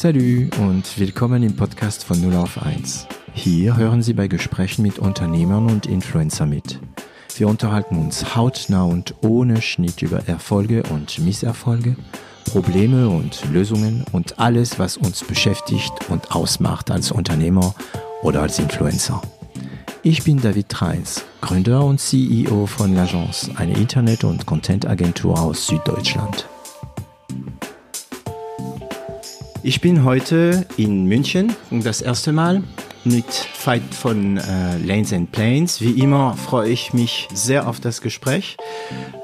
Salut und willkommen im Podcast von 0 auf 1. Hier hören Sie bei Gesprächen mit Unternehmern und Influencer mit. Wir unterhalten uns hautnah und ohne Schnitt über Erfolge und Misserfolge, Probleme und Lösungen und alles, was uns beschäftigt und ausmacht als Unternehmer oder als Influencer. Ich bin David Treins, Gründer und CEO von L'Agence, eine Internet- und Content-Agentur aus Süddeutschland. Ich bin heute in München das erste Mal mit Fight von äh, Lanes and Planes. Wie immer freue ich mich sehr auf das Gespräch.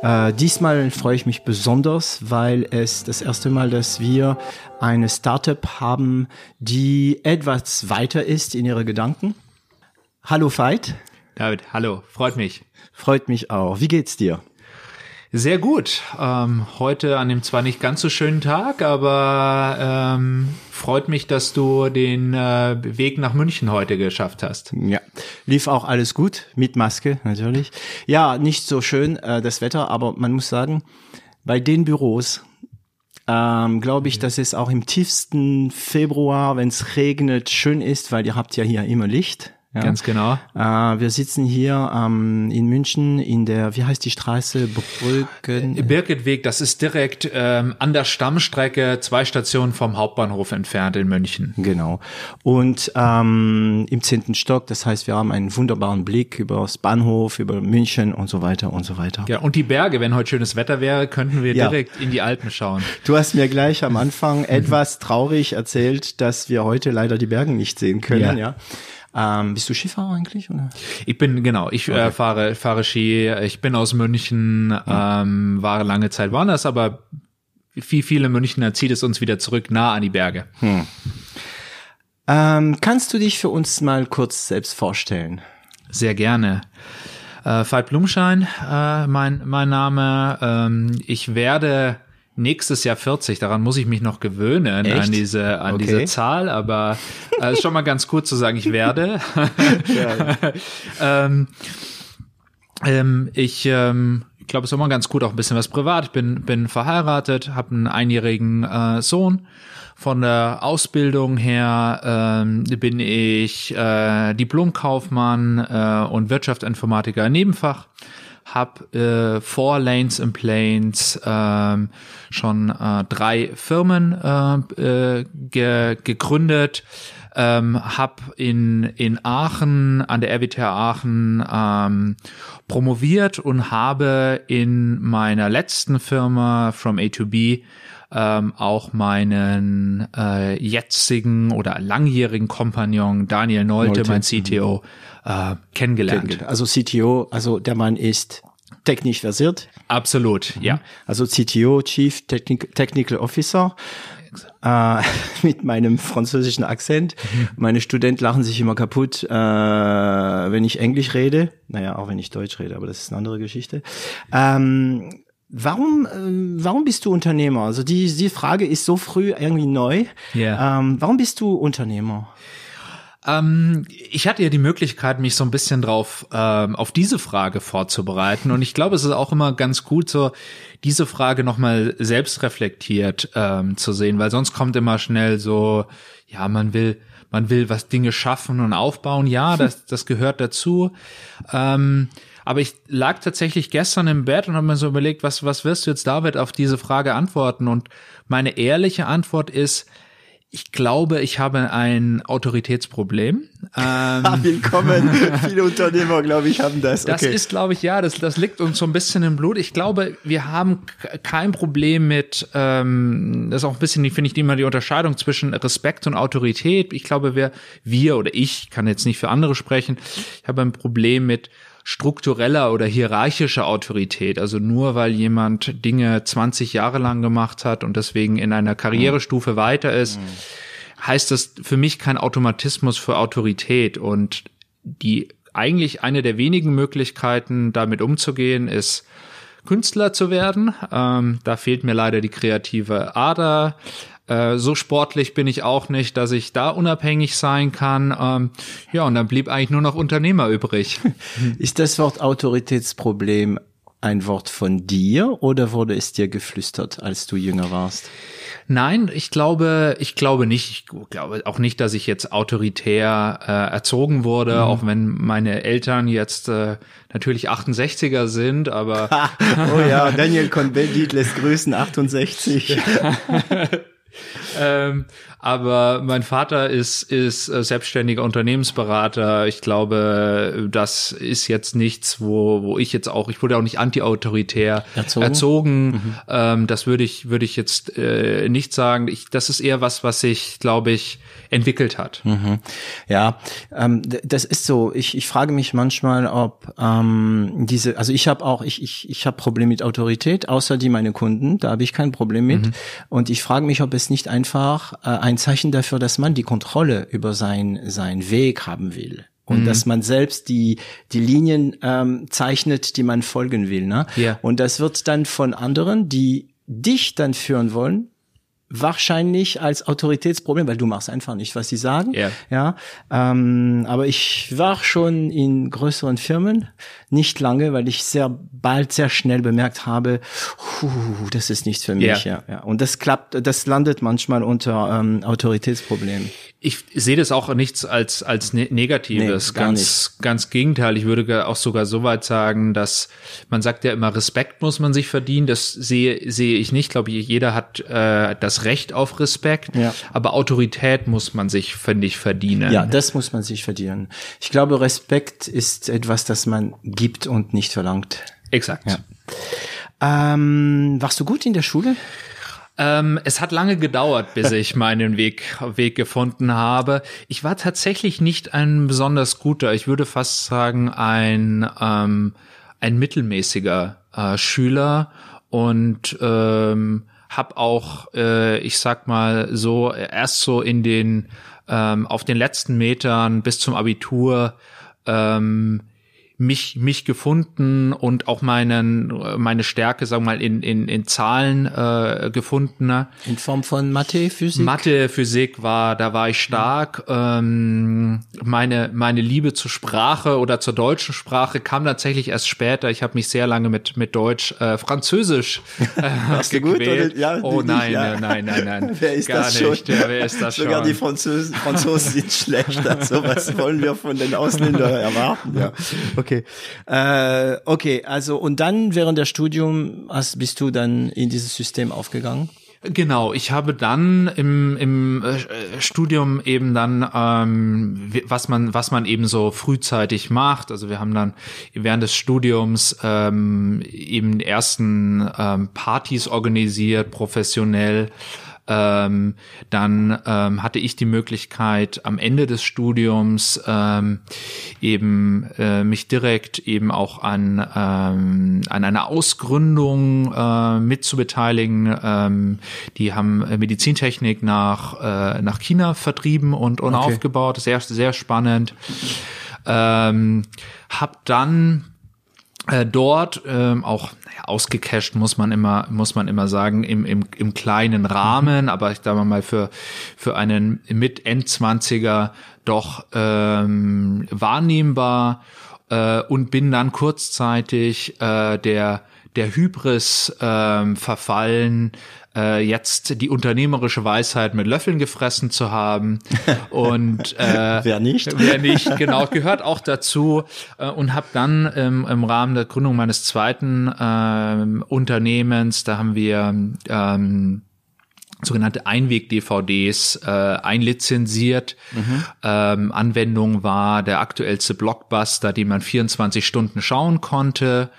Äh, diesmal freue ich mich besonders, weil es das erste Mal, dass wir eine Startup haben, die etwas weiter ist in ihre Gedanken. Hallo Veit. David, hallo, freut mich. Freut mich auch. Wie geht's dir? Sehr gut. Ähm, heute an dem zwar nicht ganz so schönen Tag, aber ähm, freut mich, dass du den äh, Weg nach München heute geschafft hast. Ja, lief auch alles gut mit Maske natürlich. Ja, nicht so schön äh, das Wetter, aber man muss sagen, bei den Büros ähm, glaube ich, dass es auch im tiefsten Februar, wenn es regnet, schön ist, weil ihr habt ja hier immer Licht. Ja. Ganz genau. Äh, wir sitzen hier ähm, in München in der, wie heißt die Straße? Brücken. Äh, Birgitweg, das ist direkt ähm, an der Stammstrecke, zwei Stationen vom Hauptbahnhof entfernt in München. Genau. Und ähm, im zehnten Stock, das heißt, wir haben einen wunderbaren Blick über das Bahnhof, über München und so weiter und so weiter. Ja, und die Berge, wenn heute schönes Wetter wäre, könnten wir ja. direkt in die Alpen schauen. Du hast mir gleich am Anfang etwas traurig erzählt, dass wir heute leider die Berge nicht sehen können, ja. ja. Ähm, bist du Skifahrer eigentlich? Oder? Ich bin, genau, ich äh, okay. äh, fahre, fahre Ski. Ich bin aus München, mhm. ähm, war lange Zeit woanders, aber wie viele Münchner zieht es uns wieder zurück, nah an die Berge. Hm. Ähm, kannst du dich für uns mal kurz selbst vorstellen? Sehr gerne. Äh, Veit Blumschein, äh, mein, mein Name. Ähm, ich werde nächstes Jahr 40. Daran muss ich mich noch gewöhnen Echt? an diese an okay. diese Zahl, aber äh, ist schon mal ganz gut zu sagen, ich werde. ähm, ähm, ich ähm, ich glaube, es ist immer ganz gut, auch ein bisschen was privat. Ich bin, bin verheiratet, habe einen einjährigen äh, Sohn. Von der Ausbildung her ähm, bin ich äh, Diplomkaufmann äh, und Wirtschaftsinformatiker Nebenfach habe äh, vor Lanes and Planes ähm, schon äh, drei Firmen äh, äh, ge gegründet. Ähm, habe in, in Aachen, an der RWTH Aachen ähm, promoviert und habe in meiner letzten Firma From A to B ähm, auch meinen äh, jetzigen oder langjährigen Kompagnon Daniel Nolte, Nolte. mein CTO, äh, kennengelernt. Also CTO, also der Mann ist technisch versiert. Absolut, ja. Also CTO, Chief Technical Officer. Äh, mit meinem französischen Akzent. Mhm. Meine Studenten lachen sich immer kaputt, äh, wenn ich Englisch rede. Naja, auch wenn ich Deutsch rede, aber das ist eine andere Geschichte. Ähm, Warum, äh, warum bist du Unternehmer? Also die, die Frage ist so früh irgendwie neu. Yeah. Ähm, warum bist du Unternehmer? Ähm, ich hatte ja die Möglichkeit, mich so ein bisschen drauf ähm, auf diese Frage vorzubereiten und ich glaube, es ist auch immer ganz gut, so diese Frage nochmal selbst reflektiert ähm, zu sehen, weil sonst kommt immer schnell so, ja, man will, man will was Dinge schaffen und aufbauen. Ja, das, das gehört dazu. Ähm, aber ich lag tatsächlich gestern im Bett und habe mir so überlegt, was, was wirst du jetzt, David, auf diese Frage antworten? Und meine ehrliche Antwort ist, ich glaube, ich habe ein Autoritätsproblem. Ähm, Willkommen. Viele Unternehmer, glaube ich, haben das. Okay. Das ist, glaube ich, ja, das, das liegt uns so ein bisschen im Blut. Ich glaube, wir haben kein Problem mit, ähm, das ist auch ein bisschen, finde ich, immer die Unterscheidung zwischen Respekt und Autorität. Ich glaube, wir, wir oder ich, kann jetzt nicht für andere sprechen, ich habe ein Problem mit struktureller oder hierarchischer Autorität. Also nur weil jemand Dinge 20 Jahre lang gemacht hat und deswegen in einer Karrierestufe mhm. weiter ist, mhm. heißt das für mich kein Automatismus für Autorität. Und die eigentlich eine der wenigen Möglichkeiten, damit umzugehen, ist Künstler zu werden. Ähm, da fehlt mir leider die kreative Ader. Äh, so sportlich bin ich auch nicht, dass ich da unabhängig sein kann. Ähm, ja, und dann blieb eigentlich nur noch Unternehmer übrig. Ist das Wort Autoritätsproblem ein Wort von dir oder wurde es dir geflüstert, als du jünger warst? Nein, ich glaube, ich glaube nicht. Ich glaube auch nicht, dass ich jetzt autoritär äh, erzogen wurde, mhm. auch wenn meine Eltern jetzt äh, natürlich 68er sind, aber oh ja, Daniel Cohn-Bendit lässt grüßen 68. Ähm, aber mein Vater ist, ist äh, selbstständiger Unternehmensberater. Ich glaube, das ist jetzt nichts, wo, wo ich jetzt auch, ich wurde auch nicht anti-autoritär erzogen. erzogen. Mhm. Ähm, das würde ich, würde ich jetzt äh, nicht sagen. Ich, das ist eher was, was ich, glaube ich, entwickelt hat. Mhm. Ja, ähm, das ist so. Ich, ich frage mich manchmal, ob ähm, diese, also ich habe auch, ich, ich, ich habe Probleme mit Autorität, außer die meine Kunden, da habe ich kein Problem mit. Mhm. Und ich frage mich, ob es nicht einfach äh, ein Zeichen dafür, dass man die Kontrolle über sein, sein Weg haben will und mhm. dass man selbst die die Linien ähm, zeichnet, die man folgen will. Ne? Yeah. Und das wird dann von anderen, die dich dann führen wollen, wahrscheinlich als Autoritätsproblem, weil du machst einfach nicht, was sie sagen. Yeah. Ja, ähm, aber ich war schon in größeren Firmen, nicht lange, weil ich sehr bald, sehr schnell bemerkt habe, das ist nichts für mich. Yeah. Ja, ja. Und das klappt, das landet manchmal unter ähm, Autoritätsproblemen ich sehe das auch nichts als als ne Negatives, nee, ganz nicht. ganz Gegenteil. Ich würde auch sogar so weit sagen, dass man sagt ja immer Respekt muss man sich verdienen. Das sehe sehe ich nicht. Ich glaube, jeder hat äh, das Recht auf Respekt, ja. aber Autorität muss man sich finde ich verdienen. Ja, das muss man sich verdienen. Ich glaube, Respekt ist etwas, das man gibt und nicht verlangt. Exakt. Ja. Ähm, warst du gut in der Schule? Ähm, es hat lange gedauert, bis ich meinen Weg, Weg gefunden habe. Ich war tatsächlich nicht ein besonders guter, ich würde fast sagen, ein, ähm, ein mittelmäßiger äh, Schüler und ähm, habe auch, äh, ich sag mal so, erst so in den, ähm, auf den letzten Metern bis zum Abitur ähm, mich mich gefunden und auch meinen meine Stärke sagen wir mal in in in Zahlen äh, gefunden in Form von Mathe Physik Mathe Physik war da war ich stark. Ähm, meine meine Liebe zur Sprache oder zur deutschen Sprache kam tatsächlich erst später. Ich habe mich sehr lange mit mit Deutsch äh, Französisch äh, gequält. gut, ja, oh nein, ja. nein nein nein nein. Wer ist gar das nicht. schon? Ja, wer ist das sogar schon? die Franzosen Franzosen sind schlecht also was wollen wir von den Ausländern erwarten ja. Okay. Äh, okay, also und dann während der Studium hast, bist du dann in dieses System aufgegangen? Genau, ich habe dann im, im äh, Studium eben dann, ähm, was man was man eben so frühzeitig macht. Also wir haben dann während des Studiums ähm, eben ersten ähm, Partys organisiert, professionell. Ähm, dann ähm, hatte ich die Möglichkeit, am Ende des Studiums ähm, eben äh, mich direkt eben auch an, ähm, an einer Ausgründung äh, mitzubeteiligen. Ähm, die haben Medizintechnik nach, äh, nach China vertrieben und, und okay. aufgebaut. Sehr, sehr spannend. Ähm, hab dann äh, dort ähm, auch naja, ausgecasht muss man immer muss man immer sagen im, im, im kleinen Rahmen, aber ich sage mal für für einen mit Endzwanziger doch ähm, wahrnehmbar. Äh, und bin dann kurzzeitig äh, der der Hybris ähm, verfallen, äh, jetzt die unternehmerische Weisheit mit Löffeln gefressen zu haben. Und äh, wer nicht? Wer nicht, genau, gehört auch dazu. Äh, und habe dann ähm, im Rahmen der Gründung meines zweiten ähm, Unternehmens, da haben wir ähm, sogenannte Einweg-DVDs äh, einlizenziert. Mhm. Ähm, Anwendung war der aktuellste Blockbuster, den man 24 Stunden schauen konnte.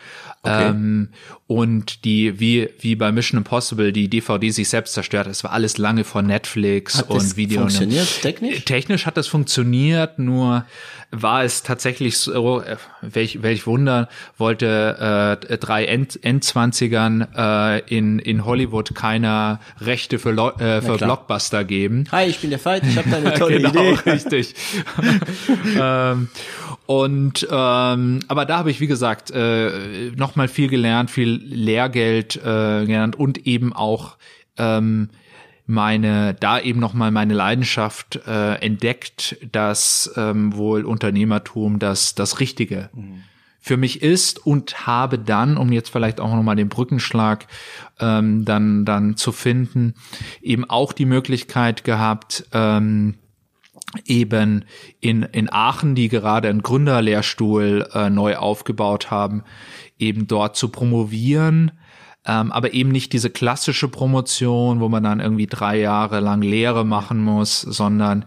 Okay. Ähm, und die, wie, wie bei Mission Impossible, die DVD sich selbst zerstört. Es war alles lange vor Netflix hat und Video. Funktioniert technisch? Technisch hat das funktioniert, nur war es tatsächlich so, welch, welch Wunder, wollte äh, drei End, Endzwanzigern äh, in, in Hollywood keiner Rechte für, äh, für Blockbuster geben. Hi, ich bin der Fight, ich habe da eine tolle genau, Idee. richtig. ähm, und ähm, aber da habe ich wie gesagt äh, noch mal viel gelernt, viel Lehrgeld äh, gelernt und eben auch ähm, meine da eben noch mal meine Leidenschaft äh, entdeckt, dass ähm, wohl Unternehmertum das das Richtige mhm. für mich ist und habe dann, um jetzt vielleicht auch nochmal den Brückenschlag ähm, dann, dann zu finden, eben auch die Möglichkeit gehabt, ähm, eben in, in Aachen, die gerade einen Gründerlehrstuhl äh, neu aufgebaut haben, eben dort zu promovieren, ähm, aber eben nicht diese klassische Promotion, wo man dann irgendwie drei Jahre lang Lehre machen muss, sondern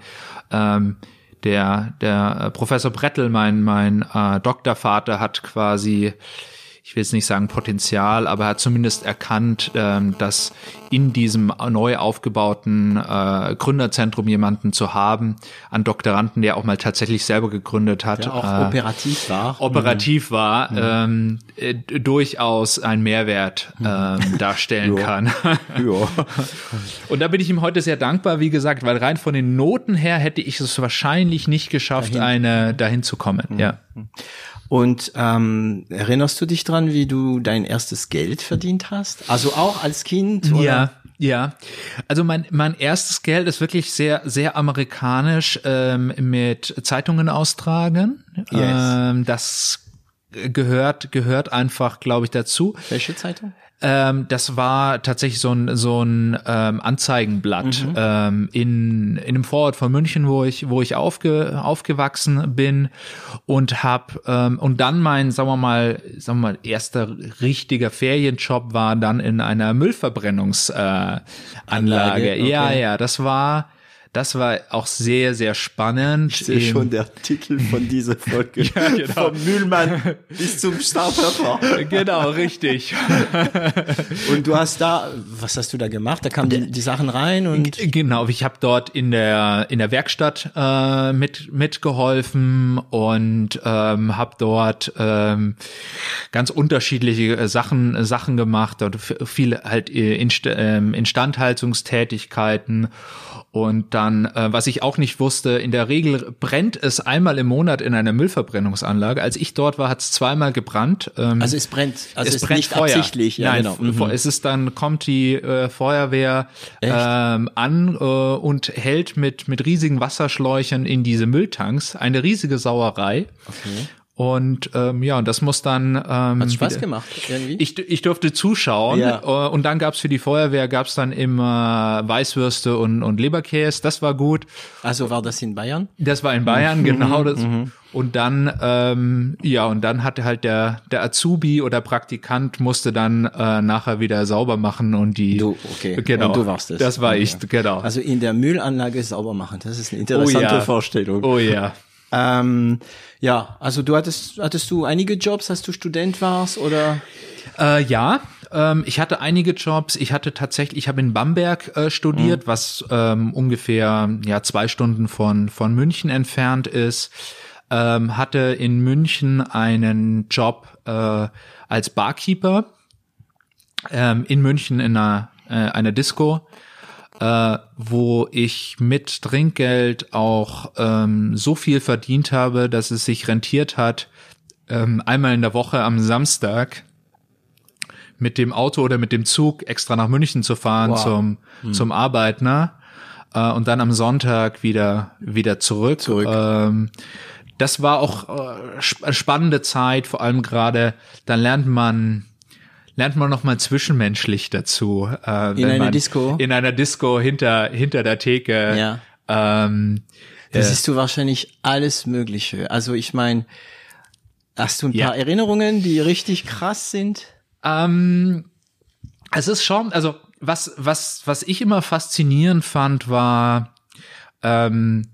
ähm, der, der Professor Brettel, mein, mein äh, Doktorvater, hat quasi ich will jetzt nicht sagen Potenzial, aber er hat zumindest erkannt, ähm, dass in diesem neu aufgebauten äh, Gründerzentrum jemanden zu haben, an Doktoranden, der auch mal tatsächlich selber gegründet hat, der auch äh, operativ war, operativ mhm. war, mhm. ähm, äh, durchaus einen Mehrwert mhm. ähm, darstellen kann. ja. Und da bin ich ihm heute sehr dankbar, wie gesagt, weil rein von den Noten her hätte ich es wahrscheinlich nicht geschafft, dahin. eine dahin zu kommen. Mhm. Ja. Und ähm, erinnerst du dich dran, wie du dein erstes Geld verdient hast? Also auch als Kind? Oder? Ja, ja. Also mein mein erstes Geld ist wirklich sehr sehr amerikanisch ähm, mit Zeitungen austragen. Yes. Ähm, das gehört gehört einfach, glaube ich, dazu. Welche Zeitung? Ähm, das war tatsächlich so ein so ein ähm, Anzeigenblatt mhm. ähm, in in einem Vorort von München, wo ich wo ich aufge, aufgewachsen bin und hab ähm, und dann mein sagen wir mal sagen wir mal erster richtiger Ferienjob war dann in einer Müllverbrennungsanlage. Äh, Anlage. Okay. Ja, ja, das war das war auch sehr, sehr spannend. Ich sehe schon der Titel von dieser Folge. ja, genau. Vom Müllmann bis zum Starpfeffer. genau, richtig. und du hast da, was hast du da gemacht? Da kamen die, die Sachen rein und genau. Ich habe dort in der in der Werkstatt äh, mit mitgeholfen und ähm, habe dort ähm, ganz unterschiedliche äh, Sachen Sachen gemacht und viele halt äh, Inst ähm, Instandhaltungstätigkeiten und dann, äh, was ich auch nicht wusste, in der Regel brennt es einmal im Monat in einer Müllverbrennungsanlage. Als ich dort war, hat es zweimal gebrannt. Ähm, also es brennt, also es, es brennt nicht Feuer. absichtlich. Ja, Nein, genau. Mhm. es ist dann kommt die äh, Feuerwehr ähm, an äh, und hält mit mit riesigen Wasserschläuchen in diese Mülltanks eine riesige Sauerei. Okay. Und ähm, ja, und das muss dann. Ähm, Hat Spaß wieder, gemacht irgendwie. Ich, ich durfte zuschauen ja. äh, und dann gab's für die Feuerwehr gab's dann immer Weißwürste und und Leberkäse. Das war gut. Also war das in Bayern? Das war in Bayern, genau. Das, mhm. Und dann ähm, ja und dann hatte halt der der Azubi oder Praktikant musste dann äh, nachher wieder sauber machen und die. Du okay. Genau. Und du warst es. Das war okay. ich genau. Also in der Müllanlage sauber machen. Das ist eine interessante oh ja. Vorstellung. Oh ja. Ähm, ja, also du hattest, hattest du einige Jobs, als du Student warst oder? Äh, ja, ähm, ich hatte einige Jobs. Ich hatte tatsächlich, ich habe in Bamberg äh, studiert, mhm. was ähm, ungefähr ja zwei Stunden von von München entfernt ist. Ähm, hatte in München einen Job äh, als Barkeeper ähm, in München in einer äh, einer Disco äh, wo ich mit Trinkgeld auch ähm, so viel verdient habe, dass es sich rentiert hat, ähm, einmal in der Woche am Samstag mit dem Auto oder mit dem Zug extra nach München zu fahren wow. zum hm. zum Arbeitner äh, und dann am Sonntag wieder wieder zurück. zurück. Ähm, das war auch äh, spannende Zeit, vor allem gerade, dann lernt man lernt man noch mal zwischenmenschlich dazu. Äh, in einer Disco? In einer Disco hinter, hinter der Theke. Ja. Ähm, da äh, siehst du wahrscheinlich alles Mögliche. Also ich meine, hast du ein paar Erinnerungen, die richtig krass sind? Ähm, es ist schon, also was, was, was ich immer faszinierend fand, war ähm,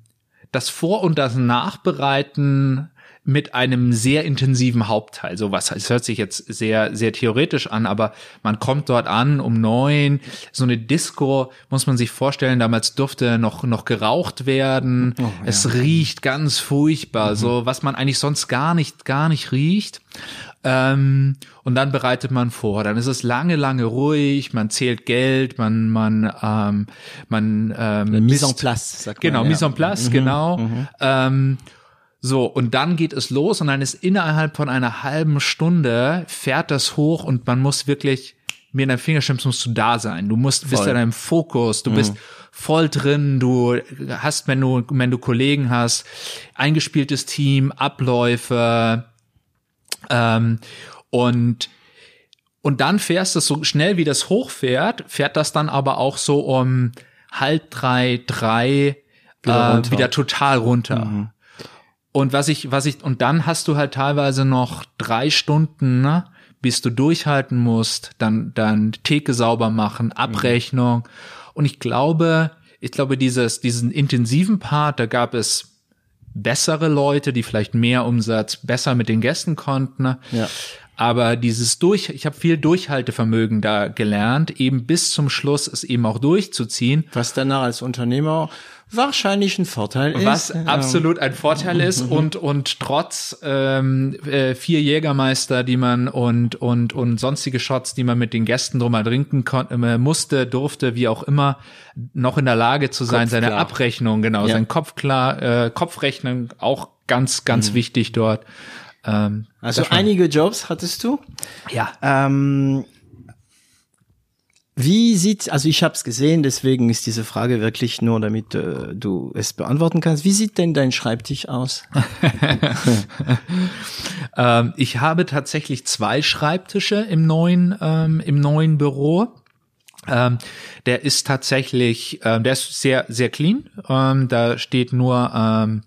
das Vor- und das Nachbereiten mit einem sehr intensiven Hauptteil. So was, es hört sich jetzt sehr, sehr theoretisch an, aber man kommt dort an um neun. So eine Disco muss man sich vorstellen, damals durfte noch, noch geraucht werden. Oh, es riecht ganz furchtbar, mhm. so was man eigentlich sonst gar nicht, gar nicht riecht. Ähm, und dann bereitet man vor. Dann ist es lange, lange ruhig. Man zählt Geld. Man, man, ähm, man ähm, Mise en place. Sagt genau, man, ja. Mise en place, mhm, genau. Mhm. Ähm, so, und dann geht es los und dann ist innerhalb von einer halben Stunde fährt das hoch und man muss wirklich, mir in deinem Fingerschnips musst du da sein. Du musst, bist in deinem Fokus, du mhm. bist voll drin, du hast, wenn du, wenn du Kollegen hast, eingespieltes Team, Abläufe, Ähm, und und dann fährst du so schnell, wie das hochfährt, fährt das dann aber auch so um halb drei, drei wieder, äh, wieder total runter. Mhm. Und was ich, was ich, und dann hast du halt teilweise noch drei Stunden, ne, bis du durchhalten musst, dann, dann Theke sauber machen, Abrechnung. Mhm. Und ich glaube, ich glaube, dieses, diesen intensiven Part, da gab es bessere Leute, die vielleicht mehr Umsatz besser mit den Gästen konnten. Ne? Ja. Aber dieses durch, ich habe viel Durchhaltevermögen da gelernt, eben bis zum Schluss es eben auch durchzuziehen. Was danach als Unternehmer wahrscheinlich ein Vorteil ist. Was absolut ein Vorteil ist und und trotz ähm, äh, vier Jägermeister, die man und und und sonstige Shots, die man mit den Gästen drum mal trinken konnte, äh, musste, durfte, wie auch immer, noch in der Lage zu sein, Kopf seine klar. Abrechnung, genau, ja. sein Kopf klar, äh, Kopfrechnen auch ganz ganz mhm. wichtig dort ähm, also einige Jobs hattest du? Ja. Ähm, wie sieht, also ich habe es gesehen, deswegen ist diese Frage wirklich nur, damit äh, du es beantworten kannst. Wie sieht denn dein Schreibtisch aus? ähm, ich habe tatsächlich zwei Schreibtische im neuen ähm, im neuen Büro. Ähm, der ist tatsächlich, ähm, der ist sehr sehr clean. Ähm, da steht nur ähm,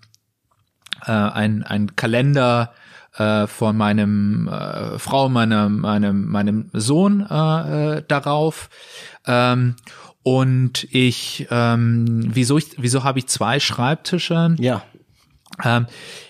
äh, ein ein Kalender äh, von meinem äh, Frau, meinem, meinem, meinem Sohn äh, äh, darauf. Ähm, und ich, ähm, wieso ich, wieso habe ich zwei Schreibtische? Ja. Ähm,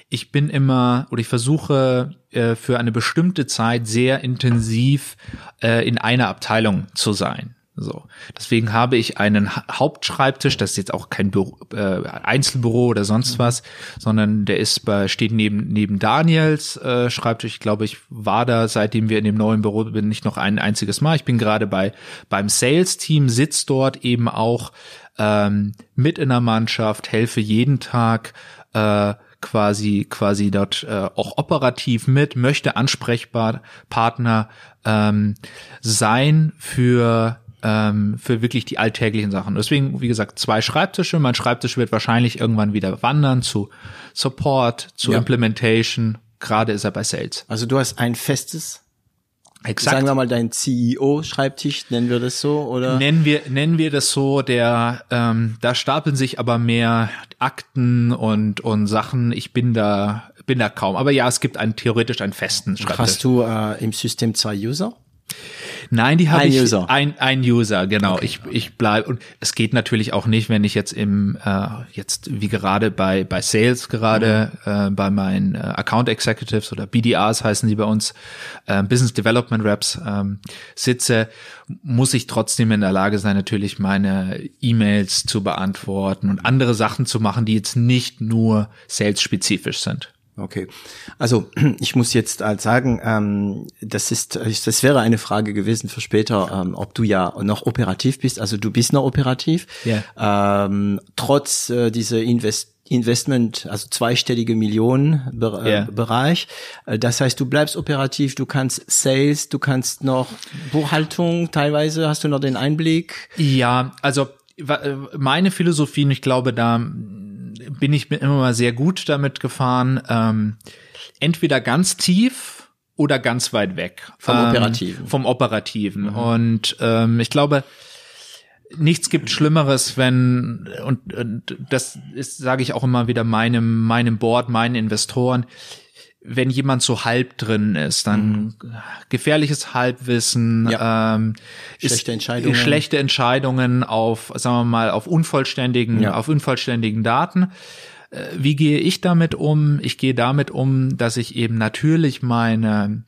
ich bin immer oder ich versuche äh, für eine bestimmte Zeit sehr intensiv äh, in einer Abteilung zu sein. So. Deswegen habe ich einen Hauptschreibtisch, das ist jetzt auch kein Büro, äh, Einzelbüro oder sonst mhm. was, sondern der ist bei, steht neben, neben Daniels äh, Schreibtisch. Ich glaube, ich war da, seitdem wir in dem neuen Büro bin, nicht noch ein einziges Mal. Ich bin gerade bei, beim Sales-Team, sitz dort eben auch ähm, mit in der Mannschaft, helfe jeden Tag äh, quasi quasi dort äh, auch operativ mit, möchte ansprechbar Partner ähm, sein für ähm, für wirklich die alltäglichen Sachen. Deswegen, wie gesagt, zwei Schreibtische. Mein Schreibtisch wird wahrscheinlich irgendwann wieder wandern zu Support, zu ja. Implementation. Gerade ist er bei Sales. Also du hast ein festes Exakt. Sagen wir mal dein CEO-Schreibtisch, nennen wir das so, oder? Nennen wir, nennen wir das so, der, ähm, da stapeln sich aber mehr Akten und, und Sachen. Ich bin da, bin da kaum. Aber ja, es gibt einen, theoretisch einen festen Schreibtisch. Hast du äh, im System zwei User? Nein, die habe ich User. ein ein User, genau. Okay. Ich ich bleib und es geht natürlich auch nicht, wenn ich jetzt im äh, jetzt wie gerade bei bei Sales gerade mhm. äh, bei meinen äh, Account Executives oder BDRs heißen die bei uns äh, Business Development Reps ähm, sitze, muss ich trotzdem in der Lage sein, natürlich meine E-Mails zu beantworten und andere Sachen zu machen, die jetzt nicht nur Sales spezifisch sind. Okay, also ich muss jetzt halt sagen, ähm, das ist, das wäre eine Frage gewesen für später, ähm, ob du ja noch operativ bist. Also du bist noch operativ, yeah. ähm, trotz äh, dieser Invest Investment, also zweistellige Millionen yeah. Bereich. Äh, das heißt, du bleibst operativ, du kannst Sales, du kannst noch Buchhaltung, teilweise hast du noch den Einblick. Ja, also äh, meine Philosophie, und ich glaube, da bin ich immer mal sehr gut damit gefahren. Ähm, entweder ganz tief oder ganz weit weg. Vom ähm, Operativen. Vom Operativen. Mhm. Und ähm, ich glaube, nichts gibt Schlimmeres, wenn, und, und das ist, sage ich auch immer wieder meinem, meinem Board, meinen Investoren, wenn jemand so halb drin ist, dann mhm. gefährliches Halbwissen, ja. ähm, schlechte Entscheidungen, schlechte Entscheidungen auf, sagen wir mal, auf unvollständigen, ja. auf unvollständigen Daten. Äh, wie gehe ich damit um? Ich gehe damit um, dass ich eben natürlich meine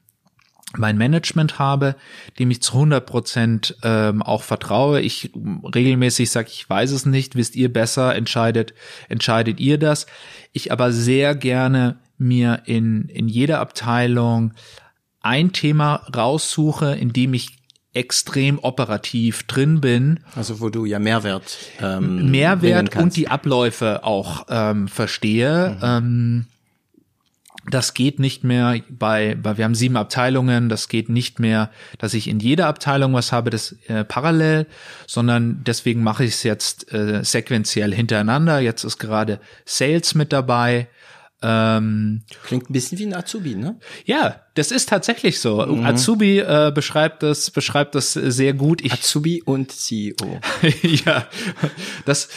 mein Management habe, dem ich zu 100 Prozent ähm, auch vertraue. Ich regelmäßig sage, ich weiß es nicht, wisst ihr besser, entscheidet, entscheidet ihr das. Ich aber sehr gerne mir in, in jeder Abteilung ein Thema raussuche, in dem ich extrem operativ drin bin. Also wo du ja Mehrwert ähm, Mehrwert und die Abläufe auch ähm, verstehe. Mhm. Ähm, das geht nicht mehr bei, bei, wir haben sieben Abteilungen, das geht nicht mehr, dass ich in jeder Abteilung was habe, das äh, parallel, sondern deswegen mache ich es jetzt äh, sequenziell hintereinander. Jetzt ist gerade Sales mit dabei, Ähm, Klingt ein bisschen wie ein Azubi, ne? ja, das ist tatsächlich so. Azubi äh, beschreibt das beschreibt das sehr gut. Ich Azubi und CEO. ja, das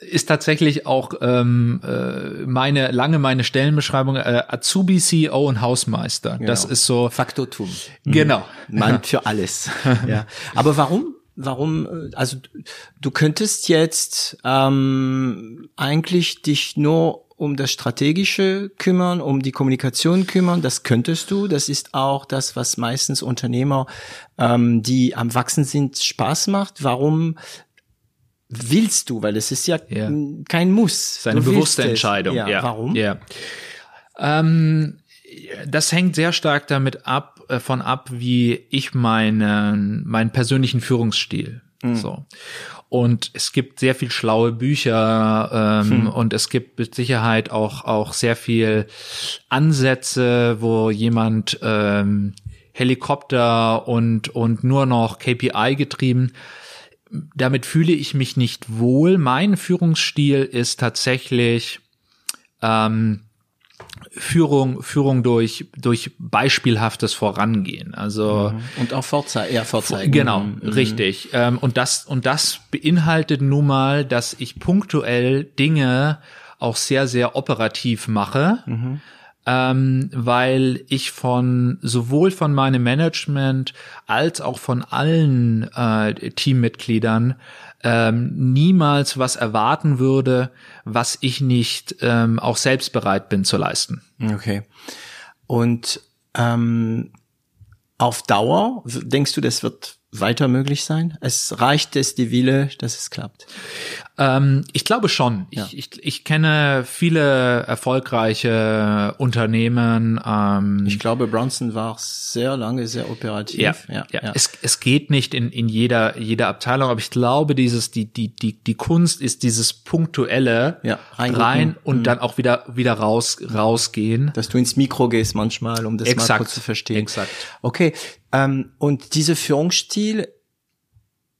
ist tatsächlich auch ähm, äh, meine lange meine Stellenbeschreibung äh, Azubi, CEO und Hausmeister. Das Genau. ist so Faktotum. genau. Mann für alles. ja. Aber warum? Warum? äh, Also du könntest jetzt ähm, eigentlich dich nur um das Strategische kümmern, um die Kommunikation kümmern. Das könntest du. Das ist auch das, was meistens Unternehmer, ähm, die am wachsen sind, Spaß macht. Warum? Willst du, weil es ist ja, Ja. kein Muss. Seine Du bewusste. Entscheidung. Ja. Ja. Warum? Ja. Ähm, das hängt sehr stark damit ab, äh, von ab, wie ich meinen, meinen persönlichen Führungsstil. So. Und es gibt sehr viel schlaue Bücher ähm, und es gibt mit Sicherheit auch auch sehr viel Ansätze, wo jemand ähm, Helikopter und und nur noch KPI getrieben damit fühle ich mich nicht wohl. Mein Führungsstil ist tatsächlich ähm, Führung, Führung durch, durch beispielhaftes Vorangehen. Also Und auch vorzei ja, vorzeigen. Genau, Mhm. richtig. Ähm, und das und das beinhaltet nun mal, dass ich punktuell Dinge auch sehr sehr operativ mache, ähm, weil ich von sowohl von meinem Management als auch von allen äh, Teammitgliedern ähm, niemals was erwarten würde, was ich nicht ähm, auch selbst bereit bin zu leisten. Okay. Und ähm, auf Dauer, denkst du, das wird weiter möglich sein? Es reicht es die Wille, dass es klappt. Ähm, ich glaube schon. Ja. Ich, ich, ich kenne viele erfolgreiche Unternehmen. Ähm, Ich glaube, Bronson war sehr lange sehr operativ. ja, ja, Es, es geht nicht in, in jeder, jeder Abteilung, aber ich glaube, dieses, die, die, die, die Kunst ist dieses punktuelle Ja, rein und dann auch wieder, wieder raus, rausgehen. dass du ins Mikro gehst manchmal, um das mal Exakt, kurz zu verstehen. exakt. Okay. Ähm, und diese Führungsstil,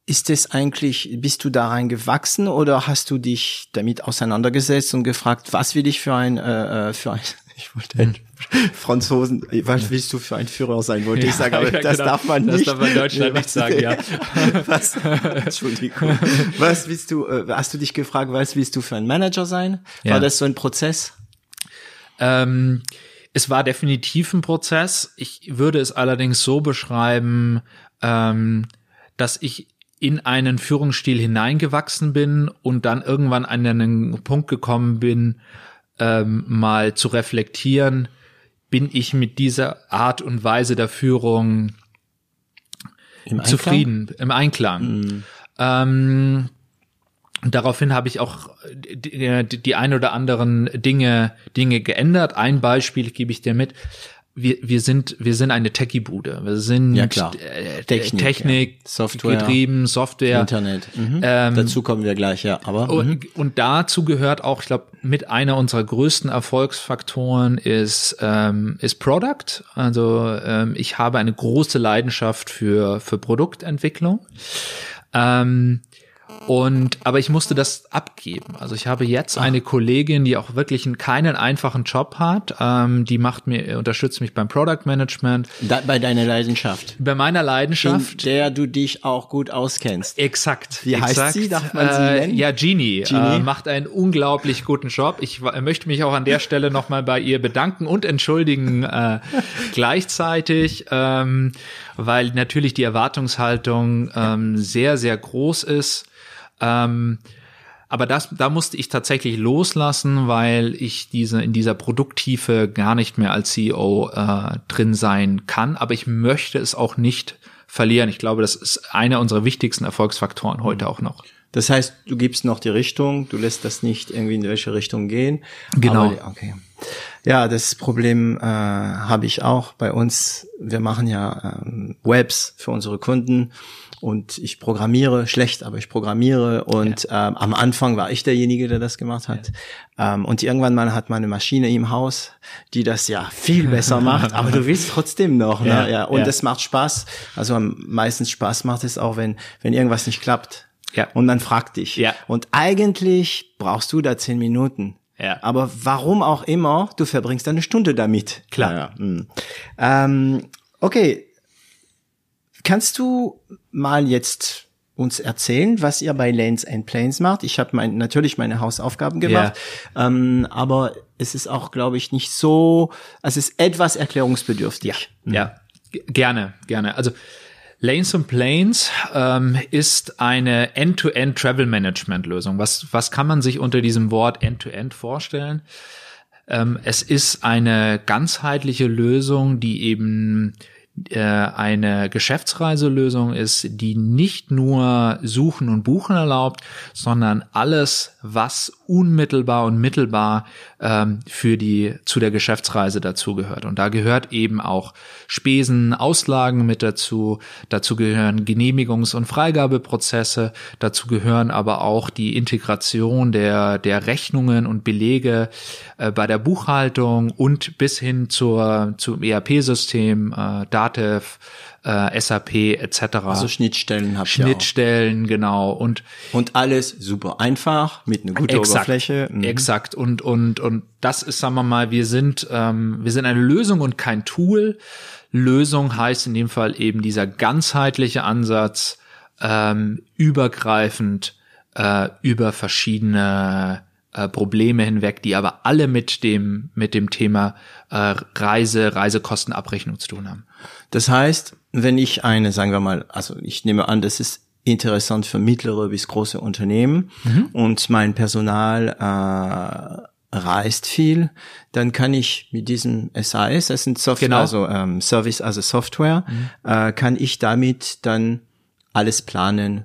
ist es eigentlich, bist du da rein gewachsen oder hast du dich damit auseinandergesetzt und gefragt, was will ich für ein, äh, äh, für ein, ich wollte einen Franzosen, was willst du für ein Führer sein, wollte ich sagen, aber ja, das genau. darf man Das nicht. darf man in Deutschland nicht sagen, ja. Was, Entschuldigung. Was willst du, äh, hast du dich gefragt, was willst du für ein Manager sein? War Ja. das so ein Prozess? Ähm, es war definitiv ein Prozess. Ich würde es allerdings so beschreiben, ähm, dass ich in einen Führungsstil hineingewachsen bin und dann irgendwann an einen Punkt gekommen bin, ähm, mal zu reflektieren, bin ich mit dieser Art und Weise der Führung Im zufrieden, im Einklang. Ähm, und daraufhin habe ich auch die, die, die ein oder anderen Dinge, Dinge geändert. Ein Beispiel gebe ich dir mit. Wir, wir sind, wir sind eine Techie-Bude. Wir sind Ja, klar. äh, Technik, Technik, ja. Software. getrieben, Software. Internet. Mhm. Ähm, Dazu kommen wir gleich, ja. Aber mhm. Und, und dazu gehört auch, ich glaube, mit einer unserer größten Erfolgsfaktoren ist, ähm, ist Product. Also ähm, ich habe eine große Leidenschaft für, für Produktentwicklung. Ähm, und aber ich musste das abgeben. Also ich habe jetzt eine Kollegin, die auch wirklich einen, keinen einfachen Job hat. Ähm, die macht mir, unterstützt mich beim Product Management. da, bei deiner Leidenschaft, Bei meiner in Leidenschaft. der du dich auch gut auskennst. Exakt. Wie heißt exakt. sie? Darf man sie äh, nennen? Ja, Genie. Genie? Äh, macht einen unglaublich guten Job. Ich wa- möchte mich auch an der Stelle nochmal bei ihr bedanken und entschuldigen äh, gleichzeitig, ähm, weil natürlich die Erwartungshaltung ähm, sehr, sehr groß ist. Ähm, aber das, da musste ich tatsächlich loslassen, weil ich diese in dieser Produkttiefe gar nicht mehr als CEO äh, drin sein kann. Aber ich möchte es auch nicht verlieren. Ich glaube, das ist einer unserer wichtigsten Erfolgsfaktoren heute auch noch. Das heißt, du gibst noch die Richtung, du lässt das nicht irgendwie in welche Richtung gehen. Genau. Aber, okay. Ja, das Problem äh, habe ich auch bei uns. Wir machen ja ähm, Webs für unsere Kunden und ich programmiere schlecht, aber ich programmiere und ähm, am Anfang war ich derjenige, der das gemacht hat. Ähm, und irgendwann mal hat man eine Maschine im Haus, die das ja viel besser macht, aber du willst trotzdem noch. Ne? Ja, Ja, und ja. das macht Spaß. Also am meisten Spaß macht es auch, wenn wenn irgendwas nicht klappt. Ja. Und man fragt dich. Ja. Und eigentlich brauchst du da zehn Minuten. Ja. Aber warum auch immer, du verbringst eine Stunde damit. Klar. Ja, ja. Hm. Ähm, okay. Kannst du mal jetzt uns erzählen, was ihr bei Lanes and Planes macht? Ich habe mein, natürlich meine Hausaufgaben gemacht, ähm, aber es ist auch, glaube ich, nicht so, es ist etwas erklärungsbedürftig. Ja, g- gerne, gerne. Also Lanes and Planes ähm, ist eine End-to-End Travel Management Lösung. Was, was kann man sich unter diesem Wort End-to-End vorstellen? Ähm, es ist eine ganzheitliche Lösung, die eben äh, eine Geschäftsreiselösung ist, die nicht nur Suchen und Buchen erlaubt, sondern alles, was unmittelbar und mittelbar ähm, für die zu der Geschäftsreise dazugehört. Und da gehört eben auch Spesen, Auslagen mit dazu. Dazu gehören Genehmigungs- und Freigabeprozesse. Dazu gehören aber auch die Integration der der Rechnungen und Belege äh, bei der Buchhaltung und bis hin zur zum ERP-System, äh, Datev, äh, SAP etc. Also Schnittstellen habt ihr auch. Schnittstellen, genau. Und Und alles super einfach, mit einer guten Exakt, Oberfläche. Mhm. Exakt. Und, und, und das ist, sagen wir mal, wir sind, ähm, wir sind eine Lösung und kein Tool. Lösung heißt in dem Fall eben dieser ganzheitliche Ansatz, ähm, übergreifend äh, über verschiedene äh, Probleme hinweg, die aber alle mit dem, mit dem Thema äh, Reise, Reisekostenabrechnung zu tun haben. Das heißt, wenn ich eine, sagen wir mal, also ich nehme an, das ist interessant für mittlere bis große Unternehmen und mein Personal äh, reist viel, dann kann ich mit diesem SAS, das sind Software, Genau. also ähm, Service as a Software, äh, kann ich damit dann alles planen,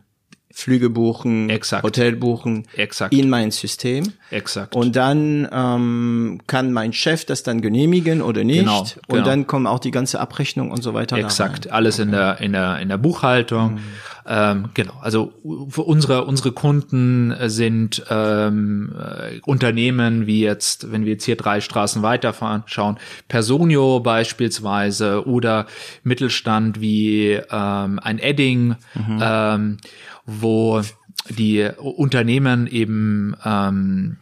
Flüge buchen, Exakt. Hotel buchen, Exakt. in mein System. Exakt. Und dann ähm, kann mein Chef das dann genehmigen oder nicht. Genau, Und genau. dann kommen auch die ganze Abrechnung und so weiter. Exakt, alles in der in der in der Buchhaltung. Ähm, genau, also für unsere unsere Kunden sind ähm, äh, Unternehmen wie jetzt, wenn wir jetzt hier drei Straßen weiterfahren, schauen, Personio beispielsweise oder Mittelstand wie ähm, ein Edding, ähm, wo die Unternehmen eben ähm,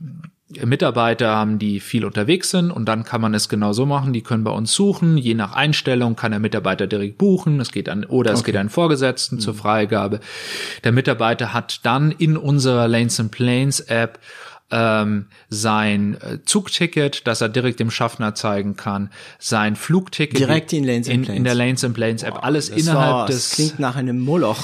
Mitarbeiter haben, die viel unterwegs sind und dann kann man es genau so machen, die können bei uns suchen, je nach Einstellung kann der Mitarbeiter direkt buchen, es geht an oder es geht an Vorgesetzten zur Freigabe. Der Mitarbeiter hat dann in unserer Lanes and Planes App ähm, sein äh, Zugticket, das er direkt dem Schaffner zeigen kann, sein Flugticket Direkt in Lanes and in, Planes. in der Lanes and Planes App, alles Das innerhalb war, des das klingt nach einem Moloch.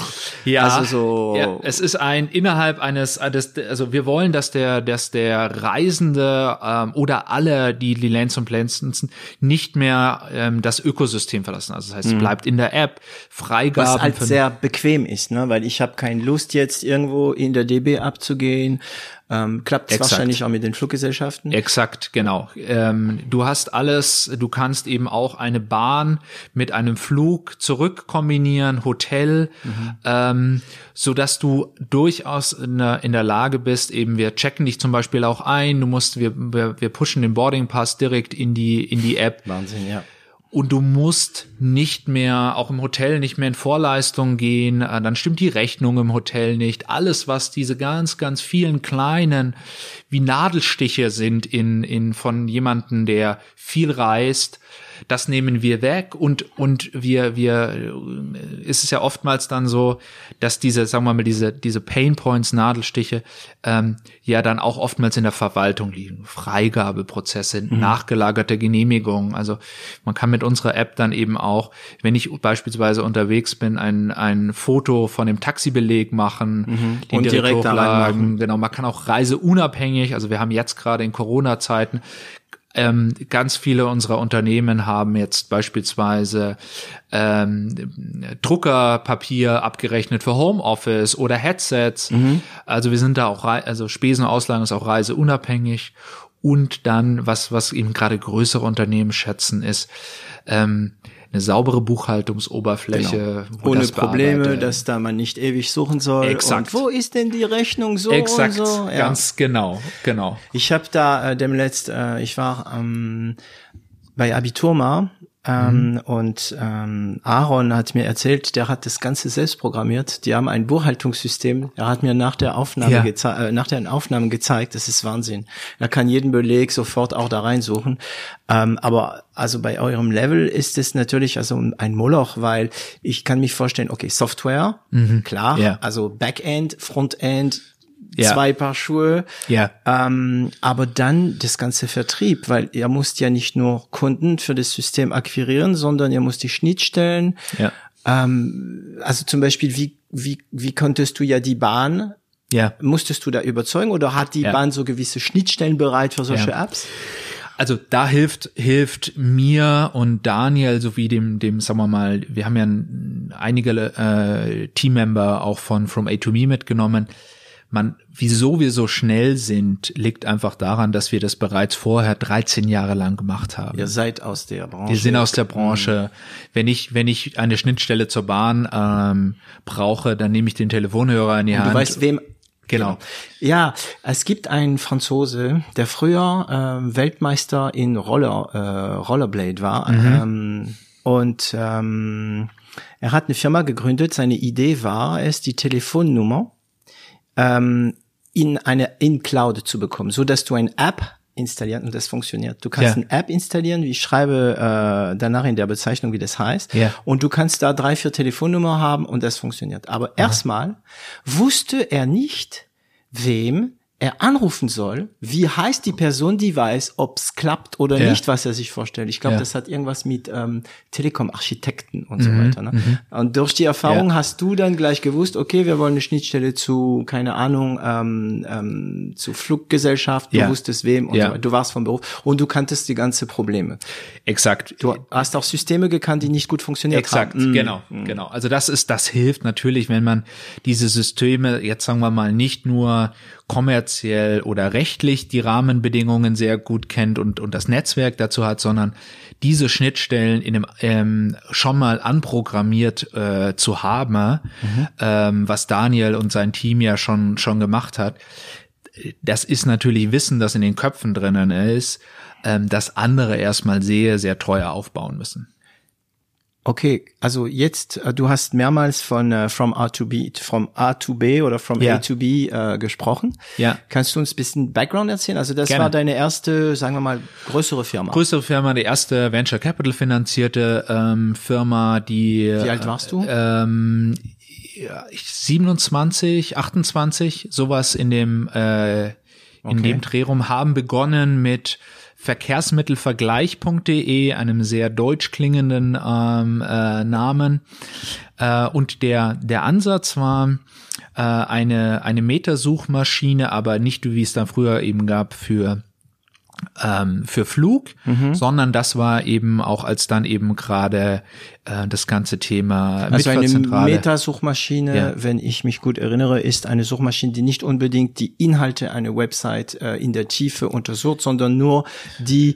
ja, Also so. ja, es ist ein innerhalb eines, äh, des, also wir wollen, dass der, dass der Reisende ähm, oder alle, die die Lanes und Planes nutzen, nicht mehr ähm, das Ökosystem verlassen. Also das heißt, es bleibt in der App, Freigaben Mhm. was halt sehr bequem ist, ne? weil ich habe keine Lust jetzt irgendwo in der DB abzugehen. Ähm, klappt Exakt. wahrscheinlich auch mit den Fluggesellschaften. Exakt, genau. Ähm, du hast alles, du kannst eben auch eine Bahn mit einem Flug zurück kombinieren, Hotel, ähm, so dass du durchaus in der, in der Lage bist, eben wir checken dich zum Beispiel auch ein, du musst, wir, wir, wir pushen den Boarding Pass direkt in die, in die App Wahnsinn, ja. Und du musst nicht mehr, auch im Hotel nicht mehr in Vorleistung gehen, äh, dann stimmt die Rechnung im Hotel nicht. Alles, was diese ganz, ganz vielen kleinen, wie Nadelstiche sind in, in von jemanden, der viel reist, das nehmen wir weg und, und wir, wir, äh, ist es ja oftmals dann so, dass diese, sagen wir mal, diese, diese Pain Points, Nadelstiche, ähm, ja dann auch oftmals in der Verwaltung liegen. Freigabeprozesse, nachgelagerte Genehmigungen. Also man kann mit unserer App dann eben auch, wenn ich beispielsweise unterwegs bin, ein, ein Foto von dem Taxibeleg machen, den Und direkt, direkt hochladen. Genau, man kann auch reiseunabhängig, also wir haben jetzt gerade in Corona-Zeiten ähm, ganz viele unserer Unternehmen haben jetzt beispielsweise ähm, Druckerpapier abgerechnet für Homeoffice oder Headsets. Also wir sind da auch, rei- also Spesenauslagen ist auch reiseunabhängig. Und dann, was, was eben gerade größere Unternehmen schätzen, ist ähm, eine saubere Buchhaltungsoberfläche. Genau. Ohne das Probleme, dass da man nicht ewig suchen soll. Exakt. Und wo ist denn die Rechnung so Exakt, und so? Ja. ganz genau, genau. Ich habe da äh, demnächst, äh, ich war ähm, bei Abiturma Ähm, mhm. Und ähm, Aaron hat mir erzählt, der hat das Ganze selbst programmiert. Die haben ein Buchhaltungssystem. Er hat mir nach der Aufnahme ja. geze äh, nach den Aufnahmen gezeigt. Das ist Wahnsinn. Er kann jeden Beleg sofort auch da reinsuchen. Ähm, aber also bei eurem Level ist es natürlich also ein Moloch, weil ich kann mich vorstellen, okay, Software, mhm. klar, ja. also Backend, Frontend, ja. zwei Paar Schuhe. Ja. Ähm, aber dann das ganze Vertrieb, weil ihr müsst ja nicht nur Kunden für das System akquirieren, sondern ihr müsst die Schnittstellen. Ja. Ähm, also zum Beispiel, wie, wie, wie konntest du ja die Bahn ja. Musstest du da überzeugen oder hat die ja. Bahn so gewisse Schnittstellen bereit für solche ja. Apps? Also da hilft hilft mir und Daniel sowie dem dem sagen wir mal, wir haben ja einige äh, Teammember auch von From A to Me mitgenommen man, wieso wir so schnell sind, liegt einfach daran, dass wir das bereits vorher 13 Jahre lang gemacht haben. Ihr seid aus der Branche. Wir sind aus der Branche. Wenn ich, wenn ich eine Schnittstelle zur Bahn ähm, brauche, dann nehme ich den Telefonhörer in die Und Hand. Du weißt, wem Genau. Ja, es gibt einen Franzose, der früher äh, Weltmeister in Roller äh, Rollerblade war mhm. ähm, und ähm, er hat eine Firma gegründet. Seine Idee war es, die Telefonnummer ähm, in eine in Cloud zu bekommen, so dass du ein App installieren und das funktioniert. Du kannst ja. eine App installieren, wie ich schreibe äh, danach in der Bezeichnung, wie das heißt, ja. und du kannst da drei, vier Telefonnummer haben und das funktioniert. Aber erstmal wusste er nicht, wem er anrufen soll, wie heißt die Person, die weiß, ob es klappt oder ja. nicht, was er sich vorstellt. Ich glaube, ja. das hat irgendwas mit ähm, Telekom-Architekten und mhm. so weiter. Ne? Mhm. Und durch die Erfahrung ja. hast du dann gleich gewusst, okay, wir wollen eine Schnittstelle zu, keine Ahnung, ähm, ähm, zu Fluggesellschaft, du wusstest wem und so weiter. Du warst vom Beruf und du kanntest die ganze Probleme. Exakt. Du hast auch Systeme gekannt, die nicht gut funktioniert Exakt, haben. Exakt, genau, mhm. genau. Also das ist, das hilft natürlich, wenn man diese Systeme, jetzt sagen wir mal, nicht nur kommerziell oder rechtlich die Rahmenbedingungen sehr gut kennt und, und das Netzwerk dazu hat, sondern diese Schnittstellen in einem ähm, schon mal anprogrammiert äh, zu haben, mhm. ähm, was Daniel und sein Team ja schon schon gemacht hat. Das ist natürlich Wissen, das in den Köpfen drinnen ist, ähm, das andere erstmal sehr sehr teuer aufbauen müssen. Okay, also jetzt, äh, du hast mehrmals von uh, from A to B, from A to B oder from ja. A to B uh, gesprochen. Ja. Kannst du uns ein bisschen Background erzählen? Also das Gerne. war deine erste, sagen wir mal, größere Firma. Größere Firma, die erste Venture Capital finanzierte ähm, Firma, die. Wie alt warst du? Ähm, 27, 28, sowas in dem äh, in okay. dem Drehraum haben begonnen mit Verkehrsmittelvergleich.de, einem sehr deutsch klingenden ähm, äh, Namen. Äh, und der, der Ansatz war äh, eine, eine Metasuchmaschine, aber nicht wie es da früher eben gab für ähm, für Flug, mhm. sondern das war eben auch als dann eben gerade äh, das ganze Thema also eine Metasuchmaschine, ja. wenn ich mich gut erinnere, ist eine Suchmaschine, die nicht unbedingt die Inhalte einer Website äh, in der Tiefe untersucht, sondern nur die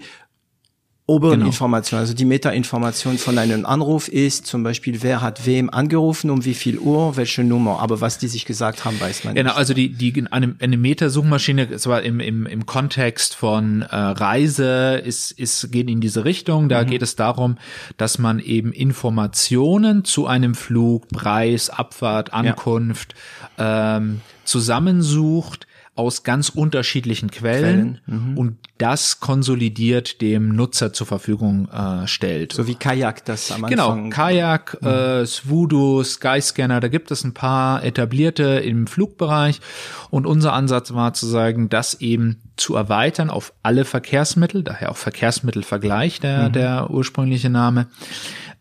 oberen genau. Informationen, also die Meta-Information von einem Anruf ist zum Beispiel, wer hat wem angerufen, um wie viel Uhr, welche Nummer, aber was die sich gesagt haben, weiß man genau, nicht. Genau, also die, die eine, eine Meta-Suchmaschine, zwar im, im, im Kontext von äh, Reise, ist, ist, geht in diese Richtung, da mhm. geht es darum, dass man eben Informationen zu einem Flug, Preis, Abfahrt, Ankunft ja. ähm, zusammensucht, aus ganz unterschiedlichen Quellen, Quellen. Mhm. und das konsolidiert dem Nutzer zur Verfügung äh, stellt. So wie Kajak das am genau, Anfang. Genau, Kajak, mhm. äh, Swoodoo, Skyscanner, da gibt es ein paar etablierte im Flugbereich und unser Ansatz war zu sagen, das eben zu erweitern auf alle Verkehrsmittel, daher auch Verkehrsmittelvergleich der, mhm. der ursprüngliche Name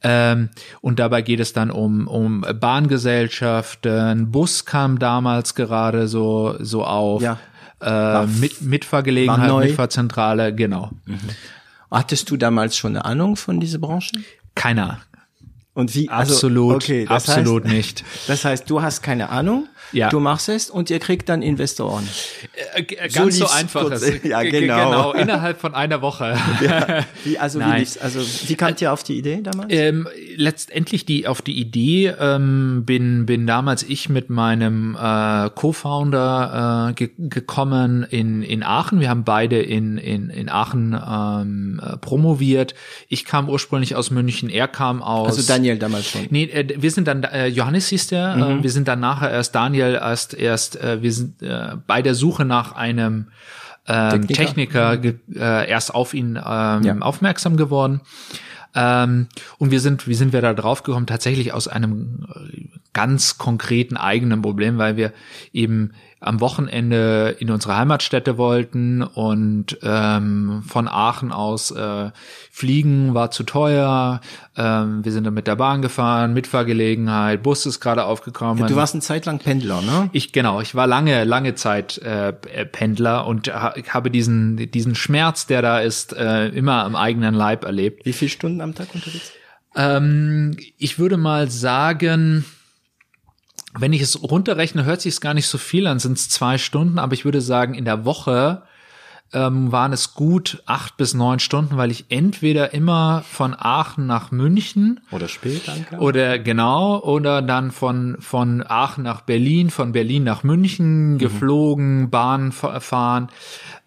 ähm, und dabei geht es dann um, um Bahngesellschaften. Bus kam damals gerade so, so auf. Ja. Äh, mit, Mitfahrgelegenheit, Mitfahrzentrale, genau. Mhm. Hattest du damals schon eine Ahnung von dieser Branche? Keiner. Und wie? Also, Absolut, okay, absolut heißt, nicht. Das heißt, du hast keine Ahnung, Ja. du machst es und ihr kriegt dann Investoren. Äh, g- Ganz so, lief's einfach. ist- Ja, g- g- genau. genau. Innerhalb von einer Woche. Wie, also, wie Nein. lief's? also wie kamt ihr auf die Idee damals? Ähm, letztendlich die auf die Idee ähm, bin bin damals ich mit meinem äh, Co-Founder äh, ge gekommen in in Aachen. Wir haben beide in in in Aachen ähm, äh, promoviert. Ich kam ursprünglich aus München, er kam aus also Daniel damals schon. Nee, äh, wir sind dann, äh, Johannes hieß der, äh, wir sind dann nachher erst Daniel, erst, erst äh, wir sind äh, bei der Suche nach einem ähm, Techniker. Techniker, äh, erst auf ihn ähm, Ja. aufmerksam geworden. Ähm, und wir sind, wie sind wir da drauf gekommen? Tatsächlich aus einem äh, ganz konkreten eigenen Problem, weil wir eben am Wochenende in unsere Heimatstätte wollten und ähm, von Aachen aus äh, fliegen war zu teuer. Ähm, wir sind dann mit der Bahn gefahren, Mitfahrgelegenheit, Bus ist gerade aufgekommen. Du warst eine Zeit lang Pendler, ne? Ich genau, ich war lange, lange Zeit äh, Pendler und ha habe diesen diesen Schmerz, der da ist, äh, immer am eigenen Leib erlebt. Wie viele Stunden am Tag unterwegs? Ähm, ich würde mal sagen, wenn ich es runterrechne, hört sich es gar nicht so viel an, sind es zwei Stunden, aber ich würde sagen, in der Woche ähm, waren es gut acht bis neun Stunden, weil ich entweder immer von Aachen nach München Oder spät ankam? oder genau, oder dann von, von Aachen nach Berlin, von Berlin nach München geflogen, Bahn fa- fahren.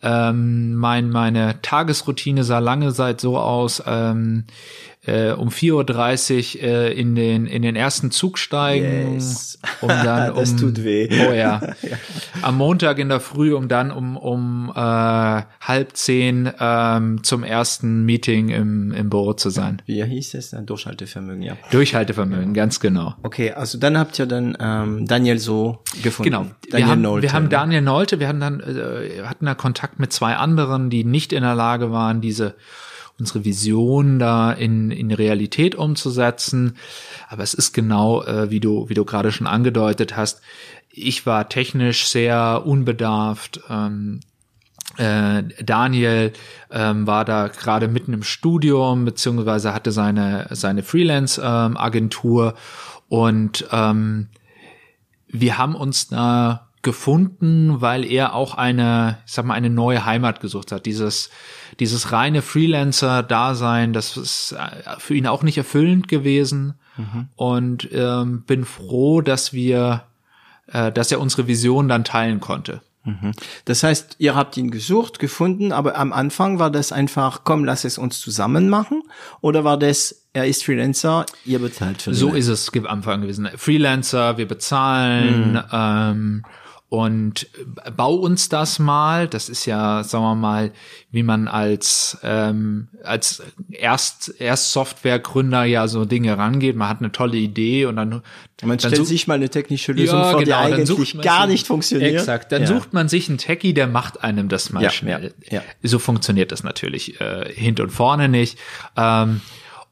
Ähm, mein, meine Tagesroutine sah lange Zeit so aus, ähm, äh, um 4.30 Uhr äh, in, den, in den ersten Zug steigen, Yes. um dann um, Das tut weh. Oh ja. Am Montag in der Früh, um dann um, um äh, halb zehn ähm, zum ersten Meeting im, im Büro zu sein. Wie hieß es? Ein Durchhaltevermögen, ja. Durchhaltevermögen, ganz genau. Okay, also dann habt ihr dann ähm, Daniel so gefunden. Genau. Daniel wir, haben, Nolte. wir haben Daniel Nolte, wir hatten dann äh, hatten da Kontakt mit zwei anderen, die nicht in der Lage waren, diese unsere Vision da in, in Realität umzusetzen. Aber es ist genau, äh, wie du, wie du gerade schon angedeutet hast. Ich war technisch sehr unbedarft. Ähm, äh, Daniel ähm, war da gerade mitten im Studium, beziehungsweise hatte seine, seine Freelance-Agentur und ähm, wir haben uns da gefunden, weil er auch eine, ich sag mal, eine neue Heimat gesucht hat. Dieses, dieses reine Freelancer-Dasein, das ist äh, für ihn auch nicht erfüllend gewesen. Und ähm, bin froh, dass wir, äh, dass er unsere Vision dann teilen konnte. Das heißt, ihr habt ihn gesucht, gefunden, aber am Anfang war das einfach, komm, lass es uns zusammen machen? Oder war das, er ist Freelancer, ihr bezahlt für So den? ist es am Anfang gewesen. Freelancer, wir bezahlen ähm, und äh, bau uns das mal. Das ist ja, sagen wir mal, wie man als ähm, als erst erst Softwaregründer ja so Dinge rangeht. Man hat eine tolle Idee und dann Man dann stellt sich mal eine technische Lösung vor, die genau, dann eigentlich gar nicht funktioniert. Exakt. Dann ja. sucht man sich einen Techie, der macht einem das mal Ja, schnell. ja, ja. So funktioniert das natürlich äh, hint und vorne nicht. Ähm,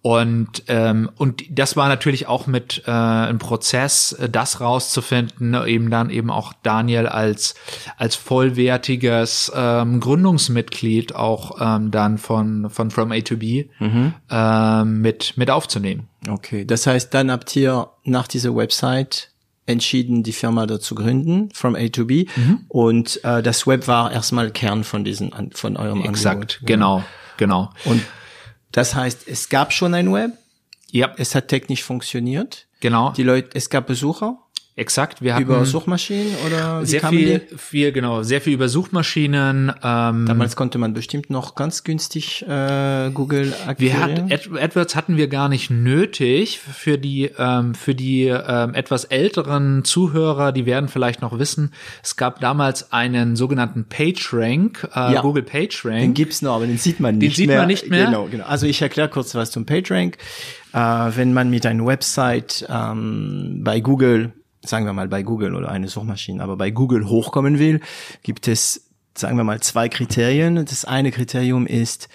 und ähm, und das war natürlich auch mit äh, ein Prozess, äh, das rauszufinden, ne, eben dann eben auch Daniel als als vollwertiges ähm, Gründungsmitglied auch ähm, dann von von From A to B Mhm. ähm, mit mit aufzunehmen. Okay, das heißt, dann habt ihr nach dieser Website entschieden, die Firma da zu gründen, from A to B. Mhm. Und äh, das Web war erstmal Kern von diesen, von eurem Exakt, Angebot. genau, genau. Und das heißt, es gab schon ein Web, Ja, es hat technisch funktioniert. genau. Die Leute, es gab Besucher Exakt, wir hatten über Suchmaschinen oder sehr viel, viel, genau, sehr viel über Suchmaschinen. Ähm, Damals konnte man bestimmt noch ganz günstig äh, Google wir akquirieren. hatten Ad AdWords hatten wir gar nicht nötig für die ähm, für die ähm, etwas älteren Zuhörer, die werden vielleicht noch wissen, es gab damals einen sogenannten PageRank, äh, Ja. Google PageRank. Den gibt's noch, aber den sieht man nicht sieht mehr. man nicht mehr? Genau, genau. Also ich erkläre kurz was zum PageRank. Äh, wenn man mit einer Website ähm, bei Google, sagen wir mal bei Google oder eine Suchmaschine, aber bei Google hochkommen will, gibt es, sagen wir mal, zwei Kriterien. Das eine Kriterium ist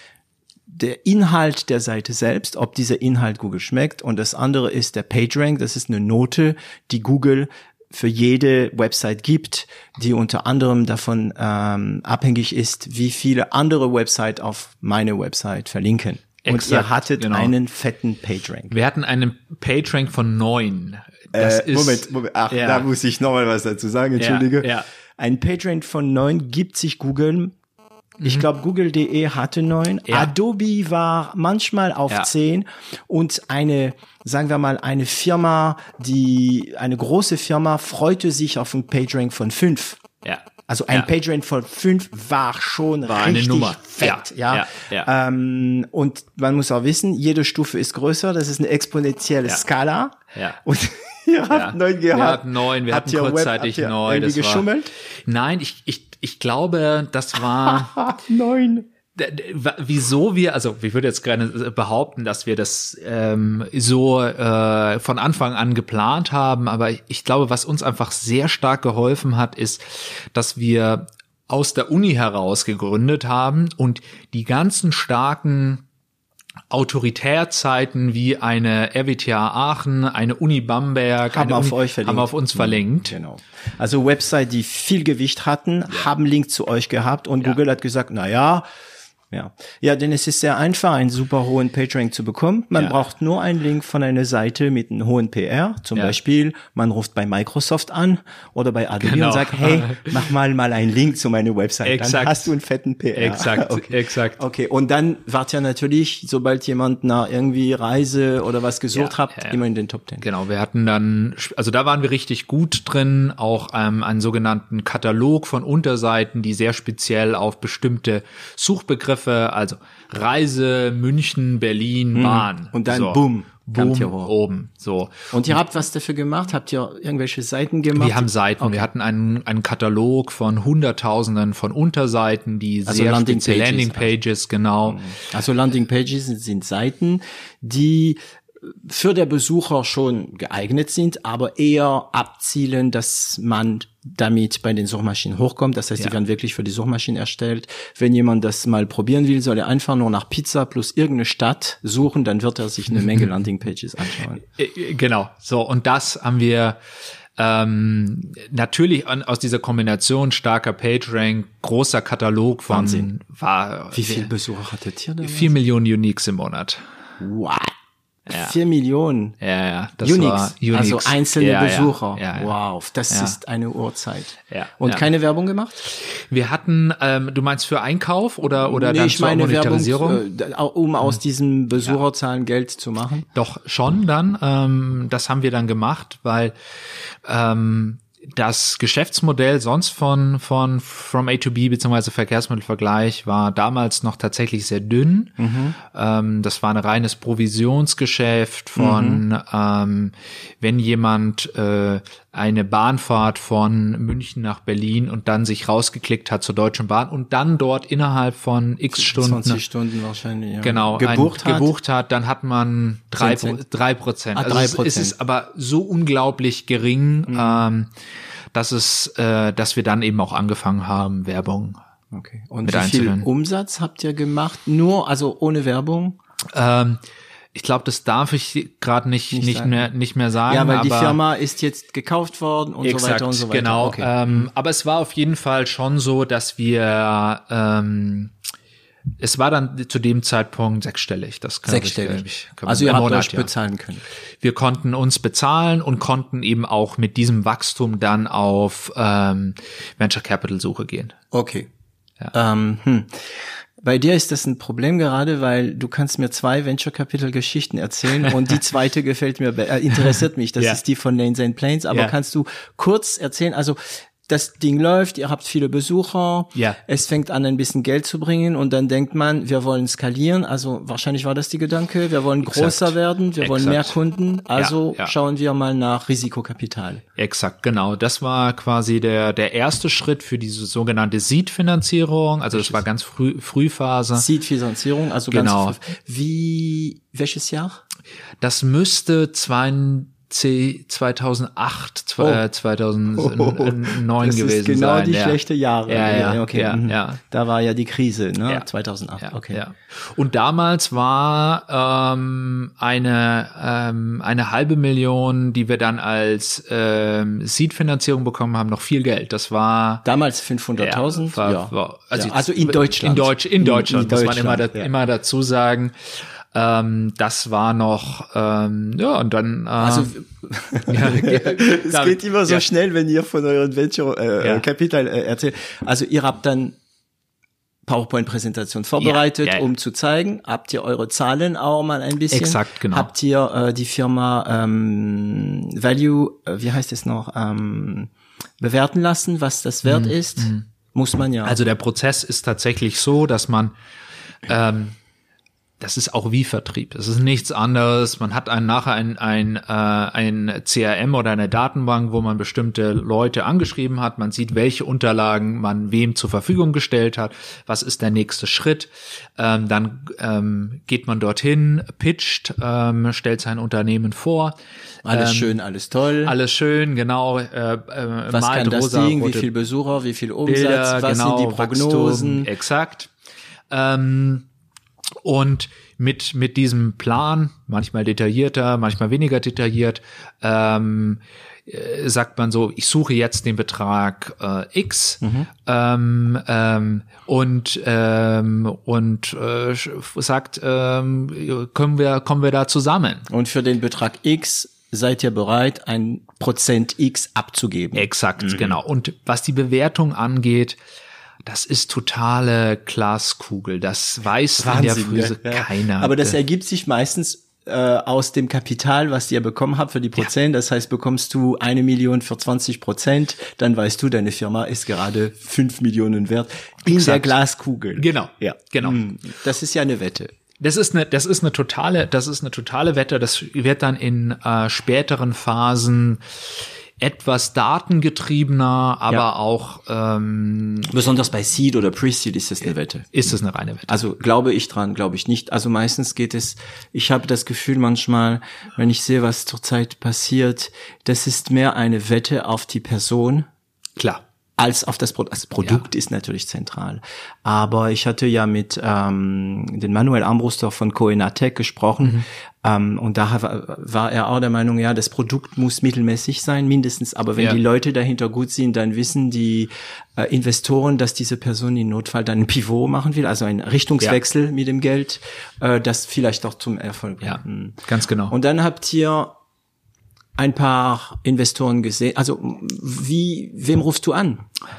der Inhalt der Seite selbst, ob dieser Inhalt Google schmeckt. Und das andere ist der PageRank. Das ist eine Note, die Google für jede Website gibt, die unter anderem davon ähm, abhängig ist, wie viele andere Website auf meine Website verlinken. Und Exakt, ihr hattet genau. einen fetten PageRank. Wir hatten einen PageRank von neun. Das Äh, ist, Moment, Moment, ach, ja. da muss ich nochmal was dazu sagen, entschuldige. ja. Ein PageRank von neun gibt sich Google. Ich glaube, Google.de hatte neun. Mhm. Ja. Adobe war manchmal auf Ja. zehn und eine, sagen wir mal, eine Firma, die, eine große Firma freute sich auf ein PageRank von fünf. Ja. Also ein Ja. PageRank von fünf war schon War eine richtig Nummer. fett, Ja, ja. ja, ja. Ähm, und man muss auch wissen, jede Stufe ist größer. Das ist eine exponentielle Ja. Skala. Ja. Und ihr habt Ja. neun gehabt. Wir hatten neun, wir Habt hatten Web- kurzzeitig ihr neun. Das war- geschummelt? Nein, ich, ich, ich glaube, das war. Neun. Wieso wir, also ich würde jetzt gerne behaupten, dass wir das ähm, so äh, von Anfang an geplant haben, aber ich, ich glaube, was uns einfach sehr stark geholfen hat, ist, dass wir aus der Uni heraus gegründet haben und die ganzen starken Autoritärzeiten wie eine RWTH Aachen, eine Uni Bamberg, Haben auf Uni, euch verlinkt. haben auf uns verlinkt. Genau. Also Website, die viel Gewicht hatten, haben Link zu euch gehabt und Ja. Google hat gesagt, na ja, ja. Ja, denn es ist sehr einfach, einen super hohen PageRank zu bekommen. Man Ja. braucht nur einen Link von einer Seite mit einem hohen PR. Zum Ja. Beispiel, man ruft bei Microsoft an oder bei Adobe Genau. und sagt, hey, mach mal mal einen Link zu meiner Website. Dann Exakt. hast du einen fetten PR. Exakt, Okay. exakt. Okay, und dann wart ihr natürlich, sobald jemand nach irgendwie Reise oder was gesucht Ja, habt, ja, ja. immer in den Top Ten. Genau, wir hatten dann, also da waren wir richtig gut drin, auch ähm, einen sogenannten Katalog von Unterseiten, die sehr speziell auf bestimmte Suchbegriffe, also Reise, München, Berlin, Bahn. Mhm. Und dann so, boom, boom, oben. So. Und ihr habt was dafür gemacht? Habt ihr irgendwelche Seiten gemacht? Wir haben Seiten, wir hatten einen, einen Katalog von Hunderttausenden von Unterseiten, die Also sehr Landing Pages, Landing Pages, genau. Also Landing Pages sind, sind Seiten, die für der Besucher schon geeignet sind, aber eher abzielen, dass man damit bei den Suchmaschinen hochkommt. Das heißt, die Ja. werden wirklich für die Suchmaschinen erstellt. Wenn jemand das mal probieren will, soll er einfach nur nach Pizza plus irgendeine Stadt suchen, dann wird er sich eine Menge Landing Pages anschauen. Äh, Genau, so und das haben wir ähm, natürlich an, aus dieser Kombination starker PageRank, großer Katalog von Wahnsinn. war Wie viele Besucher hattet ihr da? vier Millionen Uniques im Monat. What? Vier Millionen. Ja, ja, das Uniques, war Uniques. also einzelne Ja, ja, Besucher. Ja, ja. Wow, das Ja. ist eine Uhrzeit. Ja, Und ja. keine Werbung gemacht? Wir hatten, ähm, du meinst für Einkauf oder oder nee, dann ich zur meine Werbung, Monetarisierung? äh, um aus diesen Besucherzahlen Geld zu machen. Doch schon dann. Ähm, das haben wir dann gemacht, weil ähm, das Geschäftsmodell sonst von von From A to B beziehungsweise Verkehrsmittelvergleich war damals noch tatsächlich sehr dünn. Ähm, das war ein reines Provisionsgeschäft von ähm, wenn jemand äh, eine Bahnfahrt von München nach Berlin und dann sich rausgeklickt hat zur Deutschen Bahn und dann dort innerhalb von X Stunden 20 Stunden wahrscheinlich. Ja. genau Gebucht ein, hat. gebucht hat, dann hat man drei, drei Prozent. Ah, also drei es- es. Mhm. ist aber so unglaublich gering, ähm, dass es, äh, dass wir dann eben auch angefangen haben, Werbung. Okay. Und wie viel. Umsatz habt ihr gemacht? Nur, also ohne Werbung? Ähm, ich glaube, das darf ich gerade nicht nicht, sagen. mehr nicht mehr sagen. Ja, weil die Firma ist jetzt gekauft worden und Exakt, so weiter und so weiter. genau. Okay. Ähm, aber es war auf jeden Fall schon so, dass wir ähm, es war dann zu dem Zeitpunkt sechsstellig. Das kann Sechsstellig. Ich, kann also ihr habt Monat, euch ja. bezahlen können. wir konnten uns bezahlen und konnten eben auch mit diesem Wachstum dann auf ähm, Venture Capital Suche gehen. Okay. Ähm, hm. Bei dir ist das ein Problem gerade, weil du kannst mir zwei Venture Capital Geschichten erzählen und die zweite gefällt mir, äh, interessiert mich. Das Ja. ist die von Lanes and Planes. Aber Ja. kannst du kurz erzählen? Also das Ding läuft, ihr habt viele Besucher, Ja. es fängt an, ein bisschen Geld zu bringen und dann denkt man, wir wollen skalieren. Also wahrscheinlich war das die Gedanke, wir wollen Exakt. größer werden, wir wollen Exakt. mehr Kunden. Also Ja, ja. schauen wir mal nach Risikokapital. Exakt, genau. Das war quasi der der erste Schritt für diese sogenannte Seed-Finanzierung. Also das war ganz früh Frühphase. Seed-Finanzierung, also Genau. ganz wie welches Jahr? Das müsste zwei, C 2008, oh. äh, 2009 das gewesen ist genau sein. die ja. schlechte Jahre. Ja, ja, okay. ja, mhm. ja. Da war ja die Krise, ne? Ja. 2008. Ja, okay. Ja. Und damals war ähm, eine ähm, eine halbe Million, die wir dann als ähm, Seed-Finanzierung bekommen haben, noch viel Geld. Das war damals 500.000. Ja, ja. War, also, ja, also in Deutschland. In Deutsch, in Deutschland in muss man immer, da, ja. immer dazu sagen. Ähm, das war noch, ähm, ja, und dann. Äh, also, ja, es geht immer so ja. schnell, wenn ihr von euren Venture äh, Ja. Capital äh, erzählt. Also ihr habt dann PowerPoint-Präsentation vorbereitet, Ja, ja, ja. um zu zeigen. Habt ihr eure Zahlen auch mal ein bisschen? Exakt, genau. Habt ihr äh, die Firma ähm, Value, äh, wie heißt es noch, ähm, bewerten lassen, was das wert ist? Muss man ja. Also der Prozess ist tatsächlich so, dass man, ähm, das ist auch wie Vertrieb. Es ist nichts anderes. Man hat ein, nachher ein, ein, äh, ein CRM oder eine Datenbank, wo man bestimmte Leute angeschrieben hat. Man sieht, welche Unterlagen man wem zur Verfügung gestellt hat. Was ist der nächste Schritt? Ähm, dann ähm, geht man dorthin, pitcht, ähm, stellt sein Unternehmen vor. alles ähm, schön, alles toll. Alles schön, genau. Äh, äh, was kann das Ding? Wie viel Besucher? Wie viel Umsatz? Bilder, was genau, sind die Prognosen? Wachstum, exakt. Ähm, und mit, mit diesem Plan, manchmal detaillierter, manchmal weniger detailliert, ähm, äh, sagt man so, ich suche jetzt den Betrag äh, X ähm, ähm, und ähm, und äh, sagt, ähm, können wir kommen wir da zusammen? Und für den Betrag X seid ihr bereit, ein Prozent X abzugeben. Exakt, genau. Und was die Bewertung angeht, das ist totale Glaskugel. Das weiß in der Frühe ja, ja. keiner. Aber das ergibt sich meistens äh, aus dem Kapital, was ihr bekommen habt für die Prozent. Das heißt, bekommst du eine Million für 20 Prozent, dann weißt du, deine Firma ist gerade fünf Millionen wert in Exakt. der Glaskugel. Genau, Ja, genau. Hm. Das ist ja eine Wette. Das ist eine, das ist eine totale, das ist eine totale Wette. Das wird dann in äh, späteren Phasen etwas datengetriebener, aber Ja. auch ähm, Besonders bei Seed oder Pre-Seed ist das eine Wette. ist es eine reine Wette. Also glaube ich dran, glaube ich nicht. Also meistens geht es, ich habe das Gefühl manchmal, wenn ich sehe, was zurzeit passiert, das ist mehr eine Wette auf die Person Klar. Als auf das Produkt. Das Produkt ist natürlich zentral. Aber ich hatte ja mit ähm, den Manuel Armbruster von Coenatec gesprochen ähm, und da war, war er auch der Meinung, ja, das Produkt muss mittelmäßig sein, mindestens. Aber wenn Ja. die Leute dahinter gut sind, dann wissen die äh, Investoren, dass diese Person im Notfall dann ein Pivot machen will, also einen Richtungswechsel mit dem Geld, äh, das vielleicht auch zum Erfolg Ja, bringt. Hm. ganz genau. Und dann habt ihr ein paar Investoren gesehen. Also wie, wem rufst du an?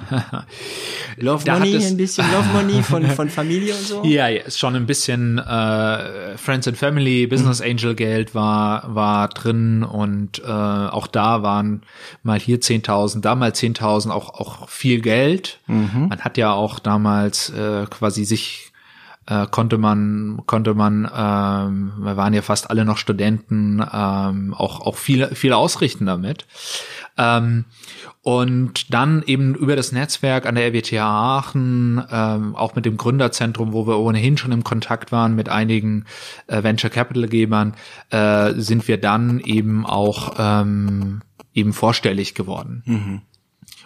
Love Da Money, ein bisschen Love Money von, von Familie und so? Ja, ja, ist schon ein bisschen äh, Friends and Family, Business Angel Geld war war drin und äh, auch da waren mal hier 10.000, da mal 10.000, auch auch viel Geld. Man hat ja auch damals äh, quasi sich äh, konnte man konnte man ähm, wir waren ja fast alle noch Studenten ähm, auch auch viel viel ausrichten damit ähm, und dann eben über das Netzwerk an der RWTH Aachen, ähm, auch mit dem Gründerzentrum, wo wir ohnehin schon im Kontakt waren mit einigen äh, Venture Capital Gebern, äh, sind wir dann eben auch ähm, eben vorstellig geworden.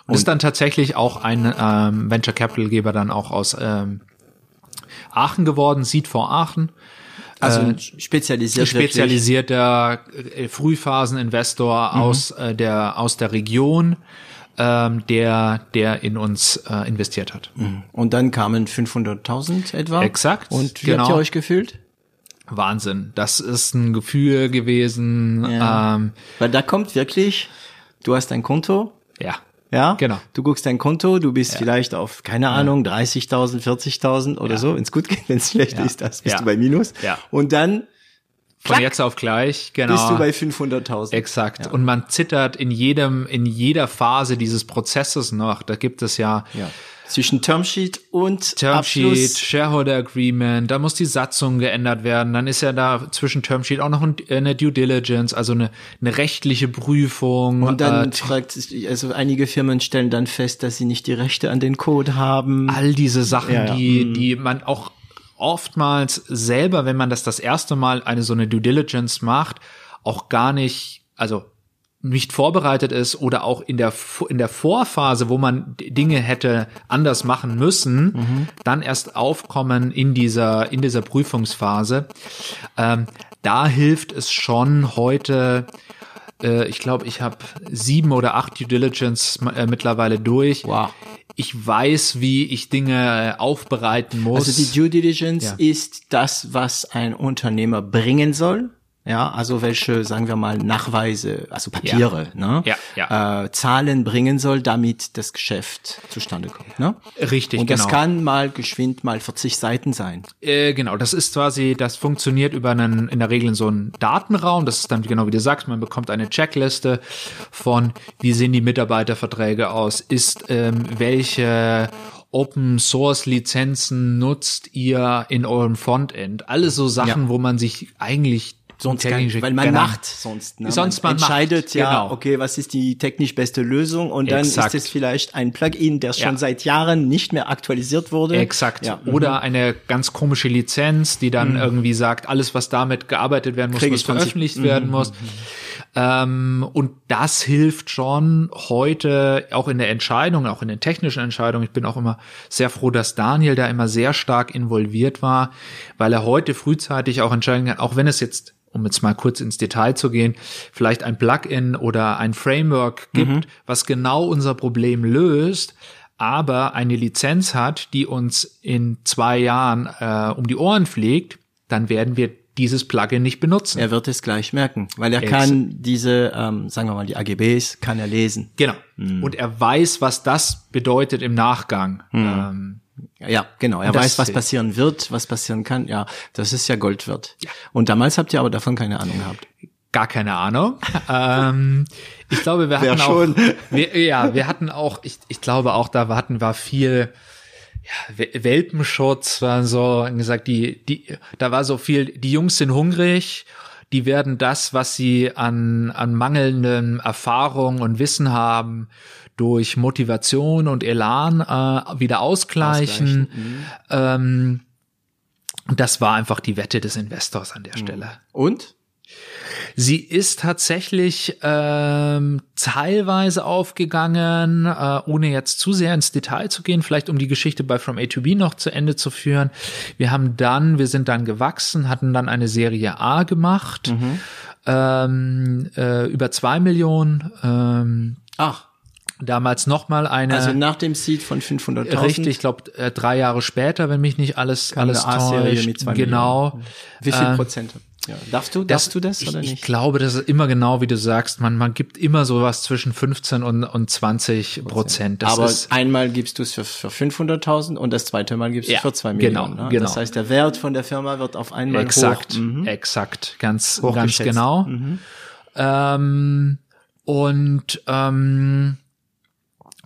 Und ist dann tatsächlich auch ein ähm, Venture Capital Geber dann auch aus ähm, Aachen geworden, Seed for Aachen Also spezialisiert wirklich. spezialisierter äh, Frühphaseninvestor aus äh, der aus der Region, ähm, der der in uns äh, investiert hat. Und dann kamen 500.000 etwa. Exakt, Und wie genau. habt ihr euch gefühlt? Wahnsinn, das ist ein Gefühl gewesen. Ja. Ähm, Weil da kommt wirklich, du hast ein Konto, ja, ja? Genau. Du guckst dein Konto, du bist vielleicht auf, keine Ahnung, 30.000, 40.000 oder Ja. so. Wenn es gut geht, wenn es schlecht Ja. ist, das bist Ja. du bei Minus. Ja. Und dann von jetzt auf gleich, genau. bist du bei 500.000. Exakt. Und man zittert in jedem, in jeder Phase dieses Prozesses noch. Da gibt es ja, Ja. Zwischen Termsheet und Termsheet, Abschluss. Shareholder Agreement, da muss die Satzung geändert werden. Dann ist ja da zwischen Termsheet auch noch ein, äh, eine Due Diligence, also eine, eine rechtliche Prüfung. Und dann äh, fragt, also einige Firmen stellen dann fest, dass sie nicht die Rechte an den Code haben. all diese Sachen, Ja, ja. die, die man auch oftmals selber, wenn man das das erste Mal eine so eine Due Diligence macht, auch gar nicht, also nicht vorbereitet ist oder auch in der in der Vorphase, wo man Dinge hätte anders machen müssen, mhm. dann erst aufkommen in dieser in dieser Prüfungsphase. Ähm, da hilft es schon heute. Äh, ich glaube, ich habe sieben oder acht Due Diligence äh, mittlerweile durch. Wow. Ich weiß, wie ich Dinge äh, aufbereiten muss. Also die Due Diligence ja. ist das, was ein Unternehmer bringen soll ja, also welche, sagen wir mal, Nachweise, also Papiere, ja. ne? Ja, ja. Äh, Zahlen bringen soll, damit das Geschäft zustande kommt, ne? Richtig, Und das genau. kann mal geschwind mal 40 Seiten sein. Äh, genau, das ist quasi, das funktioniert über einen, in der Regel in so einen Datenraum. Das ist dann genau wie du sagst, man bekommt eine Checkliste von, wie sehen die Mitarbeiterverträge aus, ist ähm, welche Open Source Lizenzen nutzt ihr in eurem Frontend? Alles so Sachen, ja. wo man sich eigentlich sonst kein, weil man genau. macht sonst. Ne? Sonst man, man entscheidet macht, ja, genau. okay, was ist die technisch beste Lösung und dann Exakt. ist es vielleicht ein Plugin, der schon Ja. seit Jahren nicht mehr aktualisiert wurde. Exakt. Ja. mhm. Oder eine ganz komische Lizenz, die dann irgendwie sagt, alles, was damit gearbeitet werden muss, Krieg was ich 20 veröffentlicht werden muss. Ähm, und das hilft schon heute auch in der Entscheidung, auch in den technischen Entscheidungen. Ich bin auch immer sehr froh, dass Daniel da immer sehr stark involviert war, weil er heute frühzeitig auch entscheiden kann, auch wenn es jetzt um jetzt mal kurz ins Detail zu gehen, vielleicht ein Plugin oder ein Framework gibt, was genau unser Problem löst, aber eine Lizenz hat, die uns in zwei Jahren äh, um die Ohren fliegt, dann werden wir dieses Plugin nicht benutzen. Er wird es gleich merken, weil er Ex- kann diese, ähm, sagen wir mal, die AGBs kann er lesen. Genau. Und er weiß, was das bedeutet im Nachgang. Ähm, Ja, genau. Er das weiß, was passieren wird, was passieren kann. Ja, das ist ja Gold wert. Und damals habt ihr aber davon keine Ahnung gehabt. gar keine Ahnung. ähm, ich glaube, wir hatten schon? auch, wir, ja, wir hatten auch, ich, ich glaube auch, da hatten war viel ja, We- Welpenschutz, war so gesagt, die, die, da war so viel, die Jungs sind hungrig, die werden das, was sie an, an mangelnden Erfahrung und Wissen haben, durch Motivation und Elan äh, wieder ausgleichen. Ähm, und das war einfach die Wette des Investors an der Stelle. Und? Sie ist tatsächlich ähm, teilweise aufgegangen, äh, ohne jetzt zu sehr ins Detail zu gehen, vielleicht um die Geschichte bei From A to B noch zu Ende zu führen. Wir haben dann, wir sind dann gewachsen, hatten dann eine Serie A gemacht, ähm, äh, über zwei Millionen. Ähm, Ach, damals noch mal eine. also nach dem Seed von 500.000. Richtig, ich glaube äh, drei Jahre später, wenn mich nicht alles Kam alles täuscht. mit zwei genau. Wie viel Ähm, Prozent? Ja. Darfst du, darfst du das ich, oder Ich nicht? glaube, das ist immer genau, wie du sagst. Man, man gibt immer sowas zwischen 15 und, und 20 Prozent. Das Aber ist, einmal gibst du es für, für 500.000 und das zweite Mal gibst du Ja, es für zwei genau, Millionen. ne? genau. Das heißt, der Wert von der Firma wird auf einmal exakt, hoch. Mhm. exakt, ganz, ganz genau. Mhm. Ähm, und ähm,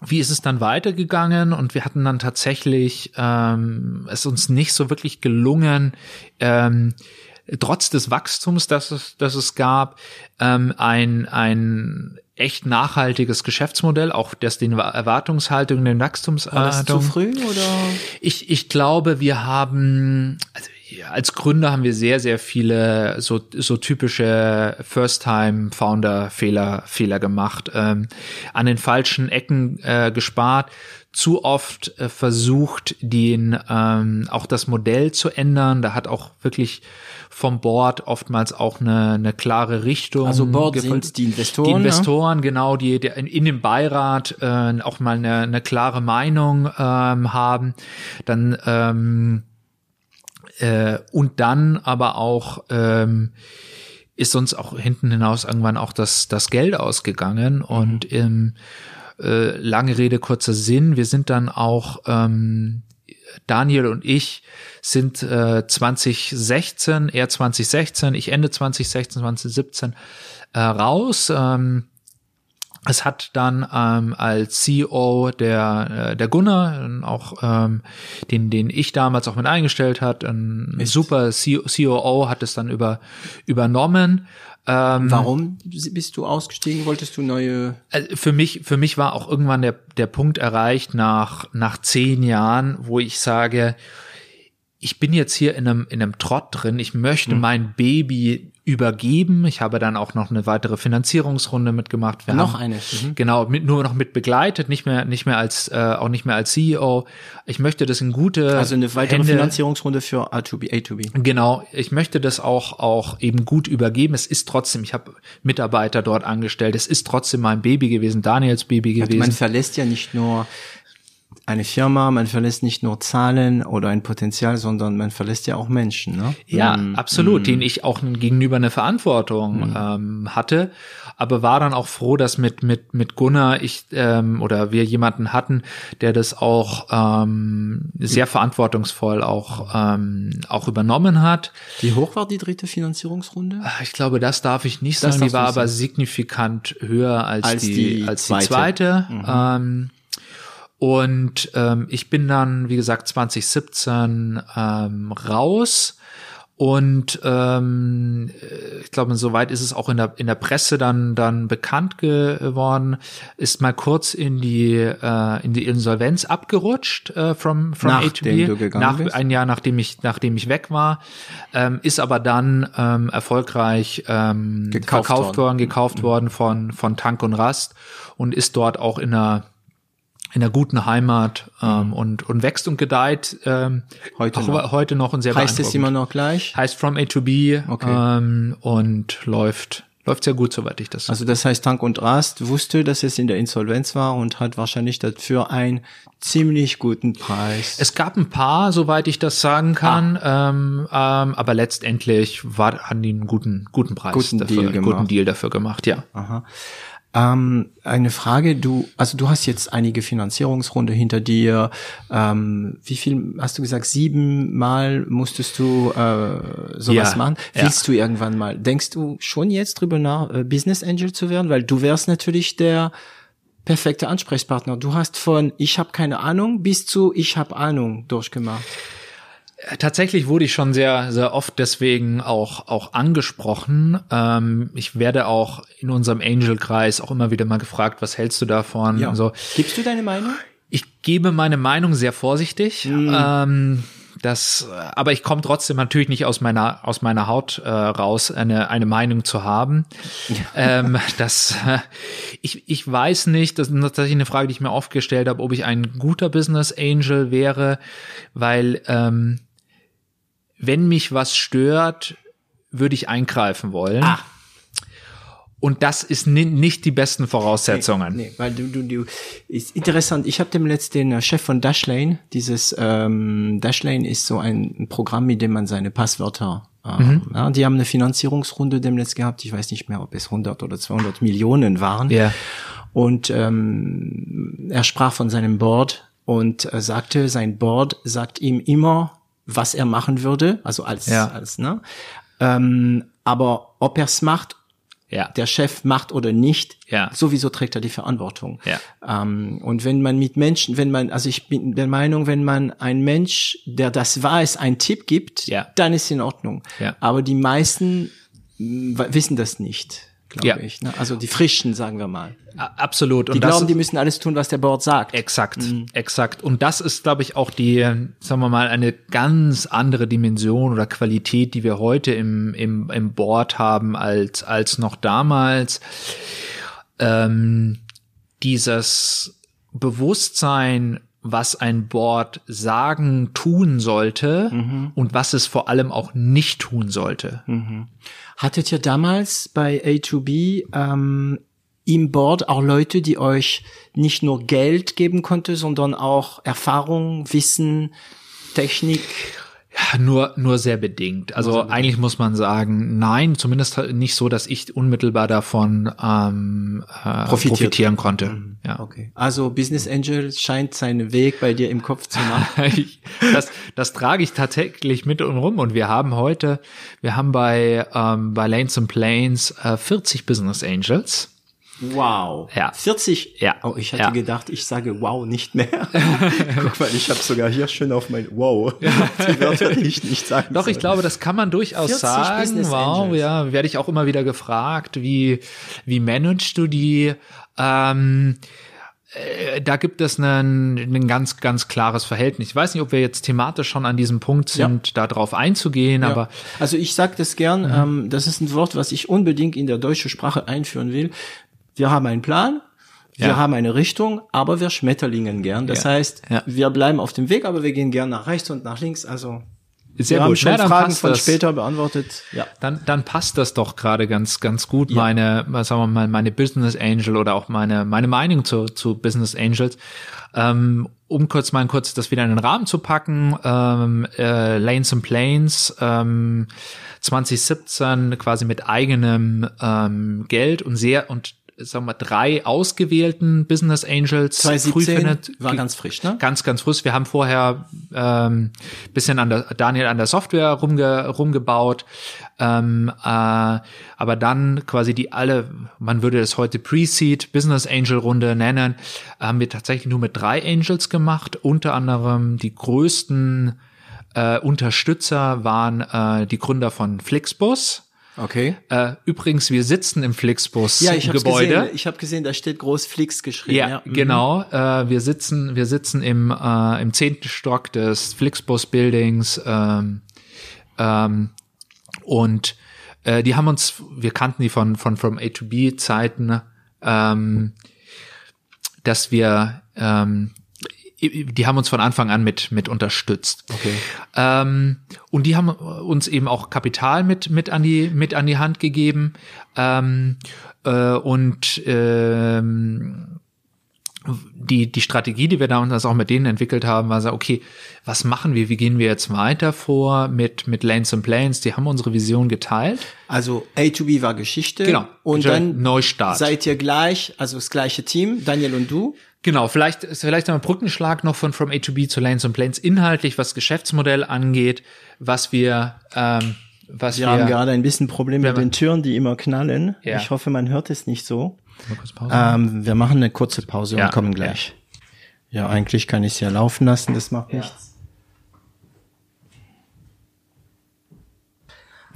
wie ist es dann weitergegangen? Und wir hatten dann tatsächlich ähm, es uns nicht so wirklich gelungen, ähm, trotz des Wachstums, das es, das es gab, ähm, ein, ein echt nachhaltiges Geschäftsmodell, auch das den Erwartungshaltungen, den War das zu Wachstumserwartungen. früh oder? Ich, ich glaube, wir haben, also ja, als Gründer haben wir sehr, sehr viele so, so typische First-Time-Founder-Fehler Fehler gemacht, ähm, an den falschen Ecken äh, gespart, zu oft äh, versucht, den ähm, auch das Modell zu ändern. Da hat auch wirklich vom Board oftmals auch eine, eine klare Richtung. Also Board sind die Investoren. Die ne? Investoren, genau, die, die in, in dem Beirat äh, auch mal eine, eine klare Meinung ähm, haben, dann ähm, äh, und dann aber auch ähm, ist uns auch hinten hinaus irgendwann auch das das Geld ausgegangen und ähm, äh, lange Rede kurzer Sinn. Wir sind dann auch ähm, Daniel und ich sind äh, 2016, er 2016, ich Ende 2016, 2017 äh, raus. Ähm, es hat dann ähm, als CEO der äh, der Gunnar äh, auch ähm, den den ich damals auch mit eingestellt hat, ein Ist- super C COO hat es dann über übernommen. Ähm, Warum bist du ausgestiegen? Wolltest du neue? also für mich, für mich war auch irgendwann der, der Punkt erreicht nach, nach zehn Jahren, wo ich sage, ich bin jetzt hier in einem, in einem Trott drin. Ich möchte mein Baby übergeben. Ich habe dann auch noch eine weitere Finanzierungsrunde mitgemacht. Wir Noch haben, eine. Mhm. Genau, mit, nur noch mit begleitet, nicht mehr, nicht mehr als, äh, auch nicht mehr als CEO. Ich möchte das in gute Also eine weitere Hände, Finanzierungsrunde für A2B, A2B. Genau, ich möchte das auch auch eben gut übergeben. Es ist trotzdem, ich habe Mitarbeiter dort angestellt. Es ist trotzdem mein Baby gewesen, Daniels Baby gewesen. Man verlässt ja nicht nur eine Firma, man verlässt nicht nur Zahlen oder ein Potenzial, sondern man verlässt ja auch Menschen. Ne? Ja, absolut, denen ich auch gegenüber eine Verantwortung ähm, hatte, aber war dann auch froh, dass mit mit mit Gunnar ich ähm, oder wir jemanden hatten, der das auch ähm, sehr verantwortungsvoll auch ähm, auch übernommen hat. Wie hoch war die dritte Finanzierungsrunde? Ich glaube, das darf ich nicht Das sagen. Die war aber signifikant höher als, Als die, die als die zweite. zweite. Ähm, und ähm, ich bin dann, wie gesagt, 2017 ähm, raus. Und ähm, ich glaube, soweit ist es auch in der in der Presse dann dann bekannt geworden, ist mal kurz in die äh, in die Insolvenz abgerutscht äh, from from Nachdem A2B du gegangen nach bist? ein Jahr nachdem ich nachdem ich weg war, ähm, ist aber dann ähm, erfolgreich ähm, Gekauft verkauft worden. worden, gekauft worden von von Tank und Rast und ist dort auch in einer in einer guten Heimat ähm, und und wächst und gedeiht ähm, Heute auch noch. heute noch und sehr Heißt es immer noch gleich? heißt From A to B Okay. ähm, und läuft läuft sehr gut, soweit ich das. Also das heißt, Tank und Rast wusste, dass es in der Insolvenz war und hat wahrscheinlich dafür einen ziemlich guten Preis. es gab ein paar, soweit ich das sagen kann, Ah. ähm, ähm, aber letztendlich war, haben die einen guten, guten Preis Guten dafür, Deal gemacht. guten Deal dafür gemacht, ja. Aha. Ähm, eine Frage, du, also du hast jetzt einige Finanzierungsrunde hinter dir. Ähm, wie viel hast du gesagt? Siebenmal musstest du äh, sowas Ja, machen. ja. Willst du irgendwann mal? Denkst du schon jetzt drüber nach, äh, Business Angel zu werden? Weil du wärst natürlich der perfekte Ansprechpartner. Du hast von ich habe keine Ahnung bis zu ich habe Ahnung durchgemacht. Tatsächlich wurde ich schon sehr, sehr oft deswegen auch, auch angesprochen. Ähm, ich werde auch in unserem Angel-Kreis auch immer wieder mal gefragt, was hältst du davon? Also, Gibst du deine Meinung? ich gebe meine Meinung sehr vorsichtig. Mhm. Ähm, das, aber ich komme trotzdem natürlich nicht aus meiner aus meiner Haut äh, raus, eine eine Meinung zu haben. Ähm, das, äh, ich ich weiß nicht. Das ist tatsächlich eine Frage, die ich mir oft gestellt habe, ob ich ein guter Business Angel wäre, weil ähm, wenn mich was stört, würde ich eingreifen wollen. Ah. Und das ist ni nicht die besten Voraussetzungen. Nee, weil du, du, du, ist interessant. Ich habe dem letzt den äh, Chef von Dashlane, dieses ähm, Dashlane ist so ein Programm, mit dem man seine Passwörter, ähm, ja, die haben eine Finanzierungsrunde demnächst gehabt. Ich weiß nicht mehr, ob es 100 oder 200 Millionen waren. Ja. Und ähm, er sprach von seinem Board und äh, sagte, sein Board sagt ihm immer, was er machen würde, also als, Ja. als ne. Ähm, aber ob er es macht Ja. der Chef macht oder nicht, Ja. sowieso trägt er die Verantwortung. Ja. Ähm, und wenn man mit Menschen, wenn man, also ich bin der Meinung, wenn man ein Mensch, der das weiß, einen Tipp gibt, Ja. dann ist in Ordnung. Ja. Aber die meisten mh, wissen das nicht, glaube Ja. ich. Ne? Also die Frischen, sagen wir mal. Absolut. Und Die glauben, die müssen alles tun, was der Board sagt. Exakt, exakt. Und das ist, glaube ich, auch die, sagen wir mal, eine ganz andere Dimension oder Qualität, die wir heute im, im, im Board haben als, als noch damals. Ähm, dieses Bewusstsein, was ein Board sagen, tun sollte und was es vor allem auch nicht tun sollte. Hattet ihr damals bei A2B ähm, im Board auch Leute, die euch nicht nur Geld geben konnte, sondern auch Erfahrung, Wissen, Technik? Ja, nur, nur sehr bedingt. Also eigentlich muss man sagen, nein, zumindest nicht so, dass ich unmittelbar davon ähm, äh, profitieren konnte. Ja. Okay. Also Business Angel scheint seinen Weg bei dir im Kopf zu machen. Ich, das, das trage ich tatsächlich mit und rum und wir haben heute, wir haben bei, ähm, bei Lanes and Planes äh, 40 Business Angels. Wow. Ja. 40? Ja. Oh, ich hatte Ja. gedacht, ich sage wow nicht mehr. Guck mal, ich habe sogar hier schön auf mein wow. Die Wörter, die ich nicht sagen Doch, ich soll. glaube, das kann man durchaus 40 sagen. Business Wow, Angels. ja, werde ich auch immer wieder gefragt, wie, wie managst du die? Ähm, äh, da gibt es ein, ganz, ganz klares Verhältnis. Ich weiß nicht, ob wir jetzt thematisch schon an diesem Punkt sind, ja. da drauf einzugehen, ja. aber. Also ich sage das gern, mhm. ähm, das ist ein Wort, was ich unbedingt in der deutschen Sprache einführen will. Wir haben einen Plan, wir ja. haben eine Richtung, aber wir schmetterlingen gern. Das heißt, wir bleiben auf dem Weg, aber wir gehen gern nach rechts und nach links. Also sehr wir gut. Haben schon Fragen von das. später beantwortet. Ja. Dann, dann passt das doch gerade ganz, ganz gut. Ja. Meine, sagen wir mal, meine Business Angel oder auch meine, meine Meinung zu, zu Business Angels. Ähm, um kurz mal kurz das wieder in den Rahmen zu packen, ähm, äh, Lanes and Planes, ähm, 2017 quasi mit eigenem ähm, Geld und sehr und sagen wir drei ausgewählten Business Angels 2017 war ganz frisch, ne? Ganz, ganz frisch. Wir haben vorher ähm, bisschen an der Daniel an der Software rumge, rumgebaut, ähm, äh, aber dann quasi die alle, man würde es heute Pre-Seed Business Angel Runde nennen, haben wir tatsächlich nur mit drei Angels gemacht. Unter anderem die größten äh, Unterstützer waren äh, die Gründer von Flixbus Okay. Äh, übrigens, wir sitzen im Flixbus ja, ich Gebäude. Gesehen. Ich habe gesehen, da steht groß Flix geschrieben. Ja, ja. Mhm. genau. Äh, wir sitzen, wir sitzen im äh, im zehnten Stock des Flixbus Buildings ähm, ähm, und äh, die haben uns, wir kannten die von von from A to B Zeiten, ähm, dass wir ähm, die haben uns von Anfang an mit mit unterstützt. Okay. Ähm, und die haben uns eben auch Kapital mit mit an die mit an die Hand gegeben. Ähm, äh, und ähm, die, die Strategie, die wir damals auch mit denen entwickelt haben, war so, okay, was machen wir? Wie gehen wir jetzt weiter vor mit, mit Lanes and Planes? Die haben unsere Vision geteilt. Also A2B war Geschichte. Genau. Und dann Neustart. seid ihr gleich, also das gleiche Team, Daniel und du. Genau, vielleicht, vielleicht ein Brückenschlag noch von From A to B zu Lanes and Planes inhaltlich, was Geschäftsmodell angeht, was wir, ähm, was wir, wir haben gerade ein bisschen Probleme mit den Türen, die immer knallen. Ja. Ich hoffe, man hört es nicht so. Ähm, wir machen eine kurze Pause ja. und kommen gleich. Ja. ja, eigentlich kann ich es ja laufen lassen, das macht nichts.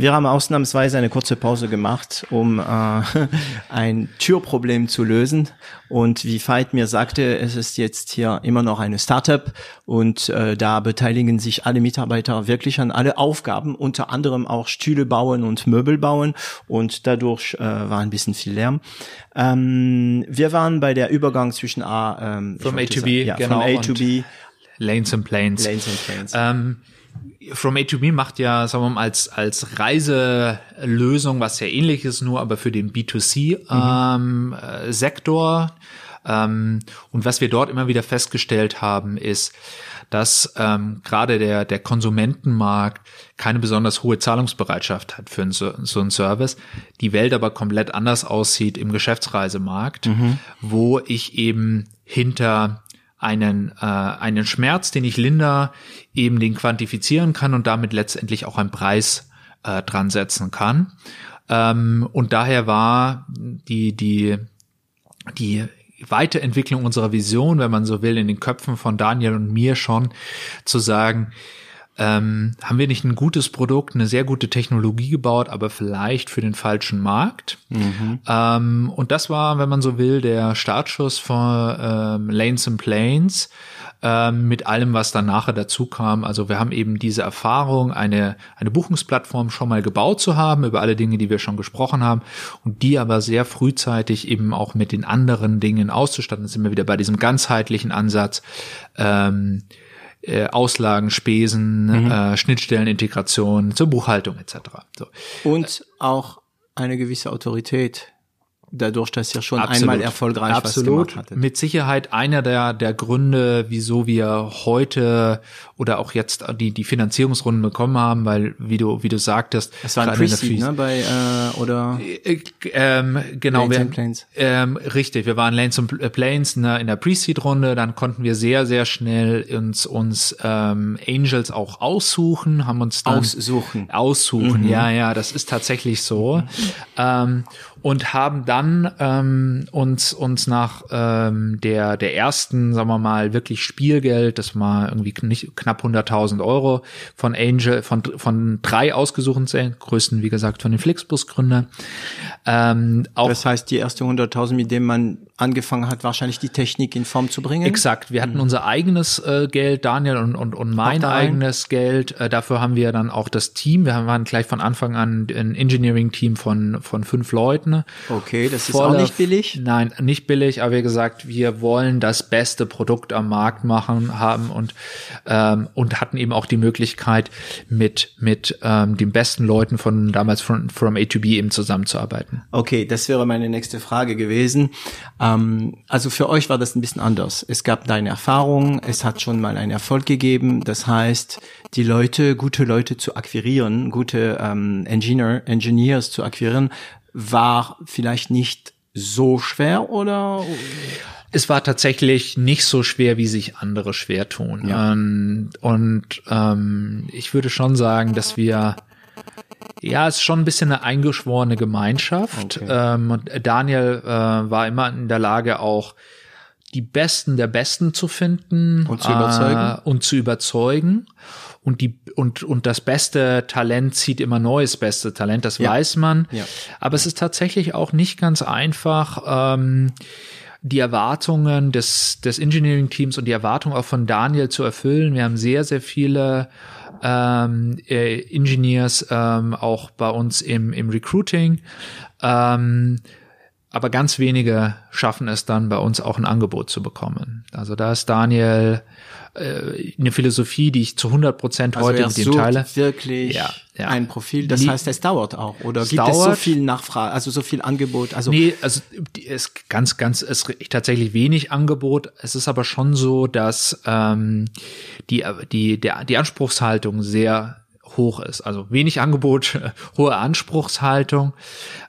Wir haben ausnahmsweise eine kurze Pause gemacht, um äh, ein Türproblem zu lösen. Und wie Veit mir sagte, es ist jetzt hier immer noch eine Startup und äh, da beteiligen sich alle Mitarbeiter wirklich an alle Aufgaben, unter anderem auch Stühle bauen und Möbel bauen. Und dadurch äh, war ein bisschen viel Lärm. Ähm, wir waren bei der Übergang zwischen A, ähm, from A to B, ja, genau, from A to B. Lanes and Planes. Lanes and Planes. Ähm, From A to B macht ja, sagen wir mal, als, als Reiselösung was sehr ähnliches, nur aber für den B2C-Sektor. Mhm. Ähm, und was wir dort immer wieder festgestellt haben, ist, dass ähm, gerade der, der Konsumentenmarkt keine besonders hohe Zahlungsbereitschaft hat für ein, so, so einen Service, die Welt aber komplett anders aussieht im Geschäftsreisemarkt, mhm. wo ich eben hinter einen, äh, einen Schmerz, den ich linder, eben den quantifizieren kann und damit letztendlich auch einen Preis äh, dran setzen kann. Ähm, und daher war die, die, die Weiterentwicklung unserer Vision, wenn man so will, in den Köpfen von Daniel und mir schon zu sagen, ähm, haben wir nicht ein gutes Produkt, eine sehr gute Technologie gebaut, aber vielleicht für den falschen Markt. Mhm. Ähm, und das war, wenn man so will, der Startschuss von ähm, Lanes and Planes ähm, mit allem, was dann nachher dazu kam. Also wir haben eben diese Erfahrung, eine, eine Buchungsplattform schon mal gebaut zu haben, über alle Dinge, die wir schon gesprochen haben, und die aber sehr frühzeitig eben auch mit den anderen Dingen auszustatten. Da sind wir wieder bei diesem ganzheitlichen Ansatz. Ähm, äh, Auslagen, Spesen, mhm. äh, Schnittstellenintegration zur Buchhaltung etc. So. Und auch eine gewisse Autorität dadurch, dass ihr schon Absolut. einmal erfolgreich Absolut. was gemacht hattet. Mit Sicherheit einer der, der Gründe, wieso wir heute oder auch jetzt die, die Finanzierungsrunden bekommen haben, weil, wie du, wie du sagtest, es war ein Pre-Seed, ne, bei, äh, oder? Äh, ähm, genau, Lanes wir, Planes. Ähm, richtig, wir waren Lanes and Planes in der, in der Pre-Seed-Runde, dann konnten wir sehr, sehr schnell uns, uns ähm, Angels auch aussuchen, haben uns dann aussuchen. Aussuchen, mhm. ja, ja, das ist tatsächlich so. ähm, und haben dann ähm, uns uns nach ähm, der der ersten, sagen wir mal, wirklich Spielgeld, das war irgendwie nicht knapp 100.000 Euro von Angel von von drei ausgesuchten größten, wie gesagt, von den Flixbus-Gründern. Ähm, auch das heißt, die erste 100.000, mit dem man angefangen hat, wahrscheinlich die Technik in Form zu bringen. Exakt. Wir hatten mhm. unser eigenes äh, Geld, Daniel und und, und mein eigenes Geld. Äh, dafür haben wir dann auch das Team. Wir waren gleich von Anfang an ein Engineering-Team von von fünf Leuten. Okay, das ist auch nicht billig. Nein, nicht billig, aber wie gesagt, wir wollen das beste Produkt am Markt machen haben und ähm, und hatten eben auch die Möglichkeit mit mit ähm, den besten Leuten von damals von from A2B eben zusammenzuarbeiten. Okay, das wäre meine nächste Frage gewesen. Ähm, also für euch war das ein bisschen anders. Es gab deine Erfahrung, es hat schon mal einen Erfolg gegeben. Das heißt, die Leute, gute Leute zu akquirieren, gute ähm, Engineer, Engineers zu akquirieren, war vielleicht nicht so schwer oder? Es war tatsächlich nicht so schwer, wie sich andere schwer tun. Ja. Und, und ähm, ich würde schon sagen, dass wir ja, es ist schon ein bisschen eine eingeschworene Gemeinschaft. Okay. Ähm, und Daniel äh, war immer in der Lage, auch die Besten der Besten zu finden und zu überzeugen. Äh, und zu überzeugen und die und und das beste Talent zieht immer neues beste Talent, das ja. weiß man. Ja. Aber es ist tatsächlich auch nicht ganz einfach. Ähm, die Erwartungen des, des Engineering-Teams und die Erwartungen auch von Daniel zu erfüllen. Wir haben sehr, sehr viele ähm, äh, Engineers ähm, auch bei uns im, im Recruiting. Ähm, aber ganz wenige schaffen es dann bei uns auch ein Angebot zu bekommen. Also da ist Daniel äh, eine Philosophie, die ich zu 100 Prozent also heute mit ihm teile. wirklich ja, ja. ein Profil. Das heißt, es dauert auch oder es gibt dauert, es so viel Nachfrage, also so viel Angebot? Also nee, also es ist ganz, ganz es ist tatsächlich wenig Angebot. Es ist aber schon so, dass ähm, die die der die Anspruchshaltung sehr hoch ist. Also wenig Angebot, hohe Anspruchshaltung.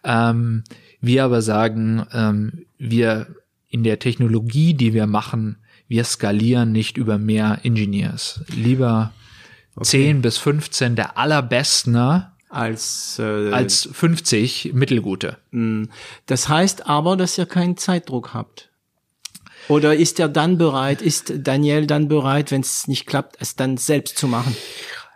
Ähm, wir aber sagen, ähm, wir in der Technologie, die wir machen, wir skalieren nicht über mehr Engineers. Lieber okay. 10 bis 15 der allerbesten als, äh, als 50 mittelgute. Mm. Das heißt aber, dass ihr keinen Zeitdruck habt. Oder ist er dann bereit, ist Daniel dann bereit, wenn es nicht klappt, es dann selbst zu machen?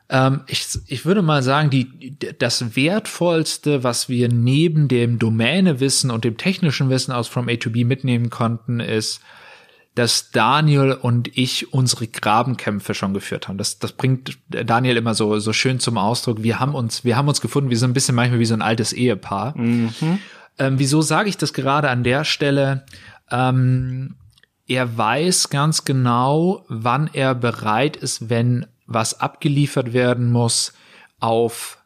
Ähm, ich, ich würde mal sagen, die, das Wertvollste, was wir neben dem Domänewissen und dem technischen Wissen aus From A to B mitnehmen konnten, ist dass Daniel und ich unsere Grabenkämpfe schon geführt haben. Das, das bringt Daniel immer so, so schön zum Ausdruck. Wir haben uns, wir haben uns gefunden, wir sind ein bisschen manchmal wie so ein altes Ehepaar. Mhm. Ähm, wieso sage ich das gerade an der Stelle? Ähm, er weiß ganz genau, wann er bereit ist, wenn was abgeliefert werden muss, auf,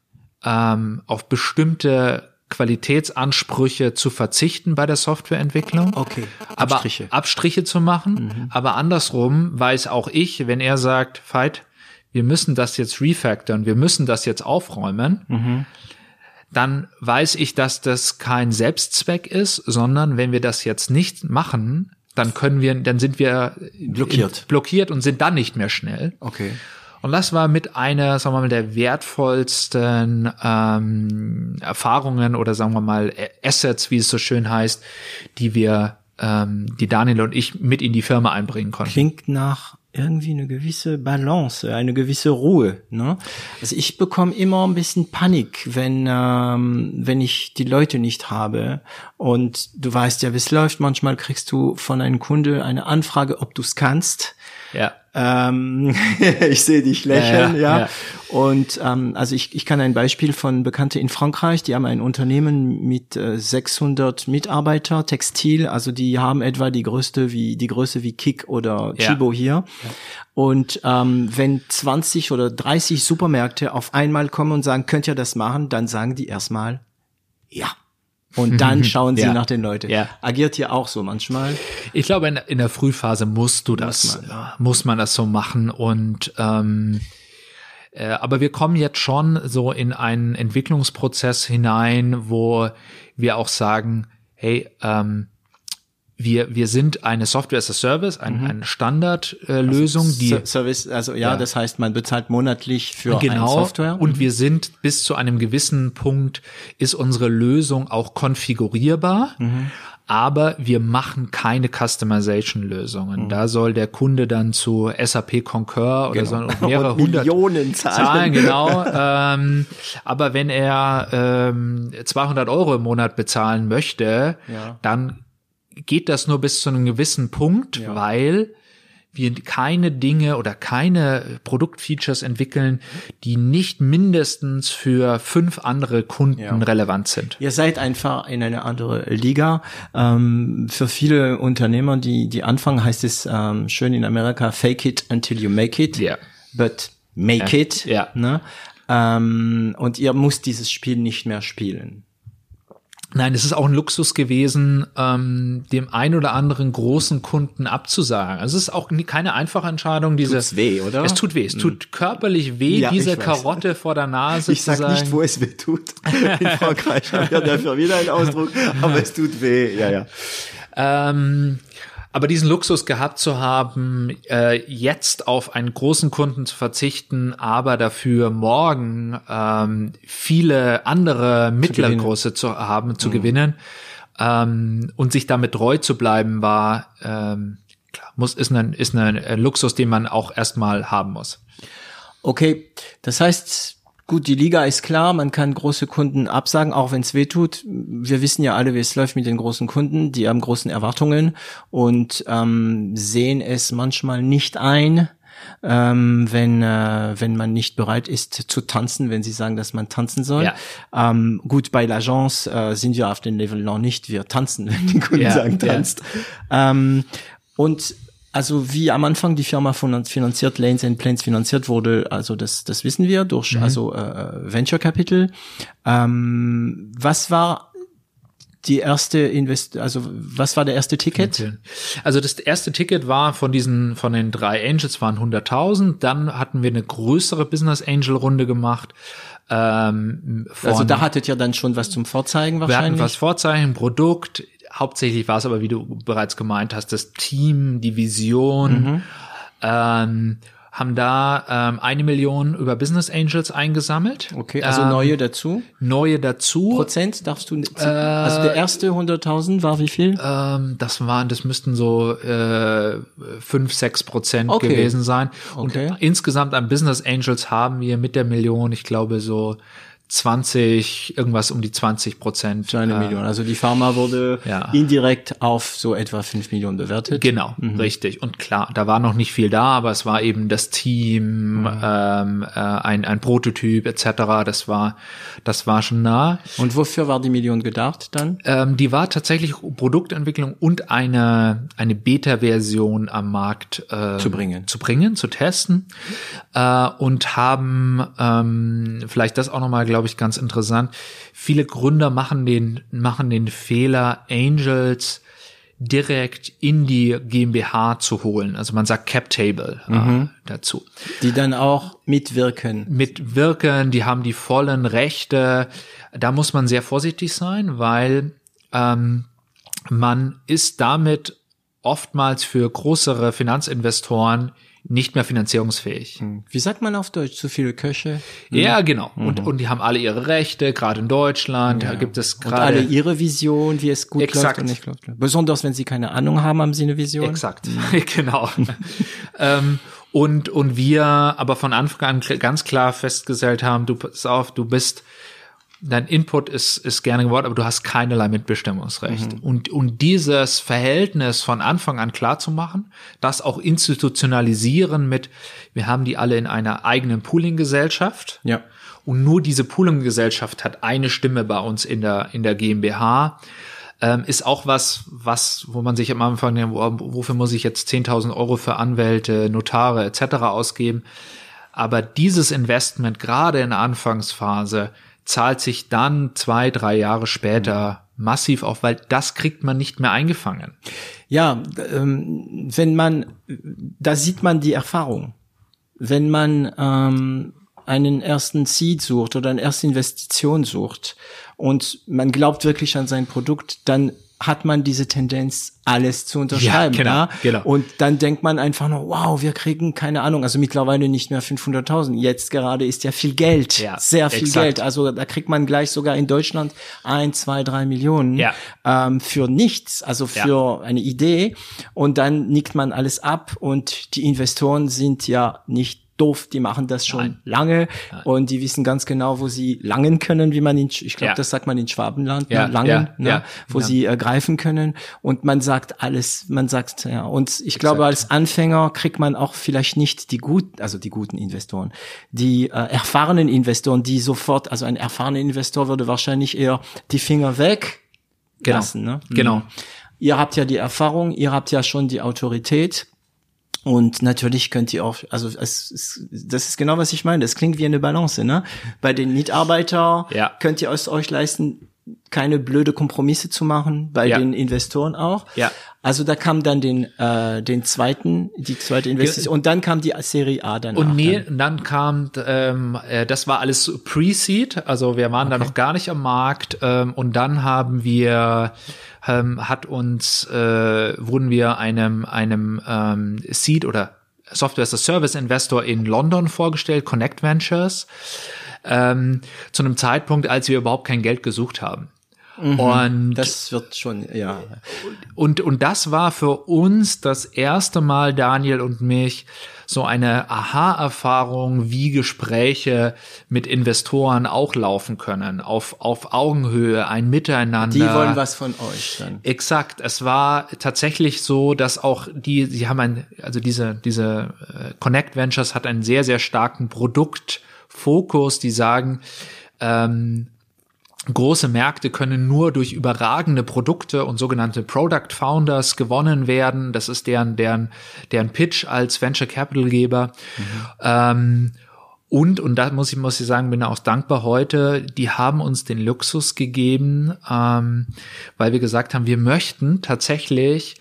ähm, auf bestimmte Qualitätsansprüche zu verzichten bei der Softwareentwicklung. Okay. Abstriche. Aber Abstriche zu machen. Mhm. Aber andersrum weiß auch ich, wenn er sagt, Veit, wir müssen das jetzt refactoren, wir müssen das jetzt aufräumen, mhm. dann weiß ich, dass das kein Selbstzweck ist, sondern wenn wir das jetzt nicht machen, dann können wir, dann sind wir blockiert, blockiert und sind dann nicht mehr schnell. Okay. Und das war mit einer, sagen wir mal, der wertvollsten ähm, Erfahrungen oder sagen wir mal Assets, wie es so schön heißt, die wir, ähm, die Daniel und ich mit in die Firma einbringen konnten. Klingt nach irgendwie eine gewisse Balance, eine gewisse Ruhe. Ne? Also ich bekomme immer ein bisschen Panik, wenn ähm, wenn ich die Leute nicht habe. Und du weißt ja, wie es läuft. Manchmal kriegst du von einem Kunde eine Anfrage, ob du es kannst. Ja. Ähm, ich sehe dich lächeln, ja. ja, ja. Und ähm, also ich, ich kann ein Beispiel von Bekannte in Frankreich, die haben ein Unternehmen mit äh, 600 Mitarbeiter, Textil, also die haben etwa die größte wie die Größe wie Kick oder Chibo ja. hier. Und ähm, wenn 20 oder 30 Supermärkte auf einmal kommen und sagen, könnt ihr das machen, dann sagen die erstmal ja. Und dann schauen sie ja. nach den Leuten. Ja. Agiert ihr auch so manchmal? Ich glaube, in, in der Frühphase musst du das, muss man, muss man das so machen. Und ähm, äh, aber wir kommen jetzt schon so in einen Entwicklungsprozess hinein, wo wir auch sagen, hey, ähm, wir, wir sind eine Software as a Service, ein, mhm. eine Standardlösung, also, die Service, also ja, ja, das heißt, man bezahlt monatlich für genau, eine Software. Und mhm. wir sind bis zu einem gewissen Punkt ist unsere Lösung auch konfigurierbar. Mhm aber wir machen keine Customization-Lösungen. Mhm. Da soll der Kunde dann zu SAP Concur oder genau. so mehrere hundert Millionen zahlen. zahlen genau. ähm, aber wenn er ähm, 200 Euro im Monat bezahlen möchte, ja. dann geht das nur bis zu einem gewissen Punkt, ja. weil wir keine Dinge oder keine Produktfeatures entwickeln, die nicht mindestens für fünf andere Kunden ja. relevant sind. Ihr seid einfach in eine andere Liga. Ähm, für viele Unternehmer, die, die anfangen, heißt es ähm, schön in Amerika, fake it until you make it. Ja. But make ja. it. Ja. Ne? Ähm, und ihr müsst dieses Spiel nicht mehr spielen. Nein, es ist auch ein Luxus gewesen, ähm, dem ein oder anderen großen Kunden abzusagen. Also es ist auch keine einfache Entscheidung. Diese, Tut's weh, oder? Es tut weh. Es tut hm. körperlich weh, ja, diese Karotte vor der Nase Ich sag sagen. nicht, wo es weh tut. In Frankreich haben wir dafür wieder einen Ausdruck, aber es tut weh. Ja, ja. Ähm, aber diesen Luxus gehabt zu haben, äh, jetzt auf einen großen Kunden zu verzichten, aber dafür morgen ähm, viele andere mittelgroße zu, zu haben, zu mhm. gewinnen ähm, und sich damit treu zu bleiben, war ähm, klar, muss ist ein ist ein Luxus, den man auch erstmal haben muss. Okay, das heißt Gut, die Liga ist klar, man kann große Kunden absagen, auch wenn es weh tut. Wir wissen ja alle, wie es läuft mit den großen Kunden, die haben großen Erwartungen und ähm, sehen es manchmal nicht ein, ähm, wenn, äh, wenn man nicht bereit ist zu tanzen, wenn sie sagen, dass man tanzen soll. Ja. Ähm, gut, bei l'Agence äh, sind wir auf dem Level noch nicht. Wir tanzen, wenn die Kunden ja, sagen, tanzt. Ja. Ähm, und also wie am Anfang die Firma finanziert, Lanes and Planes finanziert wurde, also das, das wissen wir durch mhm. also äh, Venture Capital. Ähm, was war die erste Invest, also was war der erste Ticket? Also das erste Ticket war von diesen, von den drei Angels waren 100.000. Dann hatten wir eine größere Business Angel Runde gemacht. Ähm, also da hattet ihr dann schon was zum Vorzeigen wahrscheinlich? Wir hatten was Vorzeigen, Produkt, Hauptsächlich war es aber, wie du bereits gemeint hast, das Team, die Vision. Mhm. Ähm, haben da ähm, eine Million über Business Angels eingesammelt. Okay, also ähm, neue dazu? Neue dazu. Prozent darfst du, äh, also der erste 100.000 war wie viel? Ähm, das waren, das müssten so äh, 5, 6 Prozent okay. gewesen sein. Okay. Und insgesamt an Business Angels haben wir mit der Million, ich glaube so 20, irgendwas um die 20 Prozent. Für eine äh, Million. Also die Pharma wurde ja. indirekt auf so etwa 5 Millionen bewertet. Genau, mhm. richtig. Und klar, da war noch nicht viel da, aber es war eben das Team, mhm. ähm, äh, ein, ein Prototyp etc. Das war, das war schon nah. Und wofür war die Million gedacht dann? Ähm, die war tatsächlich Produktentwicklung und eine, eine Beta-Version am Markt äh, zu bringen, zu bringen, zu testen äh, und haben ähm, vielleicht das auch nochmal, glaube glaube ich, ganz interessant. Viele Gründer machen den, machen den Fehler, Angels direkt in die GmbH zu holen. Also man sagt Cap Table äh, mhm. dazu. Die dann auch mitwirken. Mitwirken, die haben die vollen Rechte. Da muss man sehr vorsichtig sein, weil ähm, man ist damit oftmals für größere Finanzinvestoren nicht mehr finanzierungsfähig. Hm. Wie sagt man auf Deutsch? Zu viele Köche? Mhm. Ja, genau. Mhm. Und, und die haben alle ihre Rechte, gerade in Deutschland. Ja. Da gibt es gerade. Und alle ihre Vision, wie es gut exakt. läuft und nicht läuft. Besonders wenn sie keine Ahnung haben, haben sie eine Vision. Exakt, mhm. genau. ähm, und, und wir aber von Anfang an ganz klar festgestellt haben, du pass auf, du bist dein Input ist, ist gerne geworden, aber du hast keinerlei Mitbestimmungsrecht. Mhm. Und, und dieses Verhältnis von Anfang an klar zu machen, das auch institutionalisieren mit, wir haben die alle in einer eigenen Pooling-Gesellschaft. Ja. Und nur diese Pooling-Gesellschaft hat eine Stimme bei uns in der, in der GmbH. Ähm, ist auch was, was, wo man sich am Anfang, wofür muss ich jetzt 10.000 Euro für Anwälte, Notare etc. ausgeben? Aber dieses Investment gerade in der Anfangsphase zahlt sich dann zwei, drei Jahre später massiv auf, weil das kriegt man nicht mehr eingefangen. Ja, ähm, wenn man, da sieht man die Erfahrung. Wenn man ähm, einen ersten Seed sucht oder eine erste Investition sucht und man glaubt wirklich an sein Produkt, dann hat man diese Tendenz, alles zu unterschreiben. Ja, genau, ja? genau. Und dann denkt man einfach nur, wow, wir kriegen keine Ahnung, also mittlerweile nicht mehr 500.000. Jetzt gerade ist ja viel Geld, Ja, sehr viel exakt. Geld. Also da kriegt man gleich sogar in Deutschland ein, zwei, drei Millionen Ja. ähm, für nichts, also für eine Idee. Und dann nickt man alles ab und die Investoren sind ja nicht doof, die machen das schon Nein. lange und die wissen ganz genau, wo sie langen können, wie man in, ich glaube, Ja. das sagt man in Schwabenland, Ja, ne? langen, ja, ne? wo sie äh, greifen können und man sagt alles, man sagt, ja, und ich glaube, als Anfänger kriegt man auch vielleicht nicht die guten, also die guten Investoren, die äh, erfahrenen Investoren, die sofort, also ein erfahrener Investor würde wahrscheinlich eher die Finger weg Genau. lassen, ne? Genau. Mhm. Ihr habt ja die Erfahrung, ihr habt ja schon die Autorität. Und natürlich könnt ihr auch, also es, es, das ist genau, was ich meine. Das klingt wie eine Balance, ne? Bei den Mitarbeitern Ja. könnt ihr es euch leisten, keine blöde Kompromisse zu machen, bei Ja. den Investoren auch. Ja. Also da kam dann den, äh, den zweiten, die zweite Investition und dann kam die Serie A dann. Und nee, dann kam, ähm, äh, das war alles Pre-Seed, also wir waren da noch gar nicht am Markt ähm, und dann haben wir, ähm, hat uns, äh, wurden wir einem, einem ähm, Seed oder Software as a Service Investor in London vorgestellt, Connect Ventures, ähm, zu einem Zeitpunkt, als wir überhaupt kein Geld gesucht haben. Und Das wird schon, ja. und, und das war für uns das erste Mal, Daniel und mich, so eine Aha-Erfahrung, wie Gespräche mit Investoren auch laufen können, auf, auf Augenhöhe, ein Miteinander. Die wollen was von euch dann. Exakt. Es war tatsächlich so, dass auch die, sie haben ein, also diese, diese äh, Connect Ventures hat einen sehr, sehr starken Produktfokus, die sagen, ähm, Große Märkte können nur durch überragende Produkte und sogenannte Product Founders gewonnen werden. Das ist deren, deren, deren Pitch als Venture Capital Geber. Ähm, und, und da muss ich, muss ich sagen, bin auch dankbar heute, die haben uns den Luxus gegeben, ähm, weil wir gesagt haben, wir möchten tatsächlich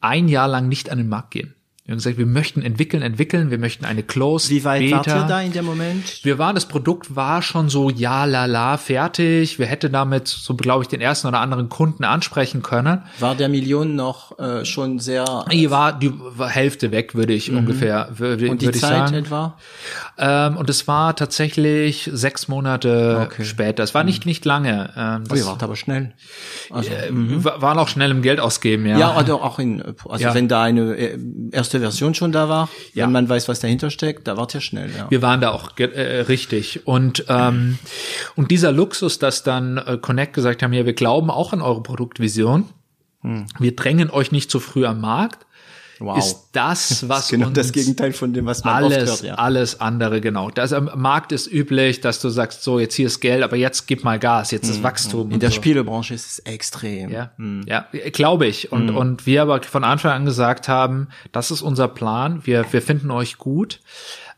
ein Jahr lang nicht an den Markt gehen. Wir haben gesagt, wir möchten entwickeln, entwickeln, wir möchten eine Closed Wie weit Beta. wart ihr da in dem Moment? Wir waren, das Produkt war schon so, ja, la, la, fertig. Wir hätten damit, so glaube ich, den ersten oder anderen Kunden ansprechen können. War der Million noch äh, schon sehr Die war die war Hälfte weg, würde ich ungefähr, würde, Mhm. und die würde ich Zeit sagen. etwa? Ähm, und es war tatsächlich sechs Monate Okay. später. Es war nicht, nicht lange. Ähm, Oh, ihr wart aber schnell. Also, wa- waren auch schnell im Geld ausgeben, ja. ja, oder auch in, also Ja. wenn da eine äh, erste Version schon da war, Ja. wenn man weiß, was dahinter steckt, da wart ihr schnell, ja. Wir waren da auch äh, richtig. Und, ähm, und dieser Luxus, dass dann äh, Connect gesagt haben, ja, wir glauben auch an eure Produktvision. Wir drängen euch nicht zu früh am Markt. Wow. Ist das, was genau uns das Gegenteil von dem, was man alles, oft hört, ja. alles andere, genau. Das am Markt ist üblich, dass du sagst, so, jetzt hier ist Geld, aber jetzt gib mal Gas, jetzt ist Wachstum. In und der so. Spielebranche ist es extrem. Ja, ja, glaube ich. Und, und wir aber von Anfang an gesagt haben, das ist unser Plan. Wir, wir finden euch gut.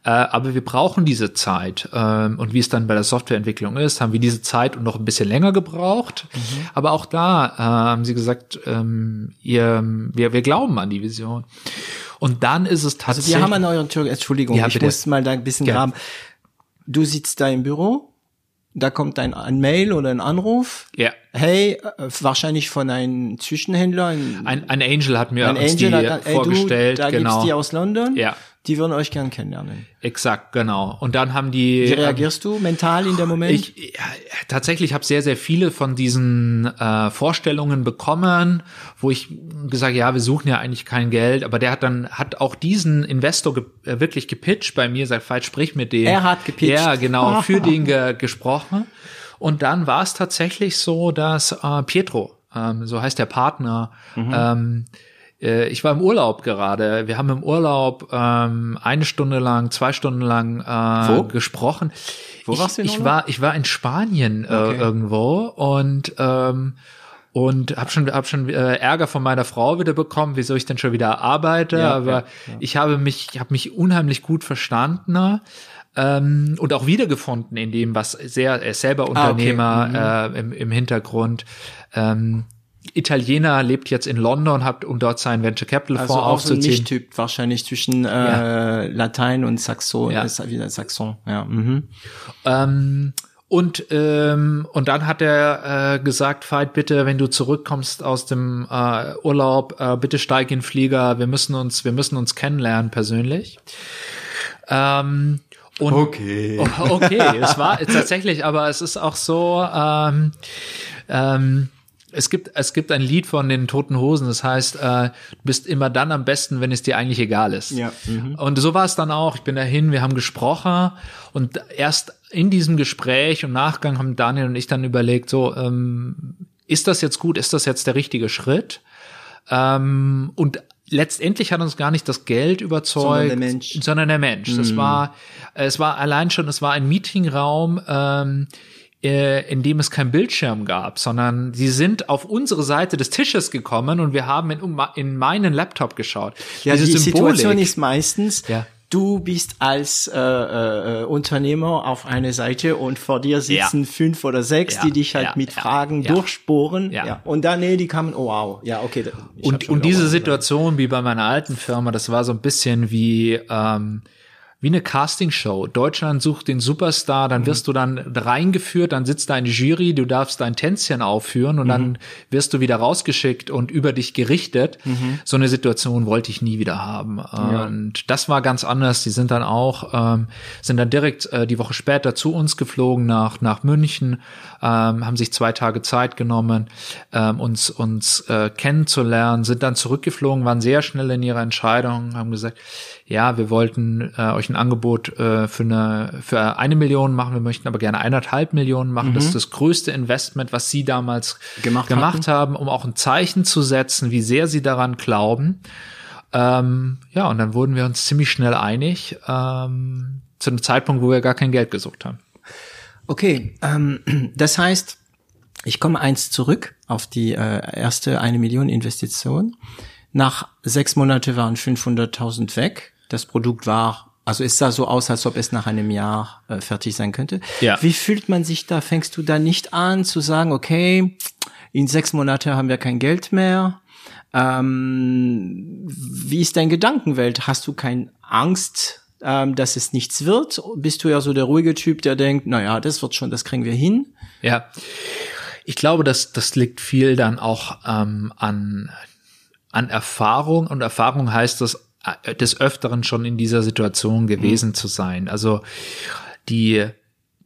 Äh, aber wir brauchen diese Zeit. Ähm, und wie es dann bei der Softwareentwicklung ist, haben wir diese Zeit und noch ein bisschen länger gebraucht. Aber auch da äh, haben sie gesagt, ähm, ihr, wir, wir glauben an die Vision. Und dann ist es Also tatsächlich. wir haben an euren Tür, Entschuldigung, Ja, ich muss mal da ein bisschen Gerne. graben. Du sitzt da im Büro, da kommt ein, ein Mail oder ein Anruf. ja. Hey, äh, wahrscheinlich von einem Zwischenhändler, ein, Ein, ein Angel hat mir ein uns Angel, die hat, ey, vorgestellt. du, da genau. gibt's die aus London. Ja. Die würden euch gern kennenlernen. Exakt, genau. Und dann haben die. Wie reagierst du mental in dem Moment? Ich ja, tatsächlich habe sehr sehr viele von diesen äh, Vorstellungen bekommen, wo ich gesagt, ja, wir suchen ja eigentlich kein Geld, aber der hat dann hat auch diesen Investor ge äh, wirklich gepitcht bei mir, sagt, falsch sprich mit dem. Er hat gepitcht. Ja, genau, für den ge gesprochen. Und dann war es tatsächlich so, dass äh, Pietro, ähm, so heißt der Partner, Mhm. ähm, äh, ich war im Urlaub gerade. Wir haben im Urlaub ähm, eine Stunde lang, zwei Stunden lang äh, Wo? gesprochen. Wo ich, warst du in ich war ich war in Spanien äh, Okay. irgendwo und ähm, und habe schon hab schon äh, Ärger von meiner Frau wieder bekommen, wieso ich denn schon wieder arbeite, Ja, aber ja, ich habe mich ich habe mich unheimlich gut verstanden. Ähm, und auch wiedergefunden in dem, was sehr, er selber Ah, okay. Unternehmer äh, im, im Hintergrund. Ähm, Italiener lebt jetzt in London, hat um dort sein Venture Capital Also Fonds auch so ein aufzuziehen. Mischtyp wahrscheinlich zwischen äh, Ja. Latein und Saxon, Ja. ist wieder Saxon, ja. Mhm. Ähm, Und, ähm, und dann hat er äh, gesagt, Veit, bitte, wenn du zurückkommst aus dem äh, Urlaub, äh, bitte steig in den Flieger, wir müssen uns, wir müssen uns kennenlernen persönlich. Ähm, und, okay. Okay, es war tatsächlich, aber es ist auch so, ähm, ähm, es gibt, es gibt ein Lied von den Toten Hosen, das heißt, äh, du bist immer dann am besten, wenn es dir eigentlich egal ist. Ja. Mhm. Und so war es dann auch. Ich bin dahin, wir haben gesprochen und erst in diesem Gespräch und Nachgang haben Daniel und ich dann überlegt, so, ähm, ist das jetzt gut, ist das jetzt der richtige Schritt? Ähm, und letztendlich hat uns gar nicht das Geld überzeugt, Sondern der Mensch. sondern der Mensch. Das war, es war allein schon, es war ein Meetingraum, ähm, äh, in dem es kein Bildschirm gab, sondern sie sind auf unsere Seite des Tisches gekommen und wir haben in, in meinen Laptop geschaut. Ja, Diese die Symbolik. Situation ist meistens, Ja. du bist als äh, äh, Unternehmer auf einer Seite und vor dir sitzen fünf oder sechs, Ja, die dich halt ja, mit ja, Fragen ja. durchsporen. Ja. Und dann, nee, die kamen, oh wow, ja, okay. Und, und diese Situation wie bei meiner alten Firma, das war so ein bisschen wie, ähm, wie eine Castingshow. Deutschland sucht den Superstar, dann wirst du dann reingeführt, dann sitzt da eine Jury, du darfst dein Tänzchen aufführen und dann wirst du wieder rausgeschickt und über dich gerichtet. So eine Situation wollte ich nie wieder haben. Und das war ganz anders. Die sind dann auch, ähm, sind dann direkt äh, die Woche später zu uns geflogen nach, nach München, ähm, haben sich zwei Tage Zeit genommen, ähm, uns, uns äh, kennenzulernen, sind dann zurückgeflogen, waren sehr schnell in ihrer Entscheidung, haben gesagt, ja, wir wollten äh, euch ein Angebot äh, für eine für eine Million machen, wir möchten aber gerne eineinhalb Millionen machen. Das ist das größte Investment, was sie damals Gemacht gemacht haben, um auch ein Zeichen zu setzen, wie sehr sie daran glauben. Ähm, ja, und dann wurden wir uns ziemlich schnell einig, ähm, zu einem Zeitpunkt, wo wir gar kein Geld gesucht haben. Okay, ähm, das heißt, ich komme eins zurück auf die äh, erste eine Million Investition. Nach sechs Monate waren 500.000 weg. Das Produkt war, also es sah so aus, als ob es nach einem Jahr äh, fertig sein könnte. Ja. Wie fühlt man sich da? Fängst du da nicht an zu sagen, okay, in sechs Monate haben wir kein Geld mehr? Ähm, wie ist dein Gedankenwelt? Hast du keine Angst, ähm, dass es nichts wird? Bist du ja so der ruhige Typ, der denkt, na ja, das wird schon, das kriegen wir hin? Ja. Ich glaube, dass das liegt viel dann auch ähm, an, an Erfahrung und Erfahrung heißt das des Öfteren schon in dieser Situation gewesen zu sein. Also die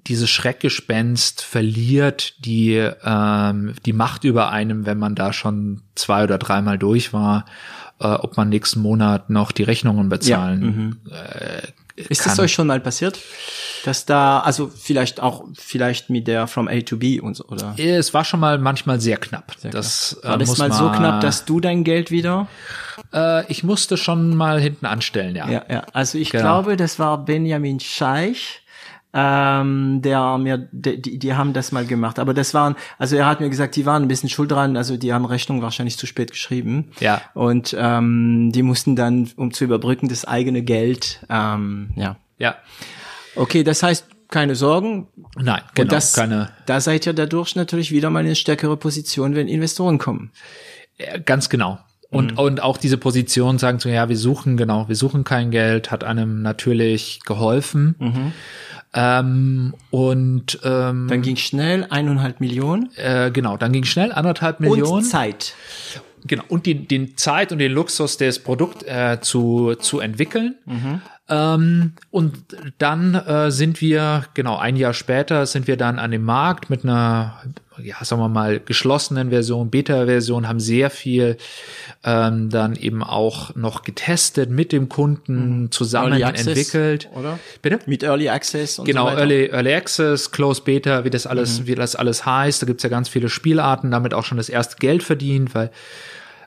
dieses Schreckgespenst verliert die ähm, die Macht über einem, wenn man da schon zwei oder dreimal durch war, äh, ob man nächsten Monat noch die Rechnungen bezahlen Ist das euch schon mal passiert? Dass da, also vielleicht auch, vielleicht mit der From A to B und so, oder? Es war schon mal manchmal sehr knapp. Sehr das War äh, das muss mal so knapp, dass du dein Geld wieder? Äh, ich musste schon mal hinten anstellen, ja. Ja, ja. Also ich Genau. glaube, das war Benjamin Scheich, ähm, der mir, die, die, die haben das mal gemacht. Aber das waren, also er hat mir gesagt, die waren ein bisschen schuld dran. Also die haben Rechnung wahrscheinlich zu spät geschrieben. Ja. Und ähm, die mussten dann, um zu überbrücken, das eigene Geld, ähm, ja. Ja. Okay, das heißt, keine Sorgen. Nein, genau. Und das, keine, da seid ihr dadurch natürlich wieder mal in eine stärkere Position, wenn Investoren kommen. ganz genau. Und, und auch diese Position sagen zu, ja, wir suchen, genau, wir suchen kein Geld, hat einem natürlich geholfen. Ähm, und ähm, Dann ging schnell eineinhalb Millionen äh, genau, dann ging schnell anderthalb Millionen. und Zeit. Genau, und die, den Zeit und den Luxus, das Produkt äh, zu, zu entwickeln. Ähm, und dann äh, sind wir, genau, ein Jahr später sind wir dann an dem Markt mit einer, ja, sagen wir mal, geschlossenen Version, Beta-Version, haben sehr viel ähm, dann eben auch noch getestet, mit dem Kunden zusammen Early Access, entwickelt. oder? Bitte? Mit Early Access und Genau, so. Early, Early Access, Close Beta, wie das alles, wie das alles heißt. Da gibt's ja ganz viele Spielarten, damit auch schon das erste Geld verdient, weil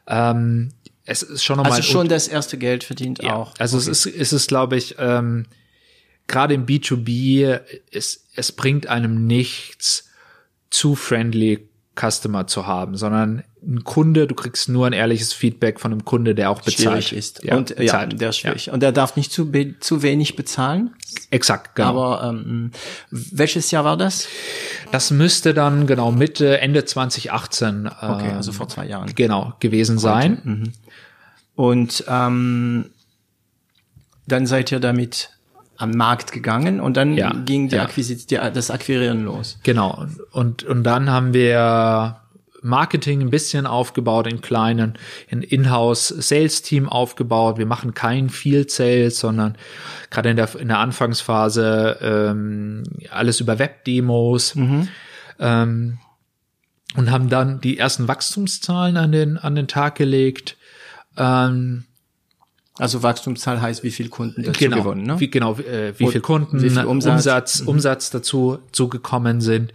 ähm, es ist schon nochmal. Also schon das erste Geld verdient ja, auch. Also es ist, es ist, glaube ich, ähm, gerade im B2B, es, es bringt einem nichts, zu friendly Customer zu haben, sondern ein Kunde, du kriegst nur ein ehrliches Feedback von einem Kunde, der auch bezahlt. schwierig ist. Ja, und ja, bezahlt. der ist schwierig. Und der darf nicht zu, zu wenig bezahlen. Exakt, genau. Aber ähm, welches Jahr war das? Das müsste dann genau Mitte, Ende 2018 Okay, ähm, also vor zwei Jahren. genau gewesen sein. Und ähm, dann seid ihr damit am Markt gegangen und dann Ja, ging die ja. Die, das Akquirieren los. Genau. Und, und dann haben wir Marketing ein bisschen aufgebaut in kleinen, ein Inhouse-Sales-Team aufgebaut. Wir machen kein Field Sales, sondern gerade in der, in der Anfangsphase ähm, alles über Webdemos. Ähm, und haben dann die ersten Wachstumszahlen an den, an den Tag gelegt. Ähm, Also Wachstumszahl heißt, wie viel Kunden dazu genau, gewonnen, ne? wie, genau, äh, wie Und viel Kunden, wie viel Umsatz? Umsatz, Umsatz, dazu zugekommen sind.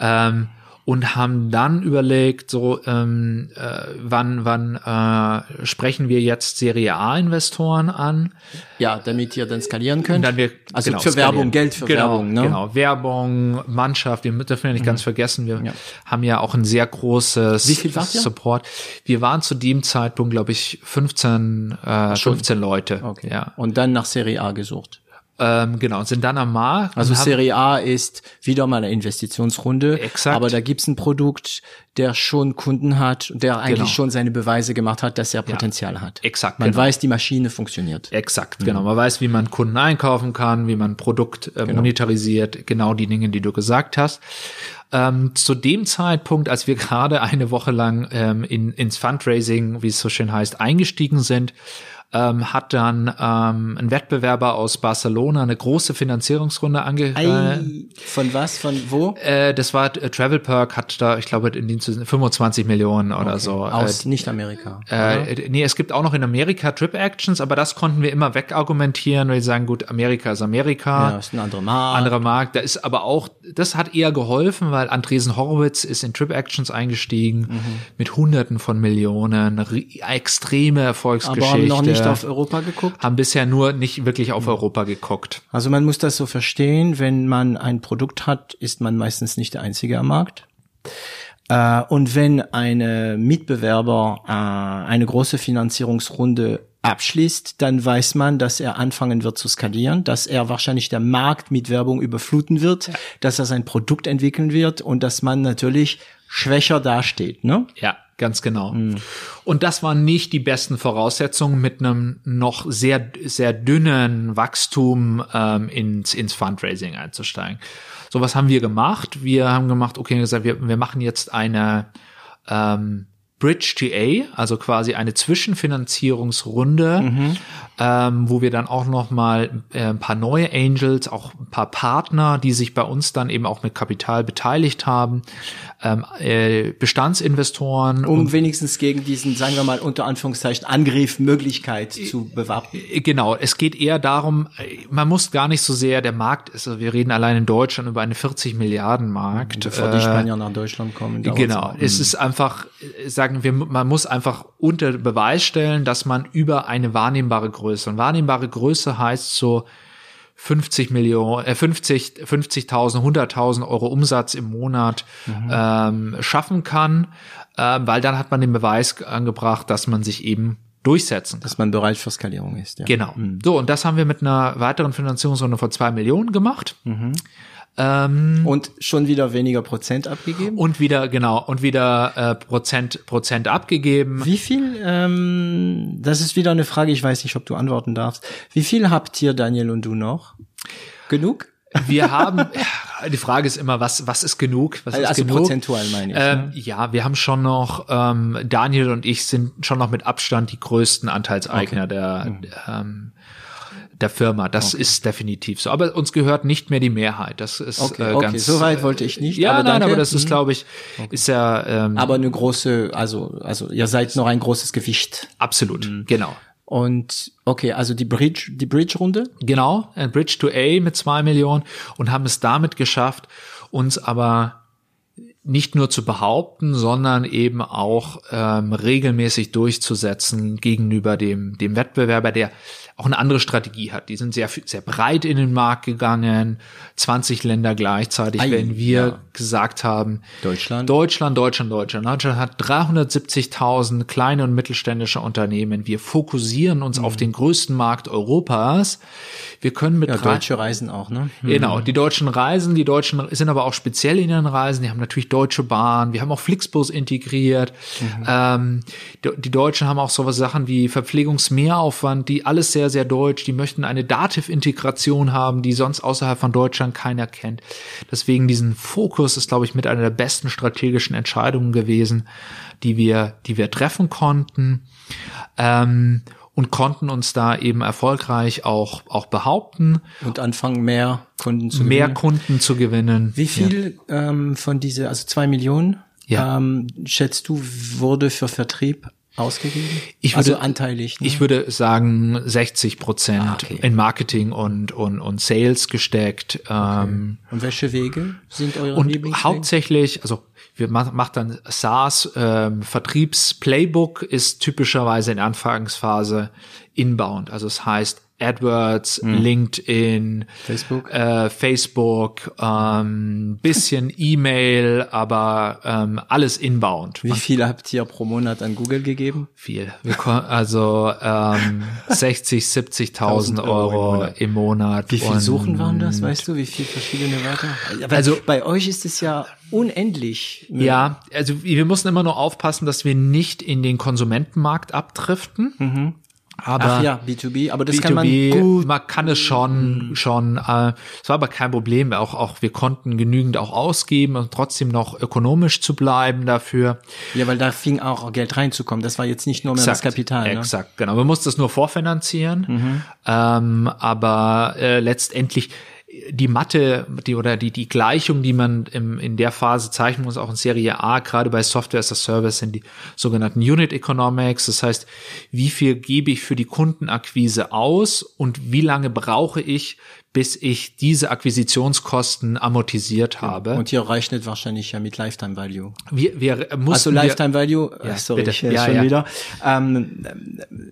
Ähm, und haben dann überlegt, so ähm, äh, wann wann äh, sprechen wir jetzt Serie A Investoren an? ja, damit ihr dann skalieren könnt. Dann wir also genau, für skalieren. Werbung, Geld für genau, Werbung, ne? Genau, Werbung, Mannschaft, wir dürfen ja nicht ganz vergessen, wir Ja. haben ja auch ein sehr großes Wie viel wart ihr? Support. Wir waren zu dem Zeitpunkt, glaube ich, 15, äh, 15 Leute. Okay. Ja. Und dann nach Serie A gesucht. Ähm, genau, sind dann am Markt. Also Serie A ist wieder mal eine Investitionsrunde. Exakt. Aber da gibt's ein Produkt, der schon Kunden hat, der eigentlich Genau. schon seine Beweise gemacht hat, dass er Potenzial hat. exakt, Man genau. weiß, die Maschine funktioniert. Exakt, genau. Man weiß, wie man Kunden einkaufen kann, wie man Produkt äh, monetarisiert, genau die Dinge, die du gesagt hast. Ähm, zu dem Zeitpunkt, als wir gerade eine Woche lang ähm, in, ins Fundraising, wie es so schön heißt, eingestiegen sind, ähm, hat dann ähm, ein Wettbewerber aus Barcelona eine große Finanzierungsrunde ange äh, Ei, von was? Von wo? äh, das war äh, Travel Perk hat da, ich glaube, in den 25 Millionen oder so. Aus nicht Amerika. Äh, nee, es gibt auch noch in Amerika Trip Actions, aber das konnten wir immer wegargumentieren, weil wir sagen, gut, Amerika ist Amerika, ja, ist ein anderer Markt. anderer Markt. Da ist aber auch, das hat eher geholfen, weil Andresen Horowitz ist in Trip Actions eingestiegen Mhm. mit Hunderten von Millionen, extreme Erfolgsgeschichte. Nicht auf Europa geguckt. haben bisher nur nicht wirklich auf Europa geguckt. Also man muss das so verstehen, wenn man ein Produkt hat, ist man meistens nicht der Einzige am Markt. Äh, und wenn eine Mitbewerber äh, eine große Finanzierungsrunde abschließt, dann weiß man, dass er anfangen wird zu skalieren, dass er wahrscheinlich der Markt mit Werbung überfluten wird, dass er sein Produkt entwickeln wird und dass man natürlich schwächer dasteht. Ne? Ja, ganz genau. Und das waren nicht die besten Voraussetzungen, mit einem noch sehr, sehr dünnen Wachstum ähm, ins, ins Fundraising einzusteigen. So was haben wir gemacht. Wir haben gemacht, okay, gesagt, wir, wir machen jetzt eine ähm, Bridge TA, also quasi eine Zwischenfinanzierungsrunde, ähm, wo wir dann auch noch mal äh, ein paar neue Angels, auch ein paar Partner, die sich bei uns dann eben auch mit Kapital beteiligt haben, ähm, äh, Bestandsinvestoren Um wenigstens gegen diesen, sagen wir mal, unter Anführungszeichen Angriffmöglichkeit zu bewappnen. Äh, Genau, es geht eher darum, äh, man muss gar nicht so sehr, der Markt ist, also wir reden allein in Deutschland über einen 40 Milliarden Markt. Bevor die Spanier nach Deutschland kommen. Genau, es ist einfach, äh, sagen wir, man muss einfach unter Beweis stellen, dass man über eine wahrnehmbare Größe, und wahrnehmbare Größe heißt so 50 Millionen, äh 50, 50.000, 100.000 Euro Umsatz im Monat ähm, schaffen kann, ähm, weil dann hat man den Beweis angebracht, dass man sich eben durchsetzen kann. dass man bereit für Skalierung ist. Ja. Genau. So, und das haben wir mit einer weiteren Finanzierungsrunde von zwei Millionen gemacht. Ähm, Und schon wieder weniger Prozent abgegeben. und wieder, genau, und wieder äh, Prozent, Prozent abgegeben. Wie viel, ähm, das ist wieder eine Frage, ich weiß nicht, ob du antworten darfst. Wie viel habt ihr, Daniel und du noch? Genug? Wir haben, die Frage ist immer, was, was ist genug? Was ist Also genug? prozentual meine ich. Ähm, ne? ja, wir haben schon noch, ähm, Daniel und ich sind schon noch mit Abstand die größten Anteilseigner der, Mhm. ähm, der Firma. Das ist definitiv so. Aber uns gehört nicht mehr die Mehrheit. Das ist Okay, äh, okay, ganz. so weit wollte ich nicht, Ja, aber nein, danke. aber das ist, Mhm. glaube ich, ist ja ähm, Aber eine große, also, also ihr seid noch ein großes Gewicht. absolut. Mhm. Genau. Und okay, also die Bridge, die Bridge-Runde. Genau, ein Bridge to A mit zwei Millionen und haben es damit geschafft, uns aber nicht nur zu behaupten, sondern eben auch ähm, regelmäßig durchzusetzen gegenüber dem, dem Wettbewerber, der auch eine andere Strategie hat. Die sind sehr, sehr breit in den Markt gegangen, 20 Länder gleichzeitig, Ei, wenn wir ja. gesagt haben, Deutschland. Deutschland, Deutschland, Deutschland. Deutschland hat 370.000 kleine und mittelständische Unternehmen. Wir fokussieren uns auf den größten Markt Europas. Wir können mit Ja, drei- deutsche Reisen auch, ne? Genau, die deutschen Reisen, die Deutschen sind aber auch speziell in ihren Reisen. Die haben natürlich Deutsche Bahn, wir haben auch Flixbus integriert. Mhm. Ähm, die, Deutschen haben auch so was Sachen wie Verpflegungsmehraufwand, die alles sehr, sehr deutsch. Die möchten eine Dativ-Integration haben, die sonst außerhalb von Deutschland keiner kennt. Deswegen diesen Fokus ist, glaube ich, mit einer der besten strategischen Entscheidungen gewesen, die wir, die wir treffen konnten. Ähm, und konnten uns da eben erfolgreich auch, auch behaupten. Und anfangen, mehr Kunden zu mehr gewinnen. Kunden zu gewinnen. Wie viel ja. ähm, von diese, also zwei Millionen, ja. ähm, schätzt du, wurde für Vertrieb ausgegeben? Ich würde, also anteilig. Ne? Ich würde sagen 60 Prozent ah, okay. in Marketing und, und, und Sales gesteckt. Okay. Ähm, und welche Wege sind eure und Hauptsächlich, also wir machen macht dann SaaS ähm, Vertriebsplaybook ist typischerweise in Anfangsphase inbound. Also es das heißt AdWords, mhm. LinkedIn, Facebook, äh, Facebook, ähm, bisschen E-Mail, aber ähm, alles inbound. Wie viel habt ihr pro Monat an Google gegeben? Viel. also ähm, 60, 70.000 Euro, Euro im Monat. Wie viele Suchen waren das? Weißt du, wie viele verschiedene Wörter? Aber also bei euch ist es ja unendlich. Ja, also wir mussten immer nur aufpassen, dass wir nicht in den Konsumentenmarkt abdriften. Mhm. Aber Ach ja, B2B, aber das B2B, kann man gut. Man kann es schon, mhm. schon. Äh, es war aber kein Problem. Auch, auch wir konnten genügend auch ausgeben und trotzdem noch ökonomisch zu bleiben dafür. Ja, weil da fing auch Geld reinzukommen. Das war jetzt nicht nur mehr exakt, das Kapital. Ne? Exakt, genau. Man musste es nur vorfinanzieren. Mhm. Ähm, aber äh, letztendlich die Mathe, die oder die die Gleichung, die man im, in der Phase zeichnen muss, auch in Serie A, gerade bei Software as a Service, sind die sogenannten Unit Economics. Das heißt, wie viel gebe ich für die Kundenakquise aus und wie lange brauche ich, bis ich diese Akquisitionskosten amortisiert habe. Und ihr rechnet wahrscheinlich ja mit Lifetime Value. Wir, wir mussten also Lifetime Value, ja, sorry, bitte. ja, schon ja. wieder. Ähm,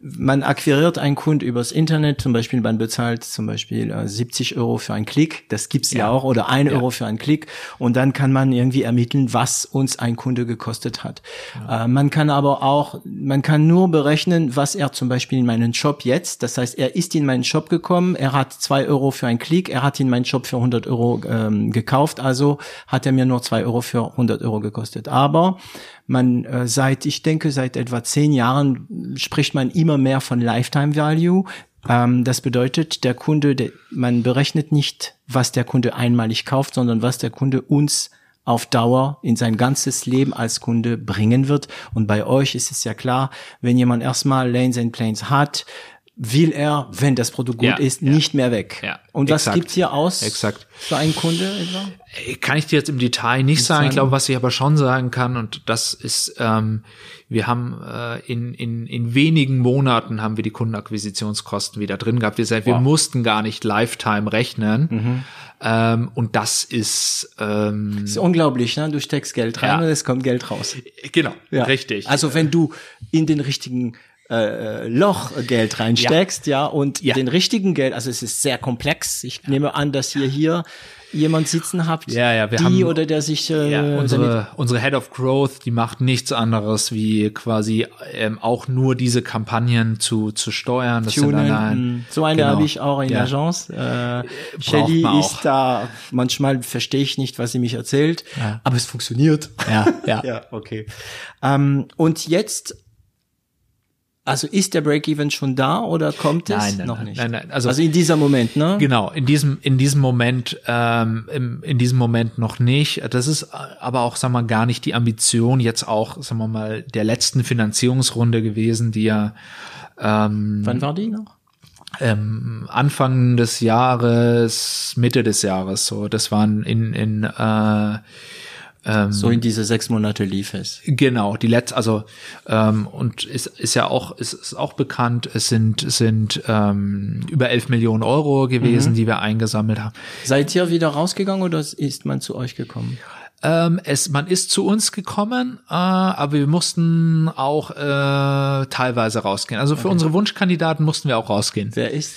man akquiriert einen Kunden übers Internet, zum Beispiel man bezahlt zum Beispiel äh, 70 Euro für einen Klick, das gibt's ja, ja auch, oder ein Euro für einen Klick und dann kann man irgendwie ermitteln, was uns ein Kunde gekostet hat. Äh, man kann aber auch, man kann nur berechnen, was er zum Beispiel in meinen Shop jetzt, das heißt, er ist in meinen Shop gekommen, er hat zwei Euro für einen Klick. Er hat ihn meinen Shop für 100 Euro ähm, gekauft, also hat er mir nur zwei Euro für 100 Euro gekostet. Aber man äh, seit, ich denke, seit etwa zehn Jahren spricht man immer mehr von Lifetime Value. Ähm, das bedeutet, der Kunde, der, man berechnet nicht, was der Kunde einmalig kauft, sondern was der Kunde uns auf Dauer in sein ganzes Leben als Kunde bringen wird. Und bei euch ist es ja klar, wenn jemand erstmal Lanes and Planes hat, will er, wenn das Produkt gut ja, ist, ja. nicht mehr weg. Ja, Und was exakt, gibt's hier aus exakt. für einen Kunde etwa? Äh, kann ich dir jetzt im Detail nicht sagen. Ich glaube, was ich aber schon sagen kann, und das ist, ähm, wir haben äh, in, in, in wenigen Monaten haben wir die Kundenakquisitionskosten wieder drin gehabt. Wir, wow. wir mussten gar nicht Lifetime rechnen. Mhm. Ähm, und das ist, ähm, das ist unglaublich, ne? Du steckst Geld rein und es kommt Geld raus. Genau, ja. richtig. Also wenn du in den richtigen äh, Loch Geld reinsteckst, ja, ja und ja. den richtigen Geld, also es ist sehr komplex. Ich ja. nehme an, dass ihr hier jemand sitzen habt, ja, ja, wir die haben, oder der sich äh, ja, unsere, unsere Head of Growth, die macht nichts anderes wie quasi ähm, auch nur diese Kampagnen zu zu steuern. Das Tunen, sind allein, so eine genau. habe ich auch in ja. Agence. Äh, Shelly ist da. Manchmal verstehe ich nicht, was sie mich erzählt, ja. aber es funktioniert. Ja, ja, ja, okay. Ähm, und jetzt also ist der Break-Even schon da oder kommt es nein, nein, noch nicht? Nein, nein, also, also in diesem Moment, ne? Genau, in diesem in diesem Moment ähm, im, in diesem Moment noch nicht. Das ist aber auch, sagen wir mal, gar nicht die Ambition jetzt auch, sagen wir mal, der letzten Finanzierungsrunde gewesen, die ja ähm, Wann war die noch? Ähm, Anfang des Jahres, Mitte des Jahres, so. Das waren in in äh, ähm, so in diese sechs Monate lief es. Genau, die letzte, also ähm, und ist, ist ja auch ist, ist auch bekannt. Es sind sind ähm, über elf Millionen Euro gewesen, mhm. die wir eingesammelt haben. Seid ihr wieder rausgegangen oder ist man zu euch gekommen? Ähm, es, man ist zu uns gekommen, äh, aber wir mussten auch äh, teilweise rausgehen. Also für okay. unsere Wunschkandidaten mussten wir auch rausgehen. Wer ist?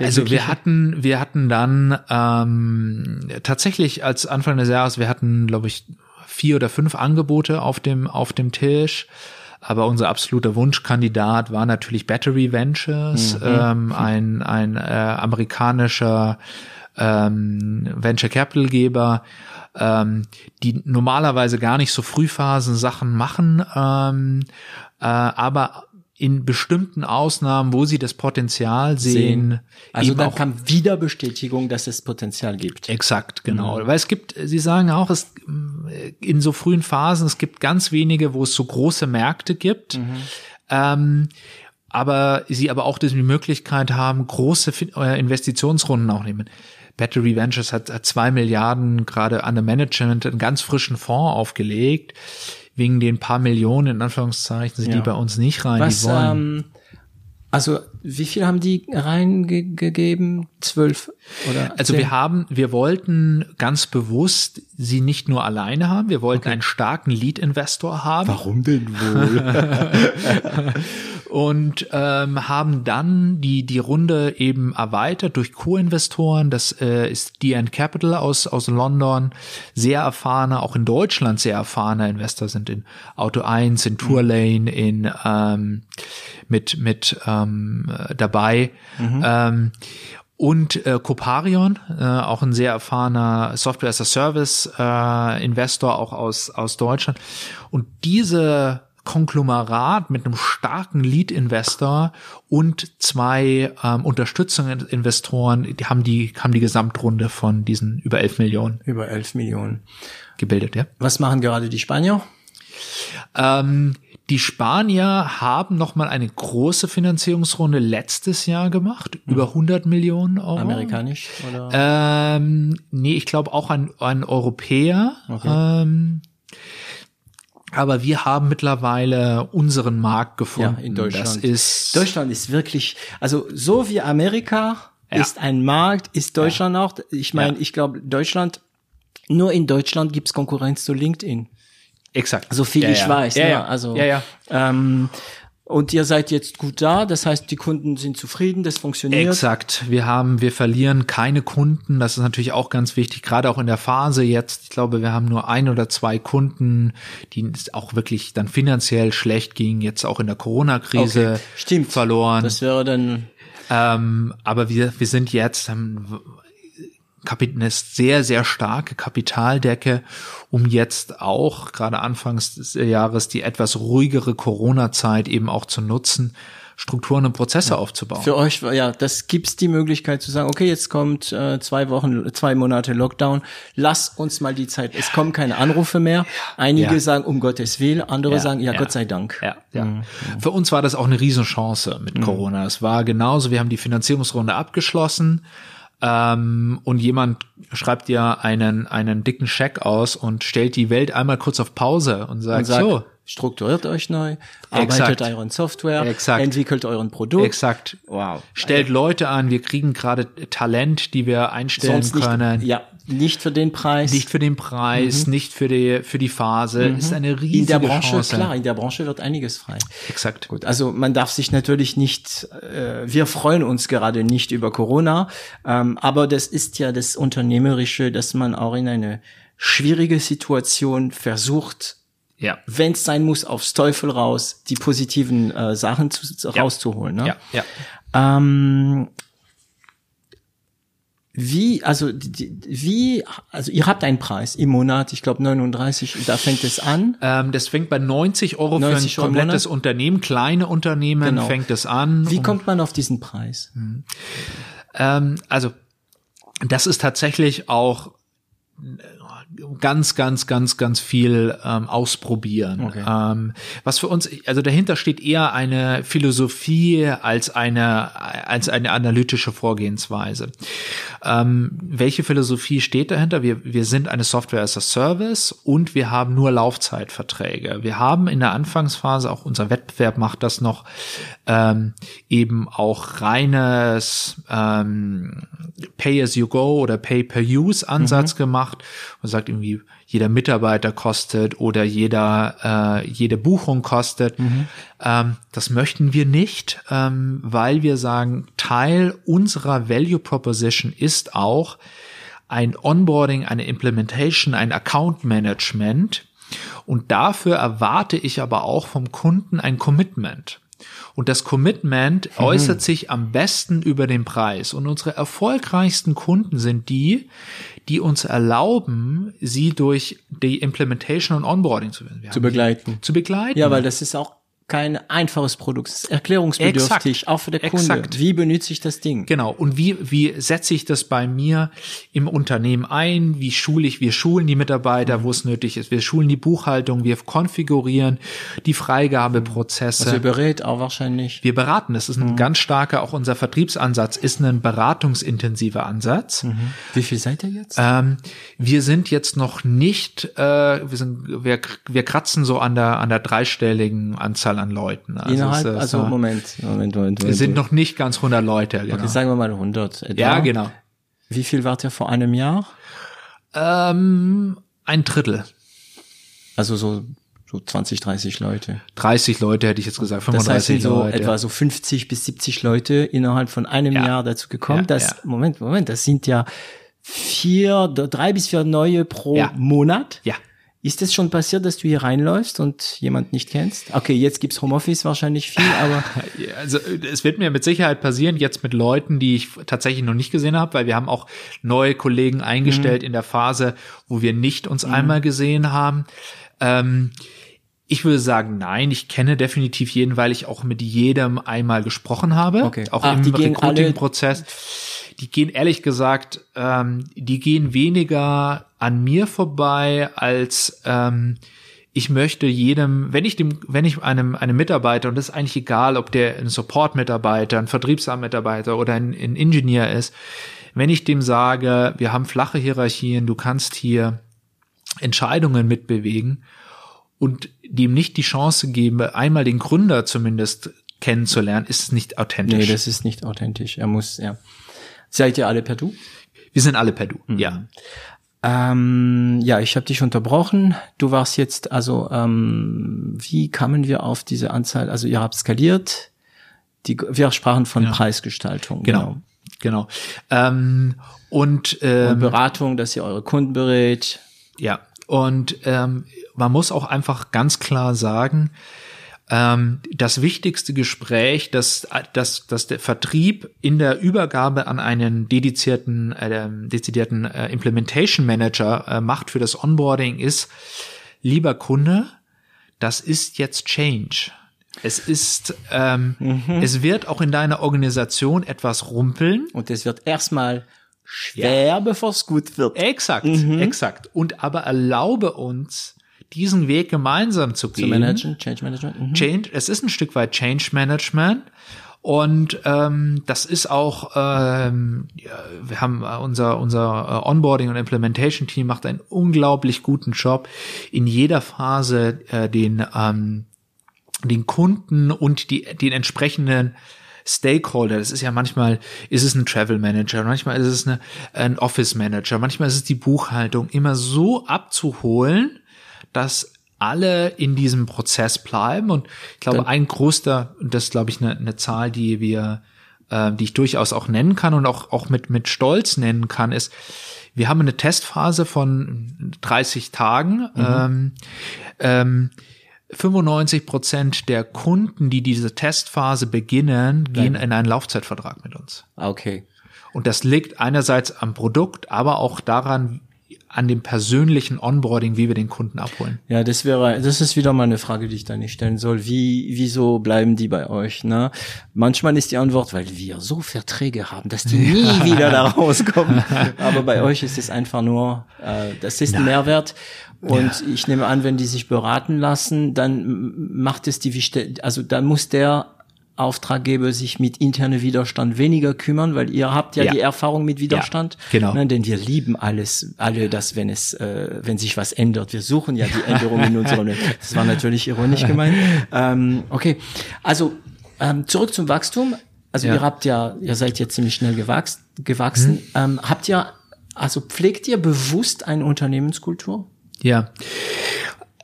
Also wir hatten, wir hatten dann ähm, tatsächlich als Anfang des Jahres, wir hatten, glaube ich, vier oder fünf Angebote auf dem auf dem Tisch. Aber unser absoluter Wunschkandidat war natürlich Battery Ventures, mhm. ähm, ein, ein äh, amerikanischer ähm, Venture Capital Geber, ähm, die normalerweise gar nicht so Frühphasen Sachen machen, ähm, äh, aber in bestimmten Ausnahmen, wo sie das Potenzial sehen, sehen. also dann kam wieder Bestätigung, dass es Potenzial gibt. Exakt, genau. Mhm. Weil es gibt, Sie sagen auch, es in so frühen Phasen, es gibt ganz wenige, wo es so große Märkte gibt. Mhm. Ähm, aber sie aber auch die Möglichkeit haben, große äh, Investitionsrunden auch nehmen. Battery Ventures hat, hat zwei Milliarden gerade an der Management einen ganz frischen Fonds aufgelegt wegen den paar Millionen, in Anführungszeichen, sind ja. die bei uns nicht rein. Was, die wollen. Ähm, also wie viel haben die reingegeben? Zwölf oder? Also wir haben, wir wollten ganz bewusst sie nicht nur alleine haben, wir wollten okay. einen starken Lead-Investor haben. Warum denn wohl? und ähm, haben dann die die Runde eben erweitert durch Co-Investoren. Das äh, ist DN Capital aus aus London, sehr erfahrener, auch in Deutschland sehr erfahrener Investor sind in Auto 1, in Tourlane, in ähm, mit mit ähm, dabei. Mhm. Ähm, und äh, Coparion, äh, auch ein sehr erfahrener Software as a Service äh, Investor auch aus aus Deutschland. Und diese Konglomerat mit einem starken Lead-Investor und zwei ähm, Unterstützungsinvestoren, die haben die haben die Gesamtrunde von diesen über 11 Millionen. Über 11 Millionen. Gebildet, ja. Was machen gerade die Spanier? Ähm, die Spanier haben noch mal eine große Finanzierungsrunde letztes Jahr gemacht, mhm. über 100 Millionen Euro. Amerikanisch oder? Ähm, nee, ich glaube auch ein, ein Europäer. Okay. Ähm, aber wir haben mittlerweile unseren Markt gefunden. Ja, in Deutschland. Das ist Deutschland ist wirklich, also so wie Amerika ja. ist ein Markt, ist Deutschland ja. auch. Ich meine, ich glaube, Deutschland, nur in Deutschland gibt's Konkurrenz zu LinkedIn. Exakt. So viel ich weiß. Ja, ne? ja. Also, ja, ja. Ähm, und ihr seid jetzt gut da, das heißt, die Kunden sind zufrieden, das funktioniert. Exakt. Wir haben, wir verlieren keine Kunden. Das ist natürlich auch ganz wichtig, gerade auch in der Phase jetzt. Ich glaube, wir haben nur ein oder zwei Kunden, die auch wirklich dann finanziell schlecht gingen, jetzt auch in der Corona-Krise okay. verloren. Das wäre dann. Ähm, aber wir, wir sind jetzt, haben eine sehr, sehr starke Kapitaldecke, um jetzt auch gerade anfangs des Jahres die etwas ruhigere Corona-Zeit eben auch zu nutzen, Strukturen und Prozesse ja. aufzubauen. Für euch, ja, das gibt's die Möglichkeit zu sagen, okay, jetzt kommt äh, zwei Wochen, zwei Monate Lockdown, lass uns mal die Zeit, es kommen keine Anrufe mehr. Einige ja. sagen, um Gottes Willen, andere ja, sagen, ja, Gott sei Dank. Ja, ja. Mhm. Für uns war das auch eine Riesenchance mit mhm. Corona. Es war genauso, wir haben die Finanzierungsrunde abgeschlossen ähm, und jemand schreibt dir einen, einen dicken Scheck aus und stellt die Welt einmal kurz auf Pause und sagt, und sagt so. Strukturiert euch neu, arbeitet euren Software, Exakt. entwickelt euren Produkt. Exakt. Wow. Stellt Leute an, wir kriegen gerade Talent, die wir einstellen Sonst können. Nicht, ja, nicht für den Preis. Nicht für den Preis, mhm. nicht für die, für die Phase. Mhm. Ist eine riesige In der Branche, Chance. klar, in der Branche wird einiges frei. Exakt. Gut, also man darf sich natürlich nicht, äh, wir freuen uns gerade nicht über Corona, ähm, aber das ist ja das Unternehmerische, dass man auch in eine schwierige Situation versucht, ja. wenn es sein muss, aufs Teufel raus, die positiven äh, Sachen zu, ja. rauszuholen. Ne? Ja, ja. Ähm, wie, also wie, also ihr habt einen Preis im Monat, ich glaube 39, da fängt es an. Ähm, das fängt bei 90 Euro 90 für ein komplettes Monat. Unternehmen, kleine Unternehmen genau. fängt es an. Wie kommt man auf diesen Preis? Hm. Ähm, also das ist tatsächlich auch ganz, ganz, ganz, ganz viel ähm, ausprobieren. Okay. Ähm, was für uns, also dahinter steht eher eine Philosophie als eine, als eine analytische Vorgehensweise. Ähm, welche Philosophie steht dahinter? Wir, wir sind eine Software as a Service und wir haben nur Laufzeitverträge. Wir haben in der Anfangsphase, auch unser Wettbewerb macht das noch, ähm, eben auch reines ähm, Pay-as-you-go oder Pay-per-Use-Ansatz mhm. gemacht und sagt irgendwie, jeder Mitarbeiter kostet oder jeder, äh, jede Buchung kostet. Mhm. Ähm, das möchten wir nicht, ähm, weil wir sagen, Teil unserer Value Proposition ist auch ein Onboarding, eine Implementation, ein Account Management, Und dafür erwarte ich aber auch vom Kunden ein Commitment. Und das Commitment mhm. äußert sich am besten über den Preis. Und unsere erfolgreichsten Kunden sind die, die uns erlauben, sie durch die Implementation und Onboarding zu, zu begleiten. Zu begleiten. Ja, weil das ist auch kein einfaches Produkt, es ist erklärungsbedürftig, Exakt. auch für den Kunde. Wie benutze ich das Ding? Genau. Und wie, wie setze ich das bei mir im Unternehmen ein? Wie schule ich? Wir schulen die Mitarbeiter, mhm. wo es nötig ist. Wir schulen die Buchhaltung, wir konfigurieren die Freigabeprozesse. Also ihr berät auch wahrscheinlich. Wir beraten. Das ist ein mhm. ganz starker, auch unser Vertriebsansatz ist ein beratungsintensiver Ansatz. Mhm. Wie viel seid ihr jetzt? Ähm, wir sind jetzt noch nicht, äh, wir sind, wir, wir kratzen so an der, an der dreistelligen Anzahl an Leuten. Also Innerhalb, ist, also Moment, Moment, Moment, Moment. Wir sind noch nicht ganz 100 Leute. Genau. Okay, sagen wir mal 100. Etwa. Ja, genau. Wie viel wart ihr vor einem Jahr? Ähm, ein Drittel. Also so so 20, 30 Leute. 30 Leute hätte ich jetzt gesagt, 35 das heißt, so Leute. etwa so 50 bis 70 Leute innerhalb von einem ja. Jahr dazu gekommen. Ja, das, ja. Moment, Moment, das sind ja vier, drei bis vier neue pro Monat. Ja. Ist es schon passiert, dass du hier reinläufst und jemand nicht kennst? Okay, jetzt gibt's Homeoffice wahrscheinlich viel, aber also es wird mir mit Sicherheit passieren jetzt mit Leuten, die ich tatsächlich noch nicht gesehen habe, weil wir haben auch neue Kollegen eingestellt mhm. in der Phase, wo wir nicht uns mhm. einmal gesehen haben. Ähm, ich würde sagen, nein, ich kenne definitiv jeden, weil ich auch mit jedem einmal gesprochen habe, okay. auch Ach, im Recruiting-Prozess die gehen ehrlich gesagt, ähm, die gehen weniger an mir vorbei, als ähm, ich möchte jedem, wenn ich dem, wenn ich einem, einem Mitarbeiter, und das ist eigentlich egal, ob der ein Support-Mitarbeiter, ein Vertriebsarm-Mitarbeiter oder ein, ein Ingenieur ist, wenn ich dem sage, wir haben flache Hierarchien, du kannst hier Entscheidungen mitbewegen und dem nicht die Chance gebe, einmal den Gründer zumindest kennenzulernen, ist es nicht authentisch. Nee, das ist nicht authentisch. Er muss, ja. Seid ihr alle per Du? Wir sind alle per Du, mhm. ja. Ähm, ja, ich habe dich unterbrochen. Du warst jetzt, also ähm, wie kamen wir auf diese Anzahl? Also ihr habt skaliert. Die, wir sprachen von ja. Preisgestaltung. Genau, genau. genau. Ähm, und, ähm, und Beratung, dass ihr eure Kunden berät. Ja, und ähm, man muss auch einfach ganz klar sagen, ähm, das wichtigste Gespräch, das, das, das der Vertrieb in der Übergabe an einen dedizierten, äh, dezidierten äh, Implementation Manager äh, macht für das Onboarding ist, lieber Kunde, das ist jetzt Change. Es ist, ähm, mhm. es wird auch in deiner Organisation etwas rumpeln. Und es wird erstmal schwer, ja. bevor es gut wird. Exakt, mhm. exakt. Und aber erlaube uns, diesen Weg gemeinsam zu gehen. Zu managen, Change Management. Mhm. Change, es ist ein Stück weit Change Management. Und ähm, das ist auch, ähm, ja, wir haben äh, unser unser äh, Onboarding und Implementation Team macht einen unglaublich guten Job in jeder Phase äh, den ähm, den Kunden und die den entsprechenden Stakeholder. Das ist ja manchmal ist es ein Travel Manager, manchmal ist es eine, ein Office Manager, manchmal ist es die Buchhaltung, immer so abzuholen, dass alle in diesem Prozess bleiben. Und ich glaube, ein größter, das ist, glaube ich, eine, eine Zahl, die wir, äh, die ich durchaus auch nennen kann und auch, auch mit, mit Stolz nennen kann, ist, wir haben eine Testphase von 30 Tagen. Mhm. Ähm, ähm, 95 Prozent der Kunden, die diese Testphase beginnen, gehen in einen Laufzeitvertrag mit uns. Okay. Und das liegt einerseits am Produkt, aber auch daran, an dem persönlichen Onboarding, wie wir den Kunden abholen. Ja, das wäre, das ist wieder mal eine Frage, die ich da nicht stellen soll. Wie, wieso bleiben die bei euch? Ne? Manchmal ist die Antwort, weil wir so Verträge haben, dass die nie ja. wieder da rauskommen. Aber bei euch ist es einfach nur, äh, das ist ein Mehrwert. Und ja. ich nehme an, wenn die sich beraten lassen, dann macht es die, also dann muss der Auftraggeber sich mit internem Widerstand weniger kümmern, weil ihr habt ja, ja. die Erfahrung mit Widerstand. Ja, genau. Ne, denn wir lieben alles, alle das, wenn es, äh, wenn sich was ändert. Wir suchen ja die Änderungen in unserem. Das war natürlich ironisch gemeint. Ähm, okay, also ähm, zurück zum Wachstum. Also ja. ihr habt ja, ihr seid ja ziemlich schnell gewachsen. gewachsen. Mhm. Ähm, habt ihr, also pflegt ihr bewusst eine Unternehmenskultur? Ja.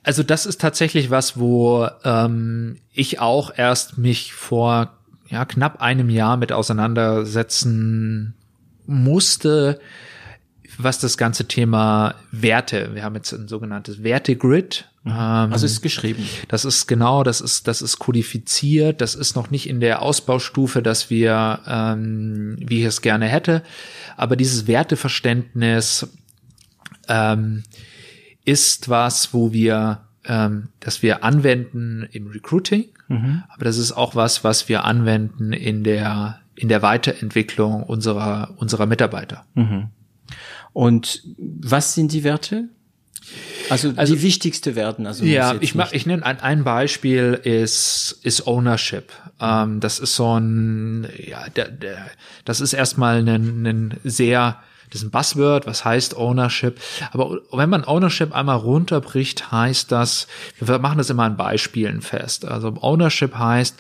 Also das ist tatsächlich was, wo ähm, ich auch erst mich vor ja, knapp einem Jahr mit auseinandersetzen musste, was das ganze Thema Werte, wir haben jetzt ein sogenanntes Wertegrid, Ähm, Also ist geschrieben. das ist genau, das ist, das ist kodifiziert, das ist noch nicht in der Ausbaustufe, dass wir, ähm, wie ich es gerne hätte. Aber dieses Werteverständnis ähm, ist was, wo wir, ähm, dass wir anwenden im Recruiting, aber das ist auch was, was wir anwenden in der in der Weiterentwicklung unserer unserer Mitarbeiter. Und was sind die Werte? Also, die wichtigste Werten. Also Ja, ich mach, ich nenne ein, ein Beispiel ist ist Ownership. Ähm, das ist so ein ja, der, der, das ist erstmal ein, ein sehr ist ein Buzzword, was heißt Ownership. Aber wenn man Ownership einmal runterbricht, heißt das, wir machen das immer an Beispielen fest. Also Ownership heißt,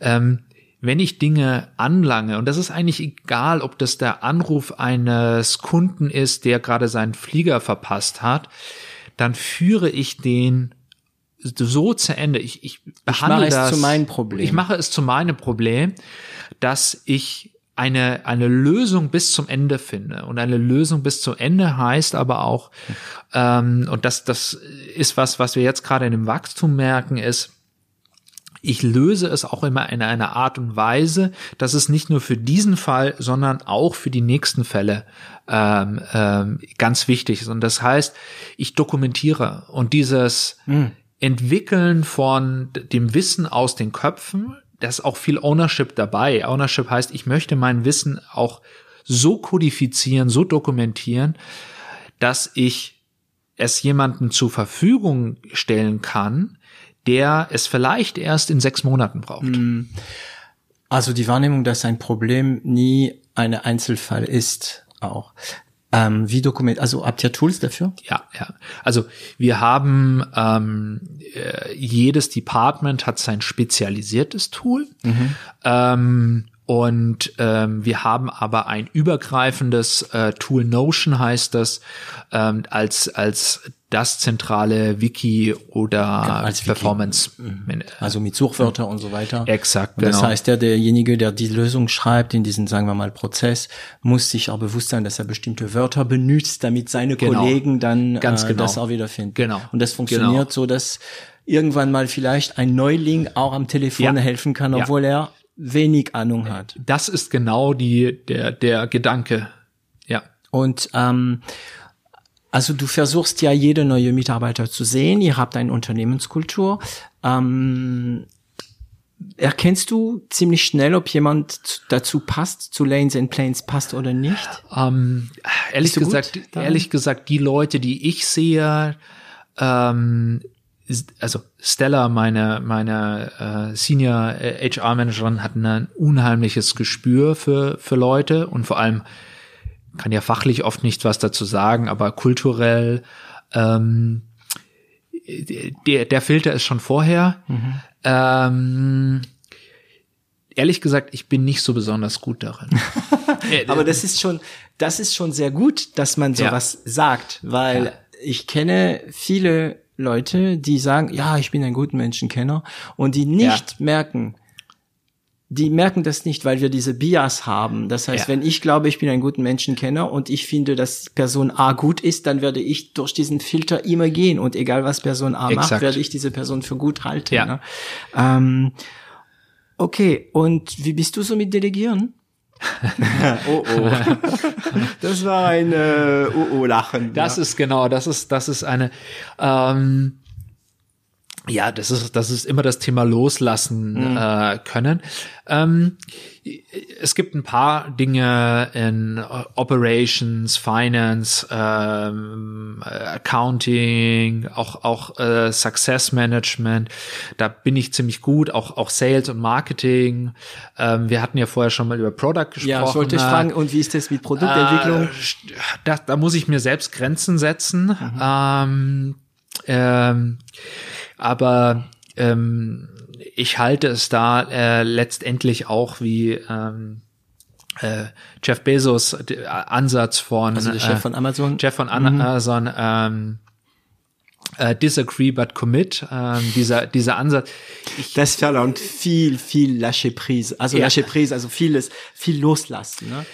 ähm, wenn ich Dinge anlange, und das ist eigentlich egal, ob das der Anruf eines Kunden ist, der gerade seinen Flieger verpasst hat, dann führe ich den so zu Ende. Ich, ich behandle mache es das zu meinem Problem. Ich mache es zu meinem Problem, dass ich eine, eine Lösung bis zum Ende finde. Und eine Lösung bis zum Ende heißt aber auch, ähm, und das, das ist was, was wir jetzt gerade in dem Wachstum merken, ist, ich löse es auch immer in einer Art und Weise, dass es nicht nur für diesen Fall, sondern auch für die nächsten Fälle ähm, ähm, ganz wichtig ist. Und das heißt, ich dokumentiere und dieses Entwickeln von dem Wissen aus den Köpfen, da ist auch viel Ownership dabei. Ownership heißt, ich möchte mein Wissen auch so kodifizieren, so dokumentieren, dass ich es jemandem zur Verfügung stellen kann, der es vielleicht erst in sechs Monaten braucht. Also die Wahrnehmung, dass ein Problem nie ein Einzelfall ist, auch. Ähm, wie dokument, also habt ihr Tools dafür? Ja, ja. Also wir haben ähm, äh, jedes Department hat sein spezialisiertes Tool. Ähm, und ähm, wir haben aber ein übergreifendes äh, Tool Notion heißt das ähm, als als das zentrale Wiki oder als Wiki. Performance. Also mit Suchwörter und so weiter. Exakt, Und Das genau. heißt, der, derjenige, der die Lösung schreibt in diesen, sagen wir mal, Prozess, muss sich auch bewusst sein, dass er bestimmte Wörter benutzt, damit seine Genau. Kollegen dann Ganz äh, genau. das auch wiederfinden. Genau. Und das funktioniert Genau. so, dass irgendwann mal vielleicht ein Neuling auch am Telefon Ja. helfen kann, Ja. obwohl er wenig Ahnung hat. Das ist genau die der der Gedanke. Ja. Und ähm, also du versuchst ja jede neue Mitarbeiter zu sehen. Ihr habt eine Unternehmenskultur. Ähm, erkennst du ziemlich schnell, ob jemand dazu passt, zu Lanes and Planes passt oder nicht? Ähm, ehrlich gut gesagt, darin? ehrlich gesagt, die Leute, die ich sehe, ähm, also Stella, meine meine äh, Senior äh, HR Managerin, hat ein unheimliches Gespür für für Leute und vor allem kann ja fachlich oft nicht was dazu sagen, aber kulturell ähm, der der Filter ist schon vorher. Ähm, ehrlich gesagt, ich bin nicht so besonders gut darin. Aber das ist schon, das ist schon sehr gut, dass man Ja. sowas sagt, weil ich kenne viele Leute, die sagen, ja, ich bin ein guter Menschenkenner und die nicht merken, die merken das nicht, weil wir diese Bias haben. Das heißt, Ja. wenn ich glaube, ich bin ein guter Menschenkenner und ich finde, dass Person A gut ist, dann werde ich durch diesen Filter immer gehen und egal was Person A macht, Exakt. werde ich diese Person für gut halten. Ja. Ne? Ähm, okay, und wie bist du so mit Delegieren? oh oh. Das war ein äh, oh oh Lachen. Das ist genau, das ist, das ist eine, ähm, ja, das ist, das ist immer das Thema loslassen äh, können. Ähm, es gibt ein paar Dinge in Operations, Finance, ähm, Accounting, auch auch äh, Success Management. Da bin ich ziemlich gut, auch auch Sales und Marketing. Ähm, wir hatten ja vorher schon mal über Product gesprochen. ja, ich wollte ich äh, fragen, und wie ist das mit Produktentwicklung? äh, da, da muss ich mir selbst Grenzen setzen. Ähm, ähm, aber ähm, ich halte es da äh, letztendlich auch wie ähm, äh, Jeff Bezos äh, Ansatz von also der Chef äh, von Amazon. Jeff von Amazon ähm, äh, disagree but commit ähm, dieser dieser Ansatz das verlangt viel, viel Lâcher Prise. Also Ja. Lâcher Prise, also vieles, viel loslassen. Ne?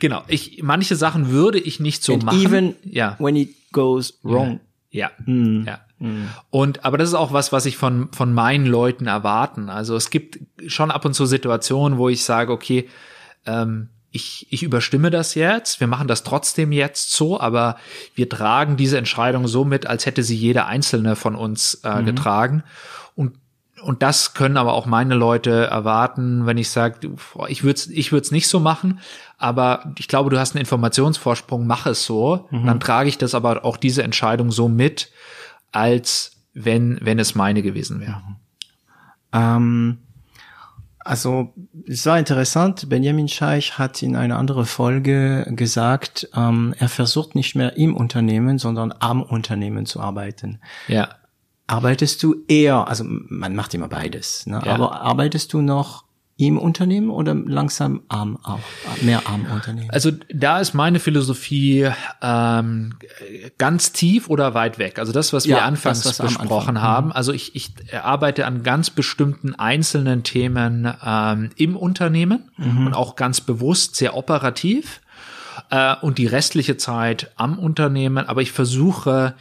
genau ich manche Sachen würde ich nicht so And machen even ja when it goes wrong. Ja, Hm. ja. Mhm. Und, aber das ist auch was, was ich von, von meinen Leuten erwarten. Also es gibt schon ab und zu Situationen, wo ich sage, okay, ähm, ich, ich überstimme das jetzt, wir machen das trotzdem jetzt so, aber wir tragen diese Entscheidung so mit, als hätte sie jeder einzelne von uns äh, mhm. getragen. Und und das können aber auch meine Leute erwarten, wenn ich sage, ich würde es ich würd's nicht so machen, aber ich glaube, du hast einen Informationsvorsprung, mach es so. Mhm. Dann trage ich das aber auch diese Entscheidung so mit, als wenn, wenn es meine gewesen wäre. Ähm, also es war interessant, Benjamin Scheich hat in einer anderen Folge gesagt, ähm, er versucht nicht mehr im Unternehmen, sondern am Unternehmen zu arbeiten. Ja. Arbeitest du eher, also man macht immer beides, ne? Ja. aber arbeitest du noch im Unternehmen oder langsam am, auch, mehr am Unternehmen? Also da ist meine Philosophie ähm, ganz tief oder weit weg. Also das, was wir ja, anfangs das, was besprochen Anfang. haben. Mhm. Also ich, ich arbeite an ganz bestimmten einzelnen Themen ähm, im Unternehmen mhm. und auch ganz bewusst sehr operativ äh, und die restliche Zeit am Unternehmen. Aber ich versuche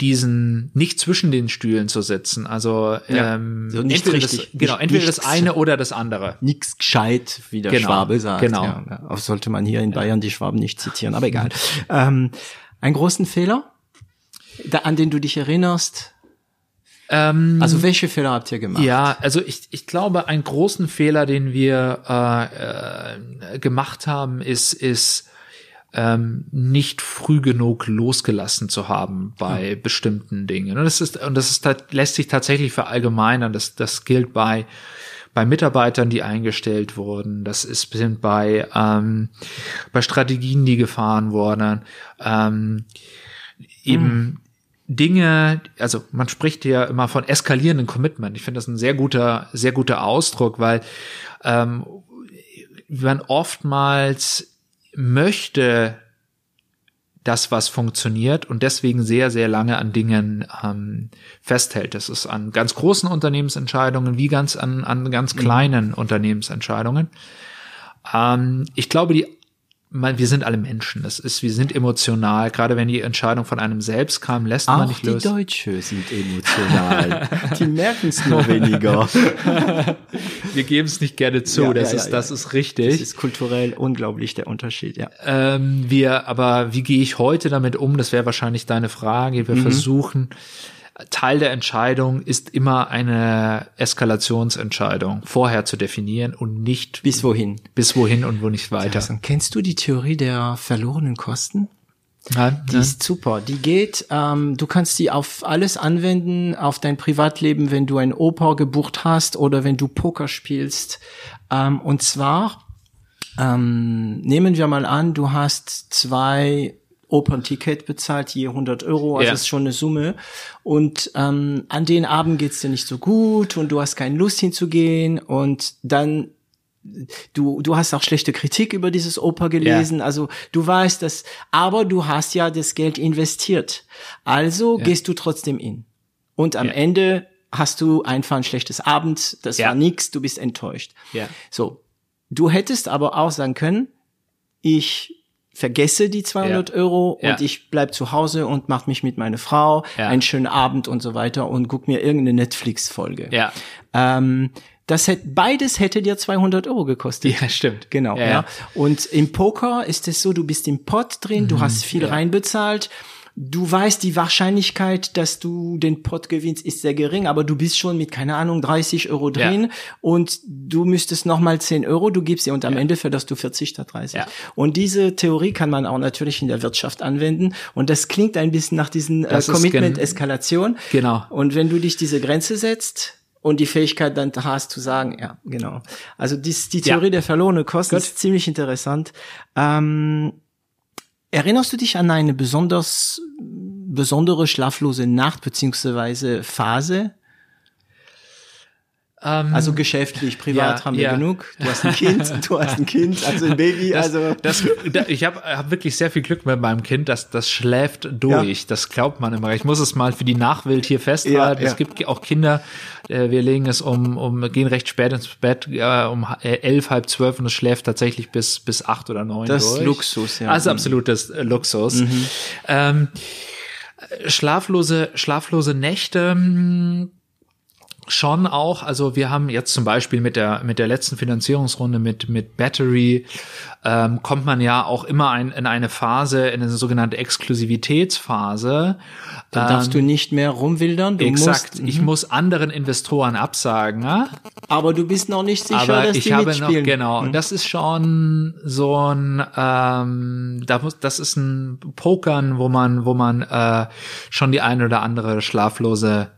diesen nicht zwischen den Stühlen zu sitzen. Also ja, ähm, so entweder richtig, das, genau, entweder das eine oder das andere. Nix gescheit, wie der genau, Schwabe sagt. Genau. Ja, auch sollte man hier in Bayern die Schwaben nicht zitieren, aber egal. ähm, einen großen Fehler, da, an den du dich erinnerst? Ähm, also welche Fehler habt ihr gemacht? Ja, also ich, ich glaube, einen großen Fehler, den wir äh, äh, gemacht haben, ist, ist ähm, nicht früh genug losgelassen zu haben bei mhm. bestimmten Dingen. Und das ist, und das ist, lässt sich tatsächlich verallgemeinern. Das, das gilt bei, bei Mitarbeitern, die eingestellt wurden. Das ist sind bei, ähm, bei Strategien, die gefahren wurden. Ähm, eben mhm. Dinge, also man spricht ja immer von eskalierenden Commitment. Ich finde das ein sehr guter, sehr guter Ausdruck, weil ähm, man oftmals möchte das, was funktioniert und deswegen sehr, sehr lange an Dingen ähm, festhält. Das ist an ganz großen Unternehmensentscheidungen wie ganz an, an ganz mhm. kleinen. Unternehmensentscheidungen. Ähm, ich glaube, die man, wir sind alle Menschen. Das ist, wir sind emotional. Gerade wenn die Entscheidung von einem selbst kam, lässt Auch man nicht die los. Die Deutsche sind emotional. die merken es nur weniger. wir geben es nicht gerne zu. Ja, das ja, ist, ja, das ist richtig. Das ist kulturell unglaublich der Unterschied. Ja. Ähm, wir, aber wie gehe ich heute damit um? Das wäre wahrscheinlich deine Frage. Wir mhm. versuchen Teil der Entscheidung ist immer eine Eskalationsentscheidung vorher zu definieren und nicht bis wohin. Bis wohin und wo nicht weiter. Ja, kennst du die Theorie der verlorenen Kosten? Ja, die ja. ist super. Die geht, ähm, du kannst die auf alles anwenden, auf dein Privatleben, wenn du ein Oper gebucht hast oder wenn du Poker spielst. Ähm, und zwar ähm, nehmen wir mal an, du hast zwei Opernticket bezahlt, je 100 Euro, also ja. ist schon eine Summe. Und ähm, an den Abend geht's dir nicht so gut und du hast keine Lust hinzugehen und dann du du hast auch schlechte Kritik über dieses Oper gelesen, ja. also du weißt das, aber du hast ja das Geld investiert. Also ja. gehst du trotzdem in. Und am Ende hast du einfach ein schlechtes Abend, das war nix, du bist enttäuscht. Ja. So, du hättest aber auch sagen können, ich vergesse die 200 ja. Euro ja. und ich bleib zu Hause und mach mich mit meiner Frau ja. einen schönen Abend und so weiter und guck mir irgendeine Netflix-Folge. Ja. Ähm, das hätte, beides hätte dir 200 Euro gekostet. Ja, stimmt. Genau, ja. Und im Poker ist es so, du bist im Pot drin, mhm. du hast viel reinbezahlt du weißt, die Wahrscheinlichkeit, dass du den Pot gewinnst, ist sehr gering, aber du bist schon mit, keine Ahnung, 30 Euro drin ja. und du müsstest nochmal 10 Euro, du gibst sie und am ja. Ende verlierst du 40 statt 30. Ja. Und diese Theorie kann man auch natürlich in der Wirtschaft anwenden und das klingt ein bisschen nach diesen äh, Commitment-Eskalation. Genau. Und wenn du dich diese Grenze setzt, und die Fähigkeit dann hast zu sagen, ja, genau. Also dies, die Theorie der verlorenen Kosten Gut. ist ziemlich interessant. Ähm, Erinnerst du dich an eine besonders besondere schlaflose Nacht beziehungsweise Phase? Ähm, also geschäftlich, privat ja, haben wir ja. genug. Du hast ein Kind, du hast ein Kind, also ein Baby. Das, also das, das, ich habe hab wirklich sehr viel Glück mit meinem Kind, dass das schläft durch. Ja. Das glaubt man immer. Ich muss es mal für die Nachwelt hier festhalten. Es gibt auch Kinder, äh, wir legen es um, um gehen recht spät ins Bett, äh, um elf, halb zwölf und es schläft tatsächlich bis bis acht oder neun. Das ist Luxus, ja. Also absolutes Luxus. Mhm. Ähm, Schlaflose, schlaflose Nächte, hm, schon auch, also wir haben jetzt zum Beispiel mit der mit der letzten Finanzierungsrunde mit mit Battery ähm, kommt man ja auch immer ein, in eine Phase, in eine sogenannte Exklusivitätsphase. Da ähm, darfst du nicht mehr rumwildern. Du exakt. Musst, ich mhm. muss anderen Investoren absagen. Ja? Aber du bist noch nicht sicher, Aber dass ich die habe mitspielen. noch genau. Mhm. Das ist schon so ein, ähm, da muss, das ist ein Pokern, wo man, wo man äh, schon die eine oder andere schlaflose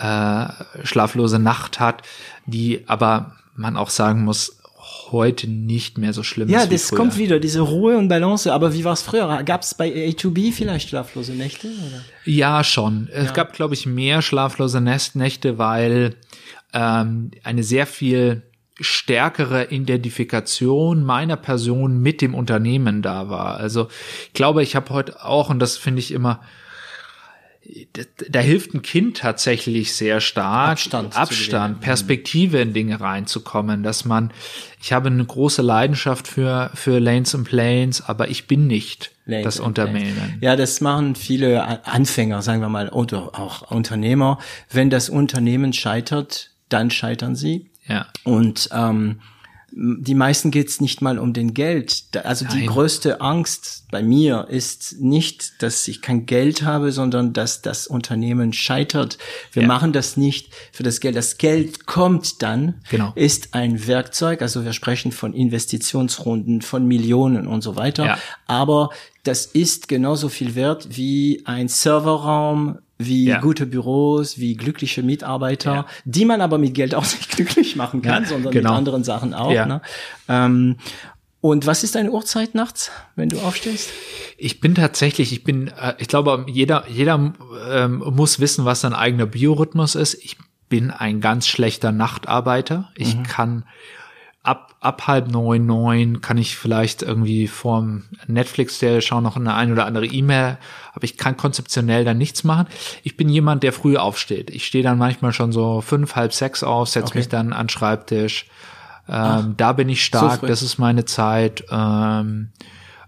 äh, schlaflose Nacht hat, die aber man auch sagen muss, heute nicht mehr so schlimm ja, ist. Ja, das früher. kommt wieder, diese Ruhe und Balance. Aber wie war es früher? Gab es bei A2B vielleicht schlaflose Nächte? Oder? Ja, schon. Es ja. gab, glaube ich, mehr schlaflose Nächte, weil ähm, eine sehr viel stärkere Identifikation meiner Person mit dem Unternehmen da war. Also ich glaube, ich habe heute auch, und das finde ich immer da, hilft ein Kind tatsächlich sehr stark. Abstand. Abstand, Perspektive in Dinge reinzukommen, dass man, ich habe eine große Leidenschaft für, für Lanes and Planes, aber ich bin nicht Lanes das Unternehmen. Ja, das machen viele Anfänger, sagen wir mal, oder auch Unternehmer. Wenn das Unternehmen scheitert, dann scheitern sie. Ja. Und ähm, die meisten geht's nicht mal um den Geld. Also Nein. die größte Angst bei mir ist nicht, dass ich kein Geld habe, sondern dass das Unternehmen scheitert. Wir ja. machen das nicht für das Geld. Das Geld kommt dann, genau. ist ein Werkzeug. Also wir sprechen von Investitionsrunden, von Millionen und so weiter. Ja. Aber das ist genauso viel wert wie ein Serverraum, wie ja. gute Büros, wie glückliche Mitarbeiter, ja. die man aber mit Geld auch nicht glücklich machen kann, ja, sondern genau. mit anderen Sachen auch. Ne? Ähm, und was ist deine Uhrzeit nachts, wenn du aufstehst? Ich bin tatsächlich, ich bin, äh, ich glaube, jeder, jeder ähm, muss wissen, was sein eigener Biorhythmus ist. Ich bin ein ganz schlechter Nachtarbeiter. Ich mhm. kann ab, ab halb neun, neun kann ich vielleicht irgendwie vorm Netflix-Serie schauen, noch eine ein oder andere E-Mail, aber ich kann konzeptionell dann nichts machen. Ich bin jemand, der früh aufsteht. Ich stehe dann manchmal schon so fünf, halb sechs auf, setze okay. mich dann an den Schreibtisch. Ähm, Ach, da bin ich stark, so das ist meine Zeit. Ähm,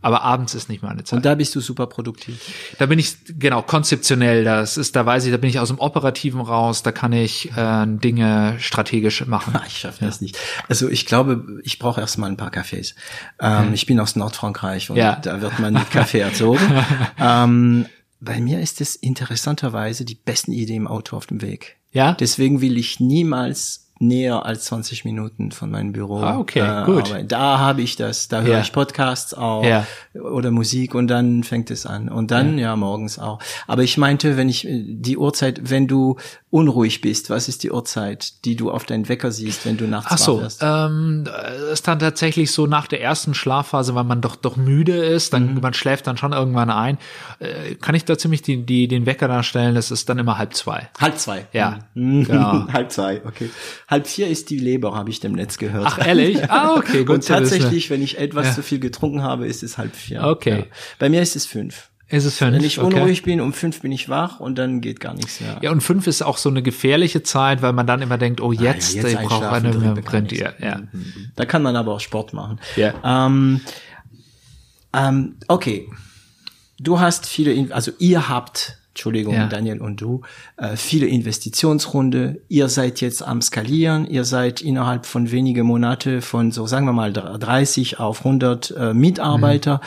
aber abends ist nicht meine Zeit. Und da bist du super produktiv. Da bin ich, genau, konzeptionell, das ist, da weiß ich, da bin ich aus dem Operativen raus, da kann ich äh, Dinge strategisch machen. Ich schaffe das nicht. Also ich glaube, ich brauche erstmal ein paar Kaffees. Ähm, hm. Ich bin aus Nordfrankreich und ja. da wird man mit Kaffee erzogen. ähm, bei mir ist es interessanterweise die besten Ideen im Auto auf dem Weg. Ja. Deswegen will ich niemals näher als 20 Minuten von meinem Büro. Ah, okay, äh, gut. Aber da habe ich das, da höre ja. ich Podcasts auch ja. oder Musik und dann fängt es an. Und dann, ja. ja, morgens auch. Aber ich meinte, wenn ich die Uhrzeit, wenn du unruhig bist, was ist die Uhrzeit, die du auf deinen Wecker siehst, wenn du nachts Ach so, wirst? Ähm, ist dann tatsächlich so nach der ersten Schlafphase, weil man doch doch müde ist, dann mhm. man schläft dann schon irgendwann ein, äh, kann ich da ziemlich die, die den Wecker darstellen. Das ist dann immer halb zwei. Halb zwei. Ja, mhm. genau. halb zwei. Okay. Halb vier ist die Leber, habe ich dem Netz gehört. Ach ehrlich? Ah okay, gut. Und tatsächlich, wenn ich etwas ja. zu viel getrunken habe, ist es halb vier. Okay. Ja. Bei mir ist es fünf. Ist es fünf? Wenn ich unruhig okay. bin, um fünf bin ich wach und dann geht gar nichts mehr. Ja, und fünf ist auch so eine gefährliche Zeit, weil man dann immer denkt, oh jetzt, ah, ja, jetzt ich brauche eine könnt ihr. Ja. Mhm. Da kann man aber auch Sport machen. Ja. Ähm, ähm, okay. Du hast viele, also ihr habt Entschuldigung, ja. Daniel und du, äh, viele Investitionsrunde. Ihr seid jetzt am Skalieren. Ihr seid innerhalb von wenige Monate von so, sagen wir mal, 30 auf 100 äh, Mitarbeiter.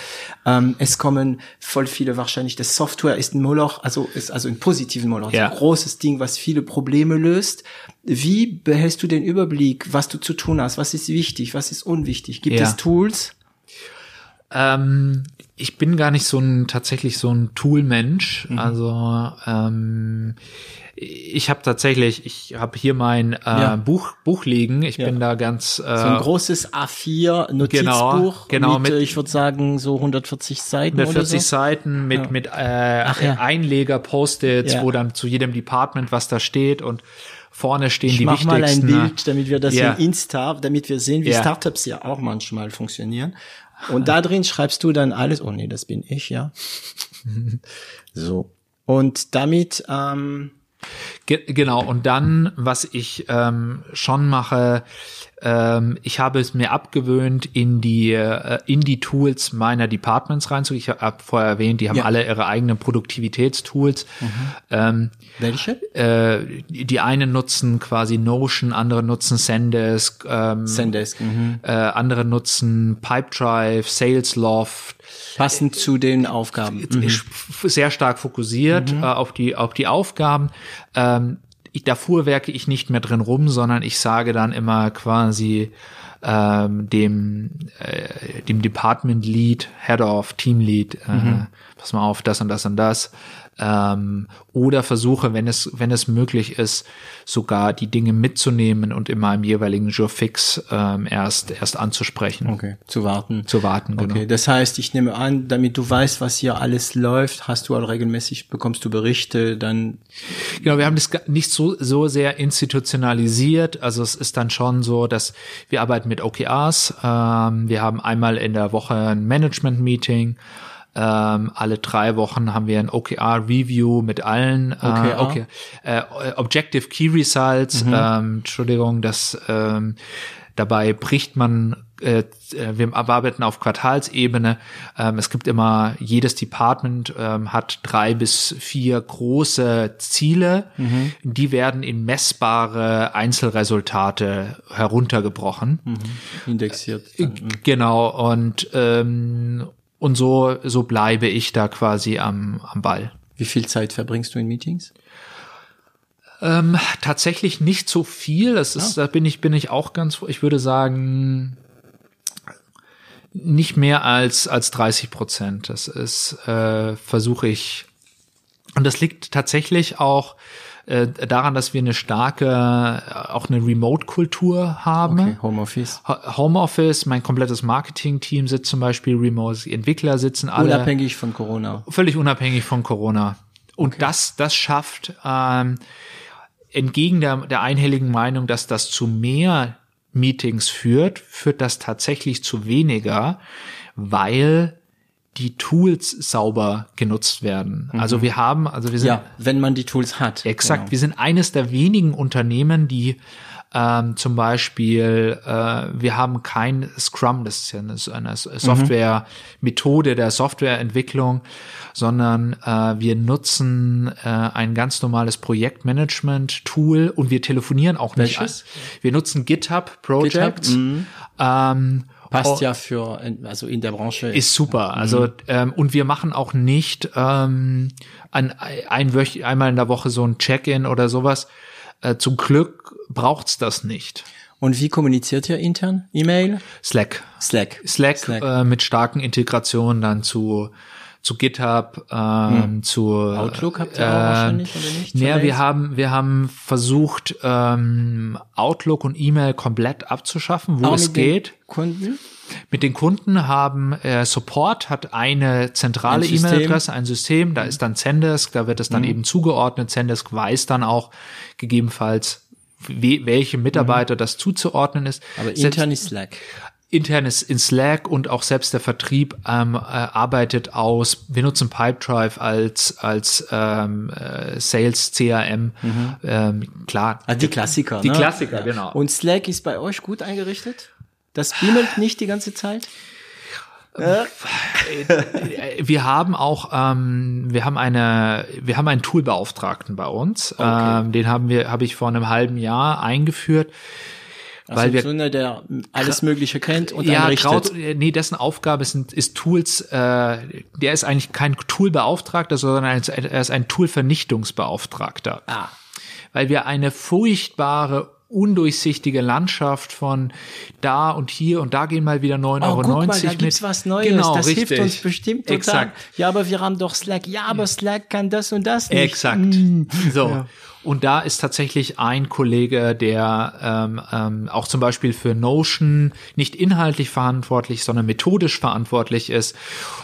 Mhm. Ähm, es kommen voll viele wahrscheinlich. Das Software ist ein Moloch, also ist also ein positiven Moloch. Ja. ein großes Ding, was viele Probleme löst. Wie behältst du den Überblick, was du zu tun hast? Was ist wichtig? Was ist unwichtig? Gibt ja. es Tools? Ähm, ich bin gar nicht so ein tatsächlich so ein Tool-Mensch. Mhm. Also ähm, ich habe tatsächlich, ich habe hier mein äh, ja. Buch Buch liegen. Ich ja. bin da ganz äh, so ein großes A4 Notizbuch. Genau, genau mit, mit ich würde sagen so 140 Seiten 140 so. Seiten mit ja. mit äh, Ach, Einleger Post-its, wo dann zu jedem Department was da steht und vorne stehen ich die mach wichtigsten. mal ein Bild, damit wir das in Insta, damit wir sehen, wie Startups ja auch manchmal funktionieren. Und da drin schreibst du dann alles, oh nee, das bin ich, ja. so. Und damit, ähm, Ge genau, und dann, was ich ähm, schon mache, ähm, ich habe es mir abgewöhnt, in die, äh, in die Tools meiner Departments reinzugehen. Ich habe vorher erwähnt, die haben Ja. alle ihre eigenen Produktivitätstools. Ähm, Welche? äh, die einen nutzen quasi Notion, andere nutzen Zendesk, ähm, Zendesk. Mhm. äh, andere nutzen Pipedrive, Salesloft, Passend zu den Aufgaben. Mhm. sehr stark fokussiert äh, auf die auf die Aufgaben. Ähm, ich, da fuhrwerke ich nicht mehr drin rum, sondern ich sage dann immer quasi ähm, dem äh, dem Department Lead, Head of, Team Lead, äh, pass mal auf, das und das und das. Ähm, oder versuche, wenn es, wenn es möglich ist, sogar die Dinge mitzunehmen und in meinem jeweiligen Jour fix ähm, erst, erst anzusprechen, Okay, zu warten. zu warten. Genau. Okay, das heißt, ich nehme an, damit du weißt, was hier alles läuft, hast du auch regelmäßig, bekommst du Berichte, dann Genau, wir haben das nicht so, so sehr institutionalisiert. Also es ist dann schon so, dass wir arbeiten mit OKRs. Ähm, wir haben einmal in der Woche ein Management-Meeting. Ähm, alle drei Wochen haben wir ein OKR-Review mit allen äh, OKR? okay, äh, Objective Key Results. Ähm, Entschuldigung, das ähm, dabei bricht man äh, äh, wir arbeiten auf Quartalsebene. Ähm, es gibt immer, jedes Department ähm, hat drei bis vier große Ziele. Die werden in messbare Einzelresultate heruntergebrochen. indexiert. Dann. Genau, und, ähm, und so, so bleibe ich da quasi am, am Ball. Wie viel Zeit verbringst du in Meetings? Ähm, tatsächlich nicht so viel. Das ist, da bin ich, bin ich auch ganz, ich würde sagen, nicht mehr als, als 30 Prozent. Das ist, äh, versuche ich. Und das liegt tatsächlich auch äh, daran, dass wir eine starke, äh, auch eine Remote-Kultur haben. Okay, Homeoffice. Ho- Homeoffice, mein komplettes Marketing-Team sitzt zum Beispiel remote, die Entwickler sitzen alle Unabhängig von Corona. völlig unabhängig von Corona. Und das, das schafft ähm, entgegen der, der einhelligen Meinung, dass das zu mehr Meetings führt, führt das tatsächlich zu weniger, weil die Tools sauber genutzt werden. Also wir haben, also wir sind Ja, wenn man die Tools hat. Exakt. Genau. Wir sind eines der wenigen Unternehmen, die ähm, zum Beispiel, äh, wir haben kein Scrum, das ist ja eine, eine Software-Methode der Softwareentwicklung, sondern äh, wir nutzen äh, ein ganz normales Projektmanagement-Tool und wir telefonieren auch nicht. Welches? Wir nutzen GitHub Project. GitHub, ähm, Passt ja für, also in der Branche. ist super. Also ähm, und wir machen auch nicht ähm, ein, ein einmal in der Woche so ein Check-in oder sowas. Äh, zum Glück braucht's das nicht. Und wie kommuniziert ihr intern? E-Mail? Slack. Slack. Slack, Slack. Äh, mit starken Integrationen dann zu zu GitHub, ähm, zu Outlook habt ihr auch ähm, wahrscheinlich, oder nicht? Ja, wir haben wir haben versucht ähm, Outlook und E-Mail komplett abzuschaffen, wo Auch es geht. Kunden? Mit den Kunden haben äh, Support hat eine zentrale Ein. Mhm. E-Mail-Adresse, ein System, da ist dann Zendesk, da wird es dann eben zugeordnet. Zendesk weiß dann auch gegebenenfalls, we welche Mitarbeiter das zuzuordnen ist. Mhm. Aber intern ist Slack. intern ist in Slack und auch selbst der Vertrieb ähm, äh, arbeitet aus, wir nutzen Pipedrive als, als ähm, äh, Sales CRM. Ähm, klar. Ah, die Klassiker. Die ne? Klassiker, genau. Und Slack ist bei euch gut eingerichtet? Das beamelt nicht die ganze Zeit? wir haben auch, ähm, wir haben eine, wir haben einen Toolbeauftragten bei uns. Ähm, den haben wir, habe ich vor einem halben Jahr eingeführt. Also Weil wir- einer, der alles Mögliche kennt und ja. Kraut, nee, dessen Aufgabe sind, ist Tools, äh, der ist eigentlich kein Toolbeauftragter, sondern er ist ein Toolvernichtungsbeauftragter. Ah. Weil wir eine furchtbare, undurchsichtige Landschaft von da und hier und da gehen mal wieder 9,90 Oh, Euro guck mal, da mit. gibt's was Neues. Genau, das richtig. hilft uns bestimmt total. Exakt. Ja, aber wir haben doch Slack. Ja, aber Slack kann das und das nicht. Exakt. Mm. So. Und da ist tatsächlich ein Kollege, der ähm, ähm, auch zum Beispiel für Notion nicht inhaltlich verantwortlich, sondern methodisch verantwortlich ist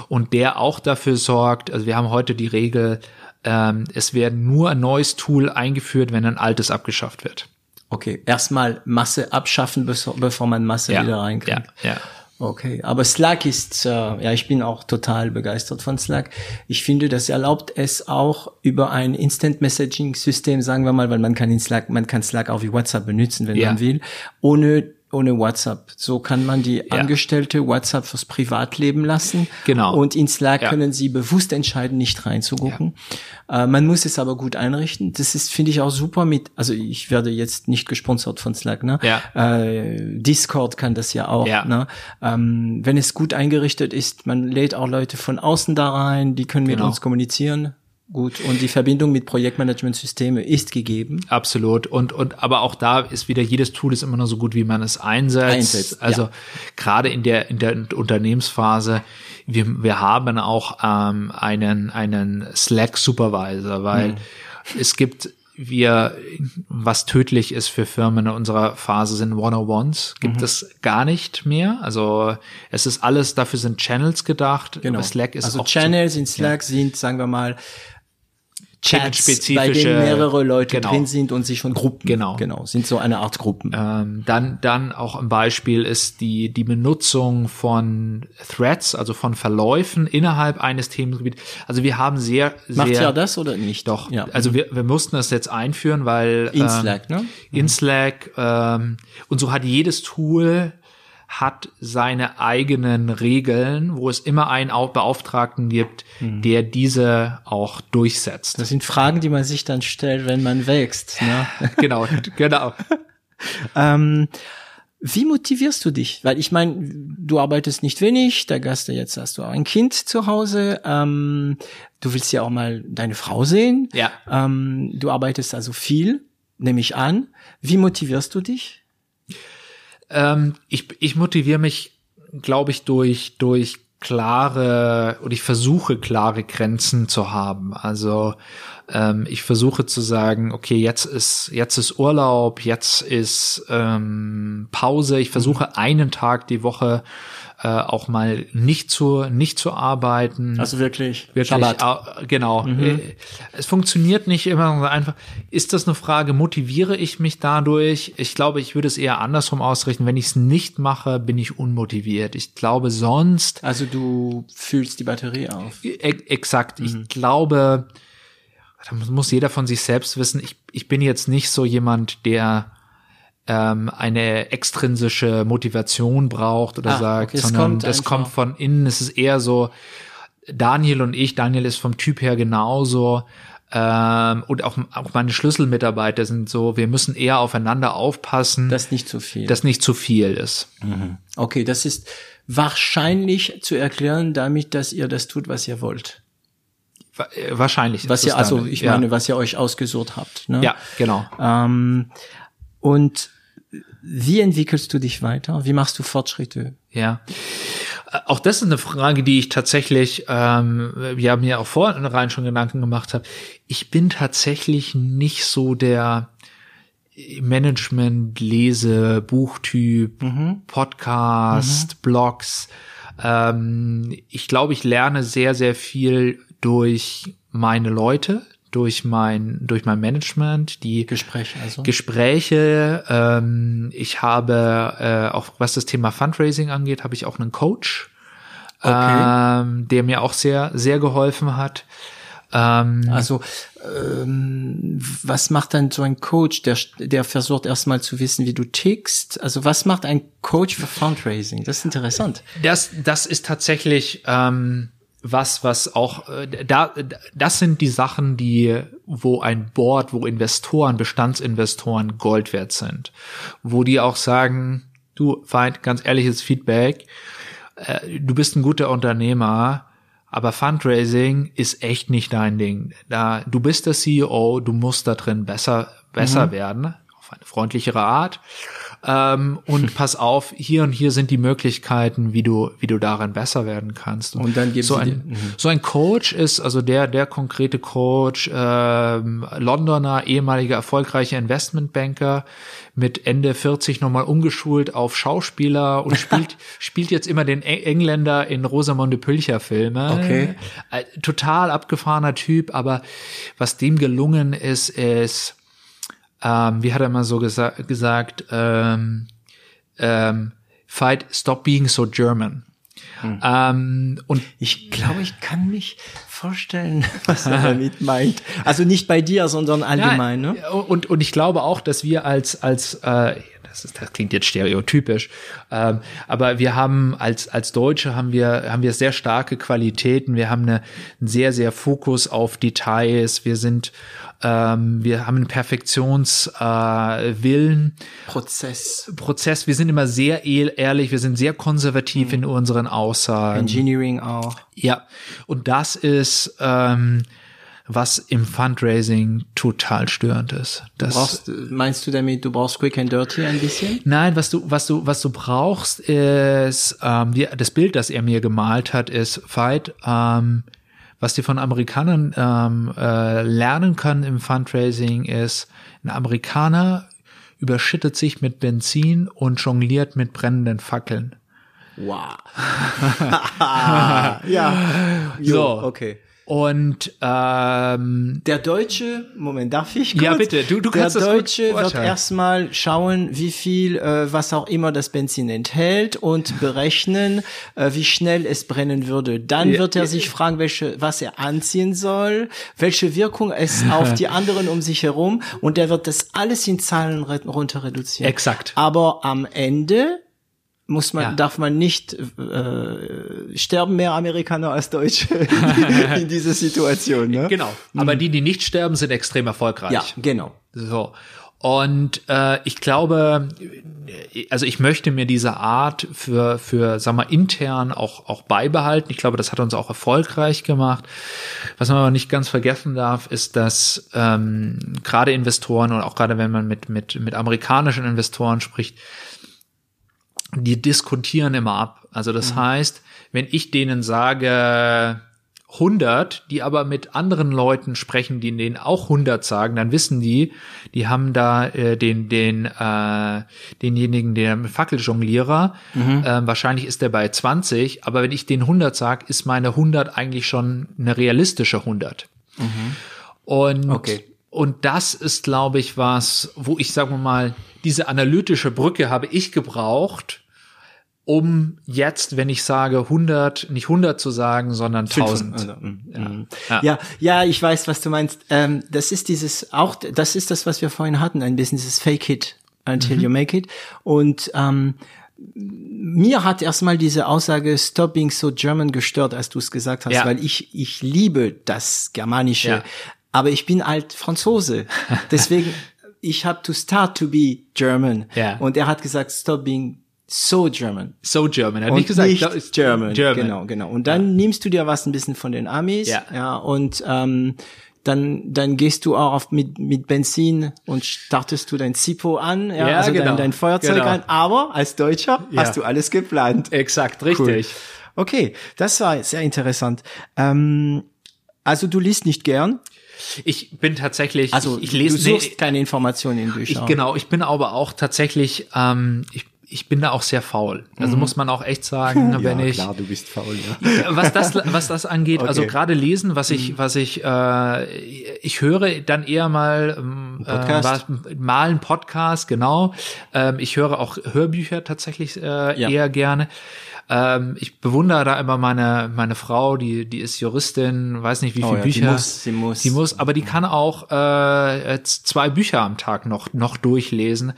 und der auch dafür sorgt, also wir haben heute die Regel, ähm, es werden nur ein neues Tool eingeführt, wenn ein altes abgeschafft wird. Okay, erstmal Masse abschaffen, bevor man Masse wieder reinkriegt. ja, ja. Okay, aber Slack ist, äh, ja, ich bin auch total begeistert von Slack. Ich finde, das erlaubt es auch über ein Instant Messaging System, sagen wir mal, weil man kann in Slack, man kann Slack auch wie WhatsApp benutzen, wenn Ja. man will, ohne ohne WhatsApp. So kann man die Ja. Angestellte WhatsApp fürs Privatleben lassen. Genau. Und in Slack Ja. können sie bewusst entscheiden, nicht reinzugucken. Äh, man muss es aber gut einrichten. Das ist, finde ich, auch super mit, also ich werde jetzt nicht gesponsert von Slack, ne? Ja. Äh, Discord kann das ja auch, Ja. ne? Ähm, wenn es gut eingerichtet ist, man lädt auch Leute von außen da rein, die können mit Genau. uns kommunizieren. Gut. Und die Verbindung mit Projektmanagementsysteme ist gegeben. Absolut. Und, und, aber auch da ist wieder, jedes Tool ist immer nur so gut, wie man es einsetzt. Einsetzt, also ja. gerade in der, in der Unternehmensphase, wir, wir haben auch ähm, einen, einen Slack-Supervisor, weil Mhm. es gibt wir, was tödlich ist für Firmen in unserer Phase sind One-on-Ones, gibt Mhm. es gar nicht mehr. Also es ist alles, dafür sind Channels gedacht. Aber Slack ist also auch Channels in Slack sind, sagen wir mal, Chats, bei denen mehrere Leute genau. drin sind und sich schon Gruppen. Genau. Genau. Sind so eine Art Gruppen. Ähm, dann, dann auch ein Beispiel ist die, die Benutzung von Threads, also von Verläufen innerhalb eines Themengebiets. Also wir haben sehr, Macht sehr, ja das oder nicht? doch, Ja. also wir, wir mussten das jetzt einführen, weil in ähm, Slack, ne? in Slack ähm, und so hat jedes Tool hat seine eigenen Regeln, wo es immer einen Au- Beauftragten gibt, der diese auch durchsetzt. Das sind Fragen, die man sich dann stellt, wenn man wächst. Ne? genau, genau. ähm, wie motivierst du dich? Weil ich meine, du arbeitest nicht wenig, der Gast jetzt hast du auch ein Kind zu Hause. Ähm, du willst ja auch mal deine Frau sehen. Ja. Ähm, du arbeitest also viel, nehme ich an. Wie motivierst du dich? Ähm, ich, ich motiviere mich, glaube ich, durch, durch klare, oder ich versuche klare Grenzen zu haben. Also ähm, ich versuche zu sagen, okay, jetzt ist, jetzt ist Urlaub, jetzt ist ähm, Pause. Ich versuche einen Tag die Woche äh, auch mal nicht zu, nicht zu arbeiten. Also wirklich, Wirklich, au- genau. Äh, Es funktioniert nicht immer so einfach. Ist das eine Frage, motiviere ich mich dadurch? Ich glaube, ich würde es eher andersrum ausrichten. Wenn ich es nicht mache, bin ich unmotiviert. Ich glaube, sonst, Also du fühlst die Batterie auf. e exakt, ich glaube, da muss- muss jeder von sich selbst wissen, ich, ich bin jetzt nicht so jemand, der ähm, eine extrinsische Motivation braucht oder Ah, sagt, okay, es sondern kommt das einfach. kommt von innen. Es ist eher so, Daniel und ich, Daniel ist vom Typ her genauso. Ähm, und auch, auch meine Schlüsselmitarbeiter sind so, wir müssen eher aufeinander aufpassen, dass, nicht so viel. das nicht zu viel ist. okay, das ist wahrscheinlich zu erklären damit, dass ihr das tut, was ihr wollt. Äh, Wahrscheinlich. Was ihr, also ich ja. meine, was ihr euch ausgesucht habt. Ne? Ja, genau. Ähm, und wie entwickelst du dich weiter? Wie machst du Fortschritte? Ja. Auch das ist eine Frage, die ich tatsächlich, ähm, wir haben ja auch vorhin schon Gedanken gemacht habe. Ich bin tatsächlich nicht so der Management, Lese, Buchtyp, Podcast, Blogs. Ähm, ich glaube, ich lerne sehr, sehr viel durch meine Leute, durch mein, durch mein Management, die Gespräche also. Gespräche. Ähm, ich habe äh, auch was das Thema Fundraising angeht, habe ich auch einen Coach, Okay. ähm, der mir auch sehr sehr geholfen hat. Ähm, Also ähm, was macht dann so ein Coach, der, der versucht erstmal zu wissen, wie du tickst? Also was macht ein Coach für Fundraising? Das ist interessant. das das ist tatsächlich ähm, was was auch äh, da das sind die Sachen, die wo ein Board, wo Investoren, Bestandsinvestoren Gold wert sind, wo die auch sagen, du Feind, ganz ehrliches Feedback. äh, du bist ein guter Unternehmer, aber Fundraising ist echt nicht dein Ding. Da, du bist der CEO, du musst da drin besser, besser werden, auf eine freundlichere Art. Ähm, und pass auf, hier und hier sind die Möglichkeiten, wie du, wie du darin besser werden kannst. Und dann geben so ein, dir- so ein Coach ist, also der, der konkrete Coach, ähm, Londoner, ehemaliger erfolgreicher Investmentbanker, mit Ende 40 nochmal umgeschult auf Schauspieler und spielt, spielt jetzt immer den Eng- Engländer in Rosamunde Pilcher Filme. Okay. Äh, Total abgefahrener Typ, aber was dem gelungen ist, ist, ähm, wie hat er mal so gesa gesagt, ähm, ähm, Fight Stop Being So German. Hm. Ähm, und Ich glaube, ich kann mich vorstellen, was er damit meint. Also nicht bei dir, sondern allgemein, ne? Ja, und, und ich glaube auch, dass wir als, als äh, das, ist, das klingt jetzt stereotypisch, ähm, aber wir haben als, als Deutsche haben wir, haben wir sehr starke Qualitäten. Wir haben eine, einen sehr, sehr Fokus auf Details. Wir sind, ähm, wir haben einen Perfektionswillen. Äh. Prozess. Prozess. Wir sind immer sehr ehrlich. Wir sind sehr konservativ in unseren Aussagen. Engineering auch. Ja, und das ist, ähm, was im Fundraising total störend ist. Das, Brauchst, meinst du damit, du brauchst Quick and Dirty ein bisschen? Nein, was du, was du, was du brauchst, ist, ähm, das Bild, das er mir gemalt hat, ist Fight, ähm, was die von Amerikanern ähm, äh, lernen können im Fundraising, ist, ein Amerikaner überschüttet sich mit Benzin und jongliert mit brennenden Fackeln. Wow. ja. Jo, So. okay. Und ähm, Der Deutsche, Moment, darf ich kurz? Ja, bitte, du- du kannst Der Deutsche wird erstmal schauen, wie viel, äh, was auch immer das Benzin enthält und berechnen, äh, wie schnell es brennen würde. Dann Ja, wird er ja. sich fragen, welche, was er anziehen soll, welche Wirkung es auf die anderen um sich herum und er wird das alles in Zahlen runter reduzieren. Exakt. Aber am Ende muss man, Ja. darf man nicht äh, sterben mehr Amerikaner als Deutsche in dieser Situation. Ne? genau. Aber die, die nicht sterben, sind extrem erfolgreich. Ja, genau. So. Und äh, ich glaube, also ich möchte mir diese Art für, für sag mal, intern auch, auch beibehalten. Ich glaube, das hat uns auch erfolgreich gemacht. Was man aber nicht ganz vergessen darf, ist, dass ähm, gerade Investoren und auch gerade wenn man mit, mit, mit amerikanischen Investoren spricht, die diskutieren immer ab. Also das heißt, wenn ich denen sage 100, die aber mit anderen Leuten sprechen, die denen auch 100 sagen, dann wissen die, die haben da äh, den den äh, denjenigen, der Fackeljonglierer, äh, wahrscheinlich ist der bei 20, aber wenn ich den 100 sag, ist meine 100 eigentlich schon eine realistische 100. Und Okay. Und das ist, glaube ich, was, wo ich, sagen wir mal, diese analytische Brücke habe ich gebraucht, um jetzt, wenn ich sage 100, nicht 100 zu sagen, sondern 1000. Also, mm, mm. Ja. ja, ja, ich weiß, was du meinst. Ähm, das ist dieses auch, das ist das, was wir vorhin hatten, ein bisschen dieses Fake it until Mhm. you make it. Und ähm, mir hat erstmal diese Aussage Stop being so German gestört, als du es gesagt hast, Ja. weil ich ich liebe das Germanische, Ja. Aber ich bin halt Franzose, deswegen ich habe to start to be German. Ja. Und er hat gesagt Stop being so German. So German. Er hat nicht gesagt, nicht das ist German. German. Genau, genau. Und dann nimmst du dir was ein bisschen von den Amis, Ja. ja, und ähm, dann dann gehst du auch auf, mit mit Benzin und startest du dein Zippo an, ja, Ja, also genau. dein, dein Feuerzeug Genau. an. Aber als Deutscher Ja. hast du alles geplant. Exakt, richtig. Okay, das war sehr interessant. Ähm, also du liest nicht gern, Ich bin tatsächlich, also ich, ich lese, du suchst nee, keine Informationen in ich, Büchern. genau, ich bin aber auch tatsächlich, ähm, ich, ich bin da auch sehr faul. Also muss man auch echt sagen, wenn ich, du bist faul, ja. was das was das angeht, also Okay. Mhm. gerade lesen, was ich was ich äh, ich höre dann eher mal ähm, Podcast? Äh, mal einen Podcast, genau. Ähm, ich höre auch Hörbücher tatsächlich äh, Ja. eher gerne. Ähm, ich bewundere da immer meine meine Frau, die die ist Juristin, weiß nicht wie Oh viele ja, Bücher. muss, sie muss. Die muss, aber die kann auch äh, zwei Bücher am Tag noch noch durchlesen.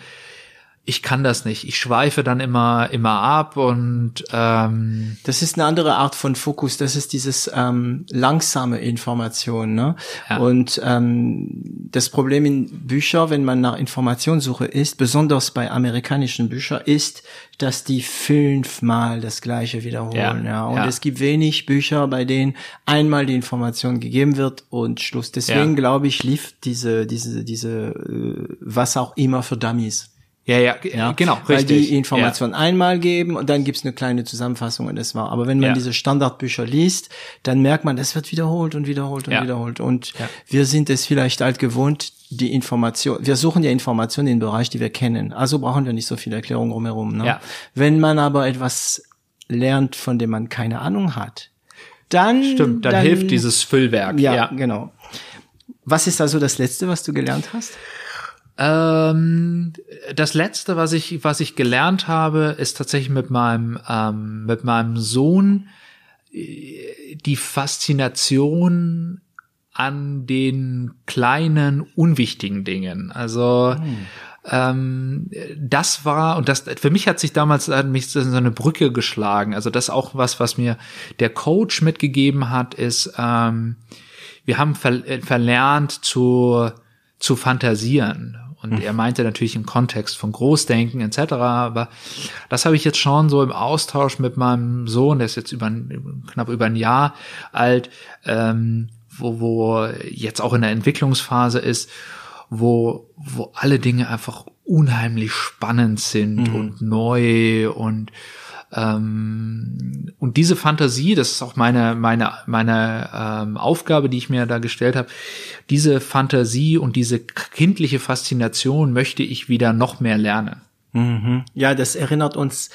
Ich kann das nicht. Ich schweife dann immer immer ab und ähm, Das ist eine andere Art von Fokus. Das ist dieses ähm, langsame Information. Ne? Ja. Und ähm, das Problem in Büchern, wenn man nach Information suche, ist, besonders bei amerikanischen Büchern, ist, dass die fünfmal das Gleiche wiederholen. Ja. Ja. Und Ja. es gibt wenig Bücher, bei denen einmal die Information gegeben wird und Schluss. Deswegen glaube ich, lief diese, diese, diese, äh, was auch immer für Dummies. Ja, ja, ja, genau, Weil richtig. die Information einmal geben und dann gibt's eine kleine Zusammenfassung und das war. Aber wenn man Ja. diese Standardbücher liest, dann merkt man, das wird wiederholt und wiederholt und Ja. wiederholt. Und Ja. wir sind es vielleicht halt gewohnt, die Information, wir suchen ja Informationen in den Bereich, die wir kennen. Also brauchen wir nicht so viel Erklärung drumherum. Ne? Ja. Wenn man aber etwas lernt, von dem man keine Ahnung hat, dann, Stimmt, dann, hilft dieses Füllwerk. ja, Ja, genau. Was ist also das Letzte, was du gelernt hast? Ähm, das letzte, was ich, was ich gelernt habe, ist tatsächlich mit meinem, ähm, mit meinem Sohn äh, die Faszination an den kleinen, unwichtigen Dingen. Also, hm. ähm, das war, und das, für mich hat sich damals hat mich so eine Brücke geschlagen. Also, das auch was, was mir der Coach mitgegeben hat, ist, ähm, wir haben ver verlernt zu, zu fantasieren. Und er meinte natürlich im Kontext von Großdenken etc. Aber das habe ich jetzt schon so im Austausch mit meinem Sohn, der ist jetzt über knapp über ein Jahr alt, ähm, wo, wo jetzt auch in der Entwicklungsphase ist, wo, wo alle Dinge einfach unheimlich spannend sind mhm. und neu und ähm, und diese Fantasie, das ist auch meine meine meine ähm, Aufgabe, die ich mir da gestellt habe. Diese Fantasie und diese kindliche Faszination möchte ich wieder noch mehr lernen. Mhm. Ja, das erinnert uns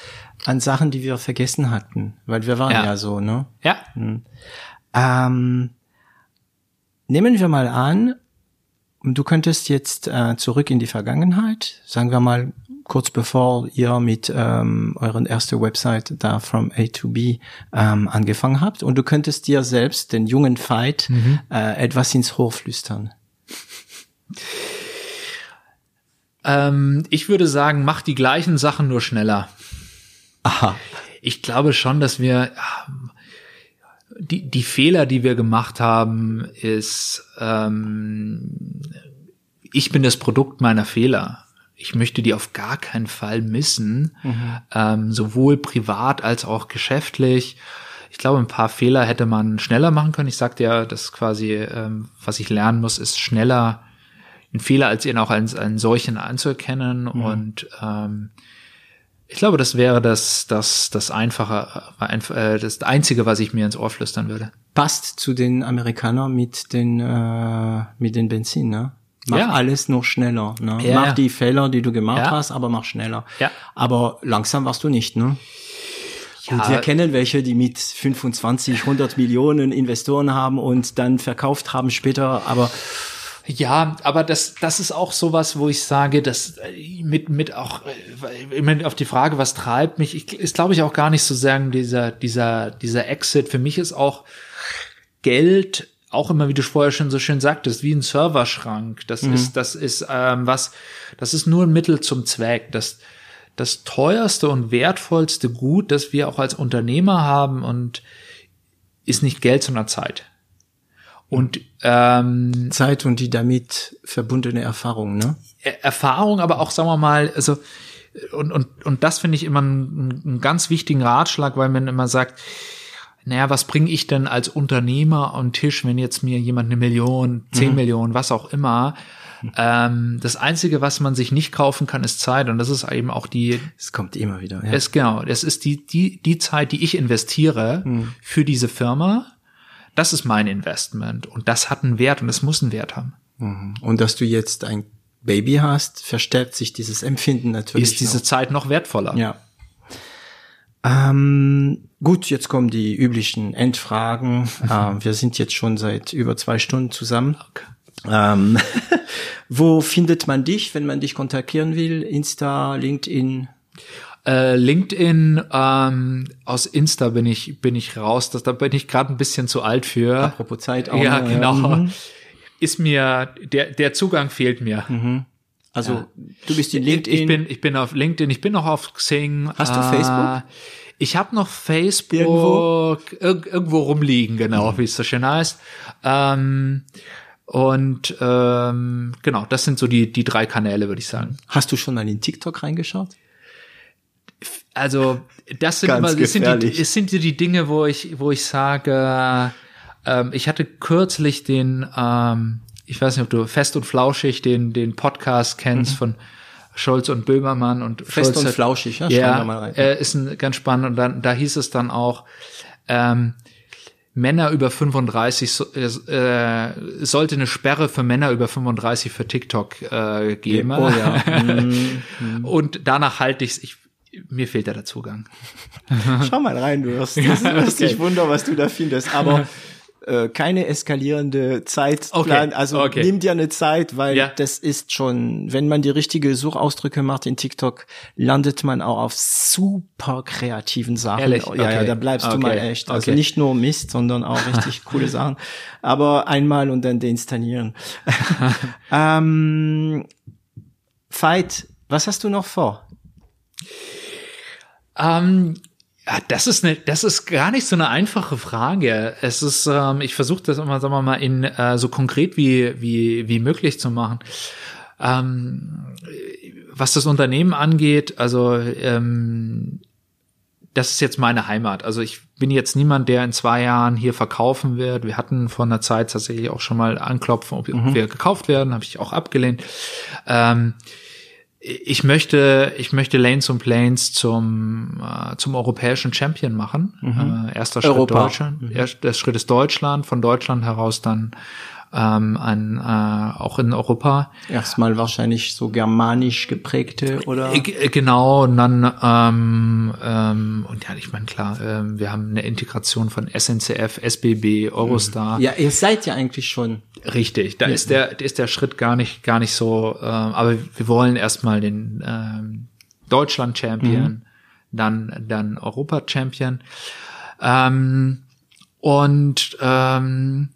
an Sachen, die wir vergessen hatten, weil wir waren ja, ja so, ne? Ja. Mhm. Ähm, nehmen wir mal an, du könntest jetzt äh, zurück in die Vergangenheit, sagen wir mal kurz bevor ihr mit ähm, euren erste Website da from A to B ähm, angefangen habt und du könntest dir selbst den jungen Veit mhm. äh, etwas ins Ohr flüstern. Ähm, ich würde sagen, mach die gleichen Sachen nur schneller. Aha. Ich glaube schon, dass wir die, die Fehler, die wir gemacht haben, ist, ähm, ich bin das Produkt meiner Fehler. Ich möchte die auf gar keinen Fall missen, mhm. ähm, sowohl privat als auch geschäftlich. Ich glaube, ein paar Fehler hätte man schneller machen können. Ich sagte ja, dass quasi, ähm, was ich lernen muss, ist schneller einen Fehler als ihn auch als einen solchen anzuerkennen mhm. und ähm, ich glaube, das wäre das, das, das einfache, äh, das einzige, was ich mir ins Ohr flüstern würde. Passt zu den Amerikanern mit den, äh, mit den Benzin, ne? Mach ja. alles noch schneller, ne? Ja, mach ja. die Fehler, die du gemacht hast, aber mach schneller. Ja. Aber langsam warst du nicht, ne? Ja. Und wir kennen welche, die mit 25, 100 Millionen Investoren haben und dann verkauft haben später, aber ja, aber das, das ist auch sowas, wo ich sage, dass äh, mit, mit auch, äh, immer auf die Frage, was treibt mich, ich, ist glaube ich auch gar nicht so sagen, dieser, dieser, dieser Exit. Für mich ist auch Geld auch immer, wie du vorher schon so schön sagtest, wie ein Serverschrank. Das mhm. ist, das ist ähm, was, das ist nur ein Mittel zum Zweck. Das, das teuerste und wertvollste Gut, das wir auch als Unternehmer haben und ist nicht Geld, sondern Zeit. Und ähm, Zeit und die damit verbundene Erfahrung, ne? Erfahrung, aber auch, sagen wir mal, also und, und, und das finde ich immer einen, einen ganz wichtigen Ratschlag, weil man immer sagt, naja, was bringe ich denn als Unternehmer am Tisch, wenn jetzt mir jemand eine Million, zehn mhm. Millionen, was auch immer, ähm, das Einzige, was man sich nicht kaufen kann, ist Zeit. Und das ist eben auch die. Es kommt immer wieder. Ja. Es, genau. Es ist die, die, die Zeit, die ich investiere mhm. für diese Firma das ist mein Investment und das hat einen Wert und es muss einen Wert haben. Mhm. Und dass du jetzt ein Baby hast, verstärkt sich dieses Empfinden natürlich. Ist diese noch. Zeit noch wertvoller. Ja. Ähm, gut, jetzt kommen die üblichen Endfragen. äh, wir sind jetzt schon seit über zwei Stunden zusammen. Okay. Ähm, wo findet man dich, wenn man dich kontaktieren will? Insta, LinkedIn? Äh, LinkedIn, ähm, aus Insta bin ich, bin ich raus. Das, da bin ich gerade ein bisschen zu alt für. Apropos Zeit auch. Ja, genau. Mhm. Ist mir, der, der Zugang fehlt mir. Mhm. Also, ja. du bist in LinkedIn. Ich bin, ich bin auf LinkedIn, ich bin noch auf Xing. Hast du äh, Facebook? Ich habe noch Facebook irgendwo, Ir irgendwo rumliegen, genau, mhm. wie es so schön heißt. Ähm, und ähm, genau, das sind so die, die drei Kanäle, würde ich sagen. Hast du schon mal in TikTok reingeschaut? also das sind immer, es sind, die, es sind die Dinge, wo ich, wo ich sage, ähm, ich hatte kürzlich den, ähm, ich weiß nicht, ob du Fest und Flauschig den, den Podcast kennst mhm. von Scholz und Böhmermann und Fest Scholz und Flauschig, ja, ja mal rein. Äh, ist ein, ganz spannend und dann, da hieß es dann auch, ähm, Männer über 35 so, äh, sollte eine Sperre für Männer über 35 für TikTok äh, geben. Oh ja. Mhm. und danach halte ich ich mir fehlt da der Zugang. Schau mal rein, du wirst, du wirst okay. dich wundern, was du da findest. Aber äh, keine eskalierende Zeitplan. Okay, Also okay. nimm dir eine Zeit, weil Ja. das ist schon, wenn man die richtige Suchausdrücke macht in TikTok, landet man auch auf super kreativen Sachen. Ehrlich? Ja, ja, Okay. da bleibst du mal echt. Also nicht nur Mist, sondern auch richtig coole Sachen. Aber einmal und dann deinstallieren. ähm, Fight, was hast du noch vor? Ähm, ja, das ist eine, das ist gar nicht so eine einfache Frage. Es ist, ähm, ich versuche das immer, sagen wir mal, in äh, so konkret wie wie wie möglich zu machen. Ähm, was das Unternehmen angeht, also ähm, das ist jetzt meine Heimat. Also ich bin jetzt niemand, der in zwei Jahren hier verkaufen wird. Wir hatten vor einer Zeit tatsächlich auch schon mal anklopfen, ob, ob wir gekauft werden, habe ich auch abgelehnt. Ähm, ich möchte, ich möchte Lanes und Planes zum, äh, zum europäischen Champion machen. Äh, erster Schritt Europa. Deutschland. Erster Schritt ist Deutschland, von Deutschland heraus dann ähm, an, äh, auch in Europa. Erstmal wahrscheinlich so germanisch geprägte oder? Äh, g- Genau, und dann, ähm, ähm, und ja, ich meine, klar, ähm, wir haben eine Integration von SNCF, SBB, Eurostar. Ja, ihr seid ja eigentlich schon. Richtig, da ist der, ist der Schritt gar nicht, gar nicht so, ähm, aber wir wollen erstmal den ähm, Deutschland-Champion, dann, dann Europa-Champion. Ähm, und, ähm,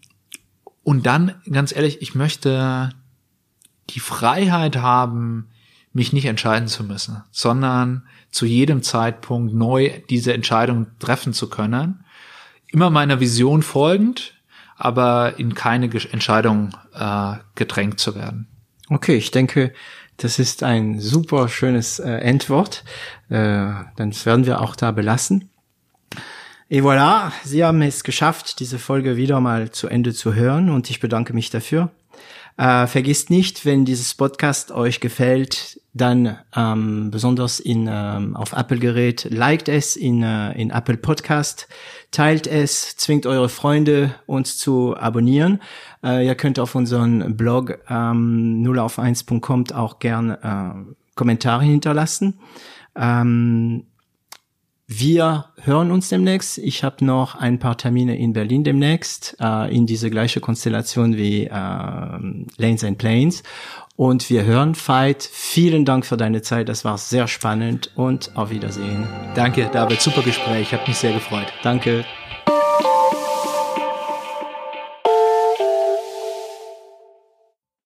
und dann, ganz ehrlich, ich möchte die Freiheit haben, mich nicht entscheiden zu müssen, sondern zu jedem Zeitpunkt neu diese Entscheidung treffen zu können. Immer meiner Vision folgend, aber in keine Entscheidung äh, gedrängt zu werden. Okay, ich denke, das ist ein super schönes äh, Endwort. Äh, dann werden wir auch da belassen. Et voilà, Sie haben es geschafft, diese Folge wieder mal zu Ende zu hören und ich bedanke mich dafür. Äh, vergisst nicht, wenn dieses Podcast euch gefällt, dann ähm, besonders in ähm, auf Apple Gerät liked es in äh, in Apple Podcast, teilt es, zwingt eure Freunde uns zu abonnieren. Äh, ihr könnt auf unseren Blog ähm, 0 auf 1.com auch gern äh, Kommentare hinterlassen. Ähm, wir hören uns demnächst. Ich habe noch ein paar Termine in Berlin demnächst, äh, in diese gleiche Konstellation wie äh, Lanes and Planes. Und wir hören Fight. Vielen Dank für deine Zeit. Das war sehr spannend und auf Wiedersehen. Danke, David, super Gespräch, hat mich sehr gefreut. Danke.